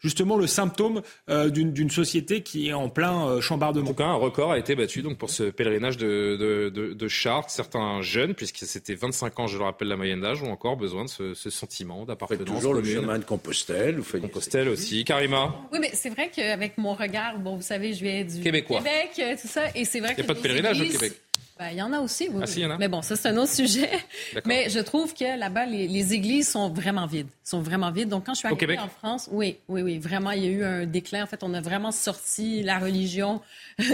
S7: justement le symptôme d'une société qui est en plein chambardement.
S1: En tout cas, un record a été battu donc, pour ce pèlerinage de, de Chartres. Certains jeunes, puisque c'était 25 ans, je le rappelle, la moyenne d'âge, ont encore besoin de ce, ce, sentiment d'appartenance.
S5: toujours le chemin de Compostelle. Vous
S1: Compostelle aussi. Karima
S8: Oui, mais c'est vrai qu'avec mon regard, bon, vous savez, je viens du
S1: Québécois.
S8: Québec, euh, tout ça, et c'est vrai
S1: Il n'y a pas de pèlerinage au Québec.
S8: Ben, il y en a aussi, oui.
S1: Ah, si, y en a?
S8: Mais bon, ça, c'est un autre sujet. Mais je trouve que là-bas, les, églises sont vraiment vides. sont vraiment vides. Donc, quand je suis arrivée en France, oui, oui, oui, vraiment, il y a eu un déclin. En fait, on a vraiment sorti la religion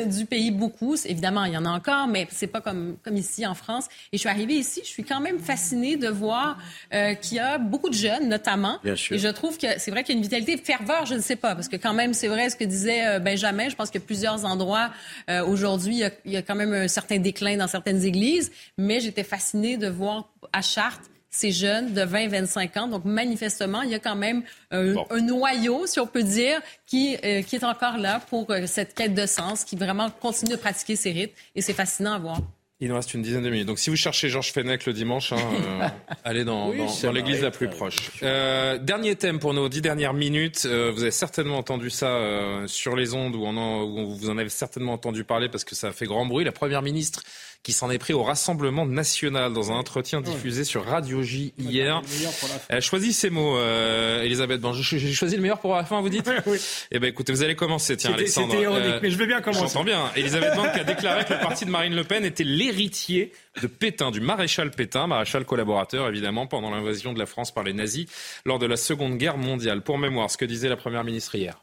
S8: du pays beaucoup. Évidemment, il y en a encore, mais c'est pas comme, comme ici en France. Et je suis arrivée ici, je suis quand même fascinée de voir euh, qu'il y a beaucoup de jeunes, notamment.
S5: Bien sûr.
S8: Et je trouve que c'est vrai qu'il y a une vitalité ferveur, je ne sais pas, parce que quand même, c'est vrai ce que disait euh, Benjamin. Je pense a plusieurs endroits euh, aujourd'hui, il, il y a quand même un certain déclin dans certaines églises, mais j'étais fascinée de voir à Chartres ces jeunes de 20-25 ans. Donc, manifestement, il y a quand même un, noyau, si on peut dire, qui, euh, qui est encore là pour euh, cette quête de sens, qui vraiment continue de pratiquer ces rites. Et c'est fascinant à voir.
S1: Il nous reste une dizaine de minutes. Donc, si vous cherchez Georges Fenech le dimanche, hein, <laughs> euh, allez dans, dans, l'église la plus proche. Euh, dernier thème pour nos dix dernières minutes. Euh, vous avez certainement entendu ça euh, sur les ondes ou, où vous en avez certainement entendu parler parce que ça a fait grand bruit. La première ministre qui s'en est pris au Rassemblement national dans un entretien diffusé sur Radio J hier. Elle choisit ses mots, euh, Elisabeth Bon, J'ai choisi le meilleur pour la fin, vous dites <laughs>
S7: Oui.
S1: Eh bien, écoutez, vous allez commencer, tiens, Alexandre.
S7: C'était ironique, euh, mais je vais bien commencer.
S1: J'entends bien. Elisabeth Bank a déclaré que le parti de Marine Le Pen était l'héritier de Pétain, du maréchal Pétain, maréchal collaborateur évidemment pendant l'invasion de la France par les nazis lors de la Seconde Guerre mondiale. Pour mémoire, ce que disait la Première ministre hier.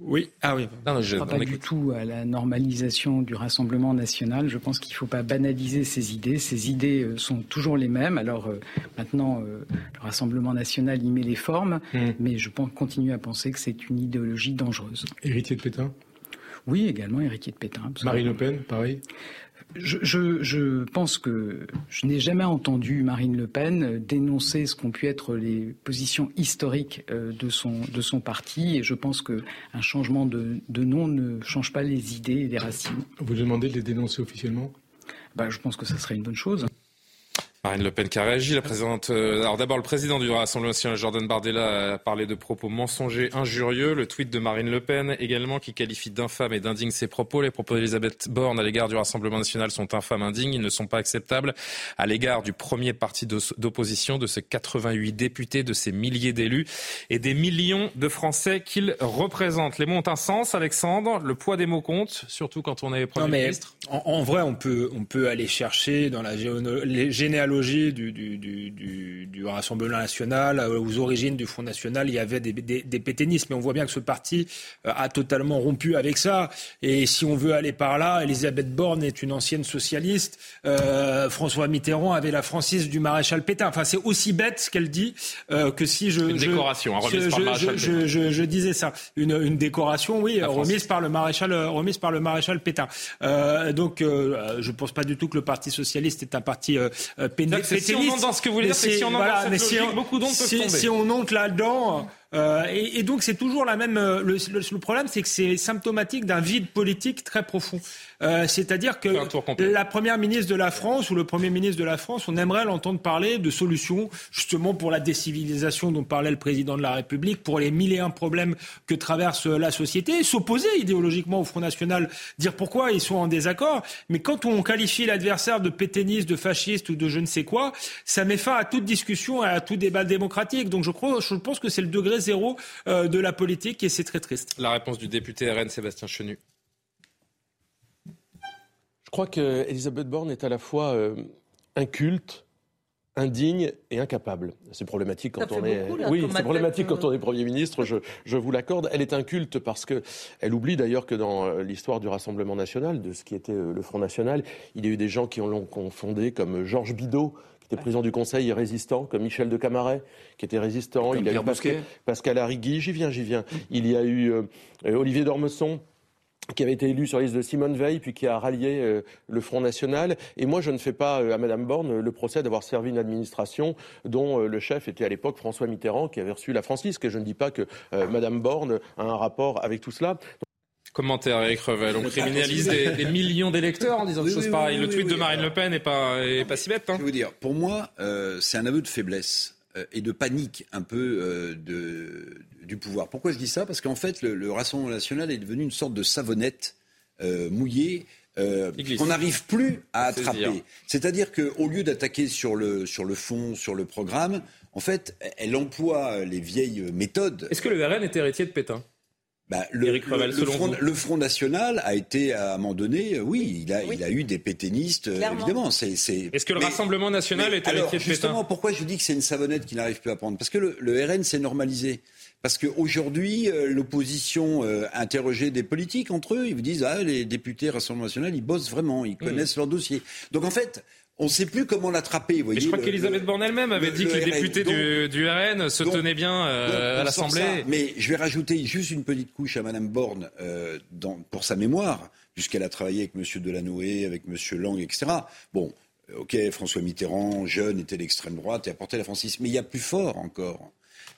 S7: Oui, ah oui.
S26: Non, je ne crois pas du tout à la normalisation du Rassemblement national. Je pense qu'il ne faut pas banaliser ces idées. Ces idées euh, sont toujours les mêmes. Alors euh, maintenant, euh, le Rassemblement national y met les formes, mmh. mais je pense, continue à penser que c'est une idéologie dangereuse.
S7: Héritier de Pétain?
S26: Oui, également héritier de Pétain.
S7: Marine Le Pen, pareil?
S26: Je, pense que je n'ai jamais entendu Marine Le Pen dénoncer ce qu'ont pu être les positions historiques euh, de son, de son parti. Et je pense qu'un changement de, de, nom ne change pas les idées et les racines.
S27: Vous demandez de les dénoncer officiellement?
S26: Bah, Je pense que ça serait une bonne chose.
S1: Marine Le Pen qui a réagi, la présidente. Euh, alors d'abord, le président du Rassemblement national, Jordan Bardella, a parlé de propos mensongers, injurieux. Le tweet de Marine Le Pen également qui qualifie d'infâme et d'indigne ses propos. Les propos d'Elisabeth Borne à l'égard du Rassemblement national sont infâmes, indignes. Ils ne sont pas acceptables à l'égard du premier parti d'opposition, de ses 88 députés, de ses milliers d'élus et des millions de Français qu'il représente. Les mots ont un sens, Alexandre. Le poids des mots compte, surtout quand on est Premier non, mais ministre.
S7: En, vrai, on peut, on peut aller chercher dans la généalogie du, du, Rassemblement national, euh, aux origines du Front national, il y avait des, des, pétainistes. Mais on voit bien que ce parti euh, a totalement rompu avec ça. Et si on veut aller par là, Elisabeth Borne est une ancienne socialiste. Euh, François Mitterrand avait la franchise du maréchal Pétain. Enfin, c'est aussi bête ce qu'elle dit que si je.
S1: Une décoration, hein, remise par le maréchal
S7: je, je, je, disais ça. Une, une décoration, oui, remise par, le maréchal, remise par le maréchal Pétain. donc, je ne pense pas du tout que le Parti socialiste est un parti
S1: si on dans ce que vous voulez dire, c'est si on entre dans cette logique, beaucoup d'ondes peuvent tomber.
S7: Si on monte là-dedans, euh, et, et, donc c'est toujours la même. Euh, le, le, problème, c'est que c'est symptomatique d'un vide politique très profond. Euh, C'est-à-dire que la première ministre de la France ou le premier ministre de la France, on aimerait l'entendre parler de solutions justement pour la décivilisation dont parlait le président de la République, pour les mille et un problèmes que traverse la société, s'opposer idéologiquement au Front National, dire pourquoi ils sont en désaccord. Mais quand on qualifie l'adversaire de pétainiste, de fasciste ou de je ne sais quoi, ça met fin à toute discussion et à tout débat démocratique. Donc je crois, je pense que c'est le degré zéro euh, de la politique et c'est très triste.
S1: La réponse du député RN Sébastien Chenu.
S27: Je crois qu'Elisabeth Borne est à la fois euh, inculte, indigne et incapable. C'est problématique quand on est. oui, c'est problématique quand on est Premier ministre. Je, je vous l'accorde. Elle est inculte parce que elle oublie d'ailleurs que dans euh, l'histoire du Rassemblement national, de ce qui était le Front national, il y a eu des gens qui l'ont confondé comme Georges Bidault, qui était président du Conseil et résistant, comme Michel de Camaret, qui était résistant.
S1: il y a eu
S27: Pascal, Pascal Arrigui, j'y viens, j'y viens. Il y a eu euh, Olivier d'Ormesson qui avait été élu sur la liste de Simone Veil, puis qui a rallié euh, le Front National. Et moi, je ne fais pas euh, à Madame Borne le procès d'avoir servi une administration dont le chef était à l'époque François Mitterrand, qui avait reçu la francisque. Et je ne dis pas que Madame Borne a un rapport avec tout cela.
S1: Commentaire Eric Revel. On criminalise des, millions d'électeurs en disant des choses pareilles. le tweet de Marine Le Pen n'est pas, est pas si bête. Hein.
S6: Je veux dire, pour moi, euh, c'est un aveu de faiblesse euh, et de panique un peu euh, de, du pouvoir. Pourquoi je dis ça? Parce qu'en fait, le, Rassemblement national est devenu une sorte de savonnette mouillée qu'on n'arrive plus à attraper. C'est-à-dire qu'au lieu d'attaquer sur le, sur le fond, sur le programme, en fait, elle emploie les vieilles méthodes.
S1: Est-ce que le RN est héritier de Pétain?
S6: Bah, le, Front, National a été, à un moment donné, euh, oui, il a, il a eu des pétainistes, euh, évidemment.
S1: C'est, Est-ce que le Rassemblement National est alors,
S6: Justement, pourquoi je dis que c'est une savonnette qui n'arrive plus à prendre? Parce que le, RN s'est normalisé. Parce qu'aujourd'hui, euh, l'opposition interrogeait des politiques entre eux. Ils vous disent, ah, les députés Rassemblement National, ils bossent vraiment, ils mmh. connaissent leur dossier. Donc en fait, on ne sait plus comment l'attraper.
S1: je crois qu'Elisabeth Borne elle-même avait dit que les députés du, RN se tenaient bien euh, à l'Assemblée.
S6: Mais je vais rajouter juste une petite couche à Madame Borne euh, pour sa mémoire, puisqu'elle a travaillé avec M. Delanoë, avec M. Lang, etc. Bon, euh, ok, François Mitterrand, jeune, était l'extrême droite et apportait la francisme. Mais il y a plus fort encore.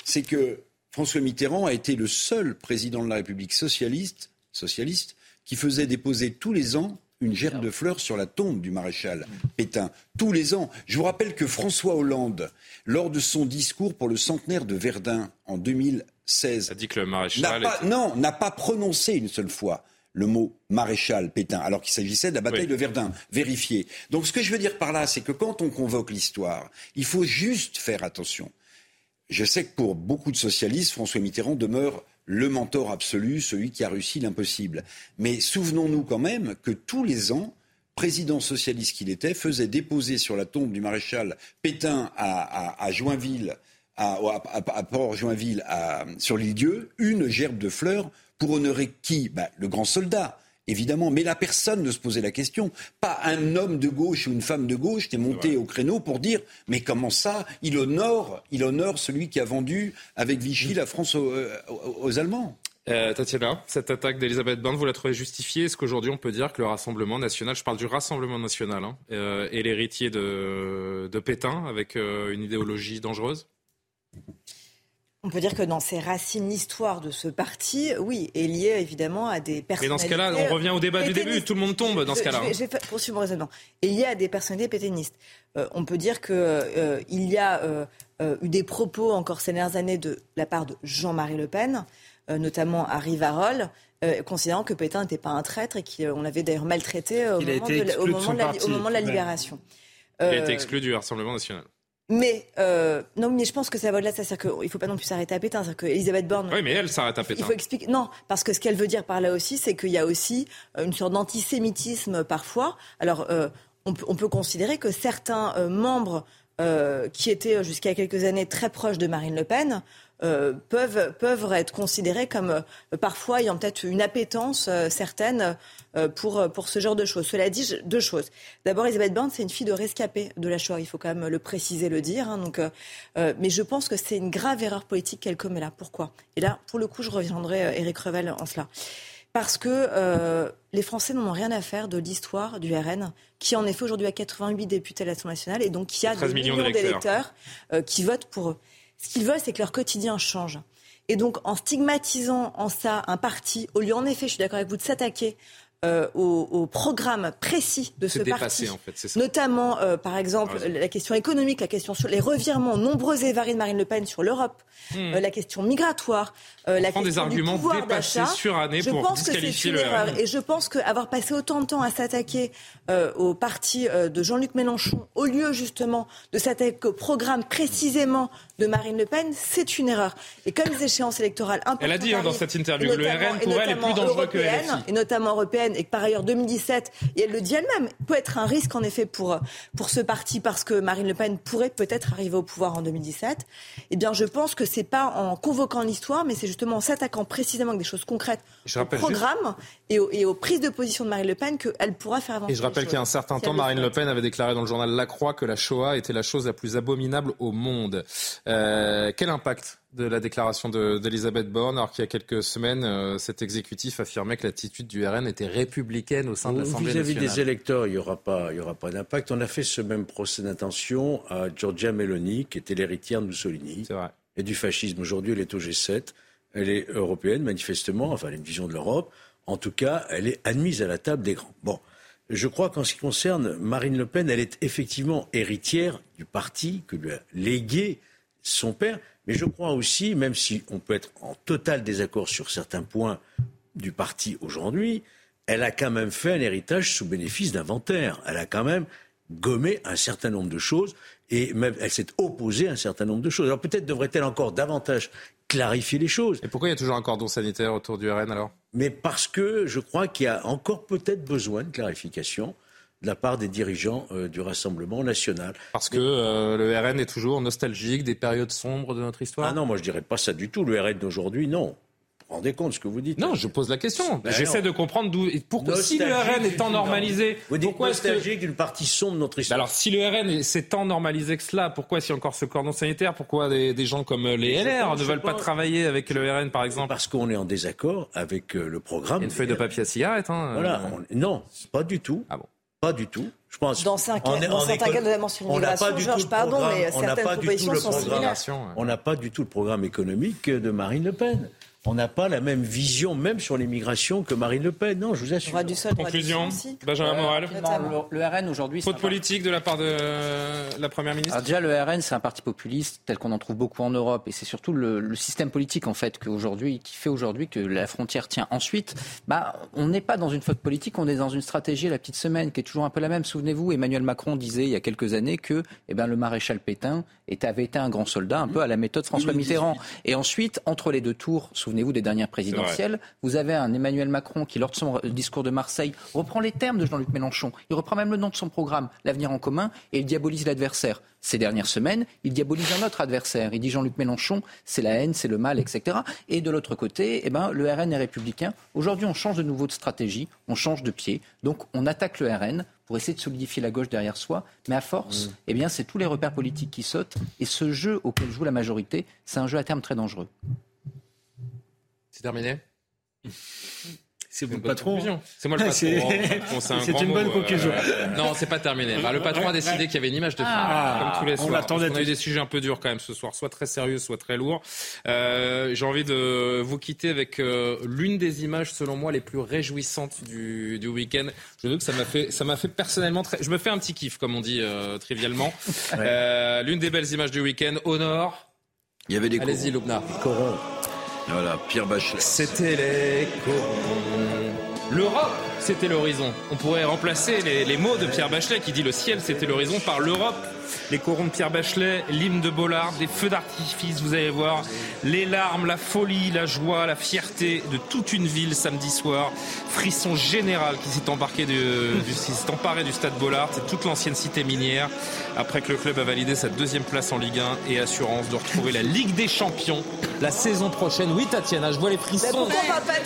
S6: C'est que François Mitterrand a été le seul président de la République socialiste, socialiste qui faisait déposer tous les ans une gerbe de fleurs sur la tombe du maréchal Pétain, tous les ans. Je vous rappelle que François Hollande, lors de son discours pour le centenaire de Verdun en 2016,
S1: a dit que le maréchal.
S6: Non, n'a pas prononcé une seule fois le mot maréchal Pétain, alors qu'il s'agissait de la bataille de Verdun. Vérifié. Donc ce que je veux dire par là, c'est que quand on convoque l'histoire, il faut juste faire attention. Je sais que pour beaucoup de socialistes, François Mitterrand demeure le mentor absolu, celui qui a réussi l'impossible. Mais souvenons-nous quand même que tous les ans, président socialiste qu'il était, faisait déposer sur la tombe du maréchal Pétain à, Joinville, à, Port-Joinville, sur l'île Dieu, une gerbe de fleurs pour honorer qui? Bah, Le grand soldat évidemment. Mais la personne ne se posait la question. Pas un homme de gauche ou une femme de gauche qui est monté au créneau pour dire mais comment ça Il honore, il honore celui qui a vendu avec Vichy la France aux, euh, Allemands.
S1: Euh, Tatiana, cette attaque d'Elisabeth Borne, vous la trouvez justifiée? Est-ce qu'aujourd'hui on peut dire que le Rassemblement national, je parle du Rassemblement national, hein, euh, est l'héritier de, de, Pétain avec euh, une idéologie dangereuse?
S9: On peut dire que dans ses racines, l'histoire de ce parti, oui, est liée évidemment à des personnalités.
S1: Mais dans ce cas-là, on revient au débat du début, tout le monde tombe dans ce cas-là.
S9: J'ai hein. poursuivre mon raisonnement. Est liée à des personnalités pétainistes. on peut dire qu'il il y a eu des propos encore ces dernières années de la part de Jean-Marie Le Pen euh, notamment à Rivarol, euh, considérant que Pétain n'était pas un traître et qu'on l'avait d'ailleurs maltraité au, moment de, la, libération.
S1: Il a été euh, exclu du Rassemblement national.
S9: Mais non, mais je pense que ça va au-delà. C'est-à-dire qu'il ne faut pas non plus s'arrêter à Pétain. C'est-à-dire qu'Elisabeth Borne.
S1: Oui, mais elle s'arrête à Pétain.
S9: Il faut expliquer. Non, parce que ce qu'elle veut dire par là aussi, c'est qu'il y a aussi une sorte d'antisémitisme parfois. Alors, on, on, peut considérer que certains membres qui étaient jusqu'à quelques années très proches de Marine Le Pen euh, peuvent, peuvent être considérés comme euh, parfois ayant peut-être une appétence euh, certaine pour, pour ce genre de choses. Cela dit, deux choses. D'abord, Elisabeth Borne, c'est une fille de rescapé de la Shoah. Il faut quand même le préciser, le dire. Hein, donc, mais je pense que c'est une grave erreur politique qu'elle commet là. Pourquoi? Et là, pour le coup, je reviendrai Éric Revel en cela parce que les Français n'en ont rien à faire de l'histoire du RN, qui en effet aujourd'hui a 88 députés à l'Assemblée nationale et donc qui a des millions, d'électeurs qui votent pour eux. Ce qu'ils veulent, c'est que leur quotidien change. Et donc, en stigmatisant en ça un parti, au lieu, en effet, je suis d'accord avec vous, de s'attaquer euh, au, programme précis de ce parti,
S1: en fait,
S9: notamment euh, par exemple la question économique, la question sur les revirements nombreux et variés de Marine Le Pen sur l'Europe, hmm. euh, la question migratoire, la question
S1: des arguments
S9: du pouvoir
S1: année
S9: je
S1: pour
S9: pense que
S1: le
S9: erreur. Et je pense qu'avoir passé autant de temps à s'attaquer au parti de Jean-Luc Mélenchon, au lieu justement de s'attaquer au programme précisément de Marine Le Pen, c'est une erreur. Et comme les échéances électorales
S1: Elle a dit hein, dans cette interview que le RN pour elle est plus dangereux que LFI.
S9: Et notamment européenne et que par ailleurs 2017, et elle le dit elle-même, peut être un risque en effet pour, pour ce parti parce que Marine Le Pen pourrait peut-être arriver au pouvoir en 2017, eh bien je pense que c'est pas en convoquant l'histoire, mais c'est justement en s'attaquant précisément avec des choses concrètes au programme et, et, aux prises de position de Marine Le Pen qu'elle pourra faire avancer.
S1: Et je rappelle qu'il y a un certain temps, Marine Le Pen avait déclaré dans le journal La Croix que la Shoah était la chose la plus abominable au monde. Euh, quel impact de la déclaration d'Elisabeth Borne, alors qu'il y a quelques semaines, euh, cet exécutif affirmait que l'attitude du RN était républicaine au sein de l'Assemblée nationale.
S5: Vis-à-vis des électeurs, il n'y aura pas, aura pas d'impact. On a fait ce même procès d'intention à Giorgia Meloni, qui était l'héritière de Mussolini et du fascisme. Aujourd'hui, elle est au G7. Elle est européenne, manifestement. Enfin, elle a une vision de l'Europe. En tout cas, elle est admise à la table des grands. Bon. Je crois qu'en ce qui concerne Marine Le Pen, elle est effectivement héritière du parti que lui a légué son père. Mais je crois aussi, même si on peut être en total désaccord sur certains points du parti aujourd'hui, elle a quand même fait un héritage sous bénéfice d'inventaire. Elle a quand même gommé un certain nombre de choses et même elle s'est opposée à un certain nombre de choses. Alors peut-être devrait-elle encore davantage clarifier les choses.
S1: Et pourquoi il y a toujours un cordon sanitaire autour du RN alors?
S5: Mais parce que je crois qu'il y a encore peut-être besoin de clarification de la part des dirigeants euh, du Rassemblement national.
S1: Parce que euh, le RN est toujours nostalgique des périodes sombres de notre histoire
S5: Ah non, moi je dirais pas ça du tout. Le RN d'aujourd'hui, non. Vous rendez compte de ce que vous dites
S1: Non, je pose la question. Ben J'essaie de comprendre d'où. Pourquoi, si le RN est tant normalisé,
S5: vous dites pourquoi nostalgique d'une partie sombre de notre ben histoire.
S1: alors, si le RN s'est tant normalisé que cela, pourquoi a encore ce cordon sanitaire Pourquoi des, gens comme les LR ne veulent pas, travailler avec le RN, par exemple?
S5: Parce qu'on est en désaccord avec euh, le programme.
S1: une feuille de papier à cigarette. Hein,
S5: voilà. Non, pas du tout.
S1: Ah bon
S5: pas du tout. Je pense.
S9: Dans 5 ans, dans certains cas, notamment sur l'immigration, Georges, pardon, mais certaines propositions sont similaires.
S5: On n'a pas du tout le programme économique de Marine Le Pen on n'a pas la même vision, même sur l'immigration, que Marine Le Pen. Non, je vous assure.
S9: Du sol,
S1: Conclusion, Benjamin Moral.
S13: le, RN aujourd'hui.
S1: Faute politique de la part de la Première ministre
S13: Déjà, le RN, c'est un parti populiste tel qu'on en trouve beaucoup en Europe. Et c'est surtout le, système politique, en fait, qui fait aujourd'hui que la frontière tient. Ensuite, bah, on n'est pas dans une faute politique, on est dans une stratégie la petite semaine qui est toujours un peu la même. Souvenez-vous, Emmanuel Macron disait il y a quelques années que eh ben, le maréchal Pétain avait été un grand soldat, un peu à la méthode François Mitterrand. Et ensuite, entre les deux tours, souvenez-vous des dernières présidentielles, vous avez un Emmanuel Macron qui, lors de son discours de Marseille, reprend les termes de Jean-Luc Mélenchon. Il reprend même le nom de son programme, L'avenir en commun, et il diabolise l'adversaire. Ces dernières semaines, il diabolise un autre adversaire. Il dit Jean-Luc Mélenchon, c'est la haine, c'est le mal, etc. Et de l'autre côté, eh ben, le RN est républicain. Aujourd'hui, on change de nouveau de stratégie, on change de pied. Donc, on attaque le RN pour essayer de solidifier la gauche derrière soi. Mais à force, mmh. eh bien, c'est tous les repères politiques qui sautent. Et ce jeu auquel joue la majorité, c'est un jeu à terme très dangereux.
S1: C'est terminé
S7: C'est vous le patron.
S1: C'est moi le <laughs> patron.
S7: c'est <laughs> une bonne euh, conclusion. <laughs>
S1: non, c'est pas terminé. Bah, le patron a décidé qu'il y avait une image de film, ah. comme tous les soirs. On l'attendait. On a eu des sujets un peu durs quand même ce soir, soit très sérieux, soit très lourds. Euh, J'ai envie de vous quitter avec euh, l'une des images, selon moi, les plus réjouissantes du, du week-end. Je veux que ça m'a fait, ça m'a fait personnellement très. Je me fais un petit kiff, comme on dit euh, trivialement. Euh, l'une des belles images du week-end, au nord.
S6: Il y avait des
S1: Allez-y.
S6: Corons. Voilà, Pierre Bachelet.
S1: C'était les L'Europe, c'était l'horizon. On pourrait remplacer les, les, mots de Pierre Bachelet qui dit le ciel, c'était l'horizon par l'Europe les corons de Pierre Bachelet, l'hymne de Bollard, des feux d'artifice, vous allez voir, les larmes, la folie, la joie, la fierté de toute une ville samedi soir, frisson général qui s'est embarqué du, s'est emparé du stade Bollard, c'est toute l'ancienne cité minière, après que le club a validé sa deuxième place en Ligue 1 et assurance de retrouver la Ligue des Champions la saison prochaine. Oui, Tatiana, je vois les frissons.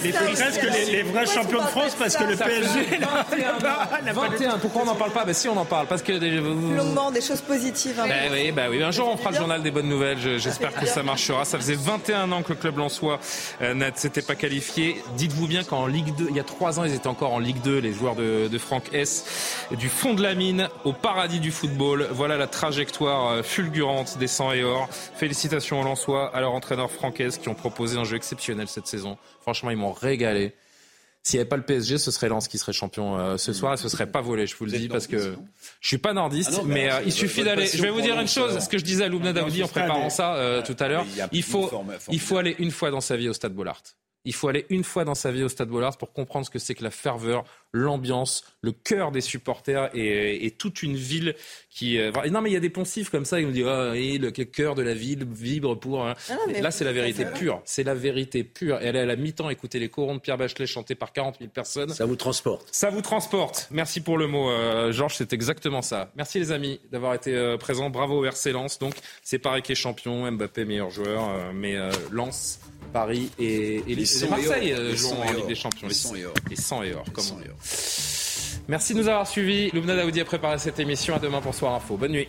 S7: Les presque les, les, vrais champions de France parce que le PSG.
S1: 21, 21, pourquoi on n'en parle pas? Ben si, on en parle parce que.
S9: Longuement, des choses positives
S1: Hein. Bah oui, bah oui. Un jour, on fera le journal des bonnes nouvelles. J'espère que ça marchera. Ça faisait 21 ans que le club Lensois euh, ne s'était pas qualifié. Dites-vous bien qu'en Ligue 2, il y a trois ans, ils étaient encore en Ligue 2, les joueurs de, de Franck S. Du fond de la mine au paradis du football. Voilà la trajectoire euh, fulgurante des 100 et or. Félicitations aux Lensois, à leur entraîneur Franck S qui ont proposé un jeu exceptionnel cette saison. Franchement, ils m'ont régalé. S'il n'y avait pas le PSG, ce serait Lens qui serait champion euh, ce soir et ce serait pas volé, je vous le dis, parce que je suis pas nordiste, ah mais euh, il suffit d'aller. Je vais vous dire une chose, ce que je disais à Loubna Daoudi en préparant ça euh, tout à l'heure. Il faut, il faut aller une fois dans sa vie au Stade Bollard. Il faut aller une fois dans sa vie au Stade Bollard pour comprendre ce que c'est que la ferveur, l'ambiance, le cœur des supporters et, toute une ville qui. Euh, non, mais il y a des poncifs comme ça. Ils nous disent ah, le cœur de la ville vibre pour. Hein. Ah là, c'est la vérité pure. C'est la vérité pure. Et aller à la mi-temps écouter les corons de Pierre Bachelet chantés par 40 000 personnes.
S5: Ça vous transporte.
S1: Ça vous transporte. Merci pour le mot, euh, Georges. C'est exactement ça. Merci les amis d'avoir été euh, présents. Bravo au RC Lens. Donc c'est Paris qui est champion, Mbappé meilleur joueur, mais Lens Paris et, et les, Marseille euh, jouent en Ligue des Champions.
S6: Les 100 et or.
S1: Les 100 et or, Merci de nous avoir suivis. Loubna Daoudi a préparé cette émission. À demain pour Soir Info. Bonne nuit.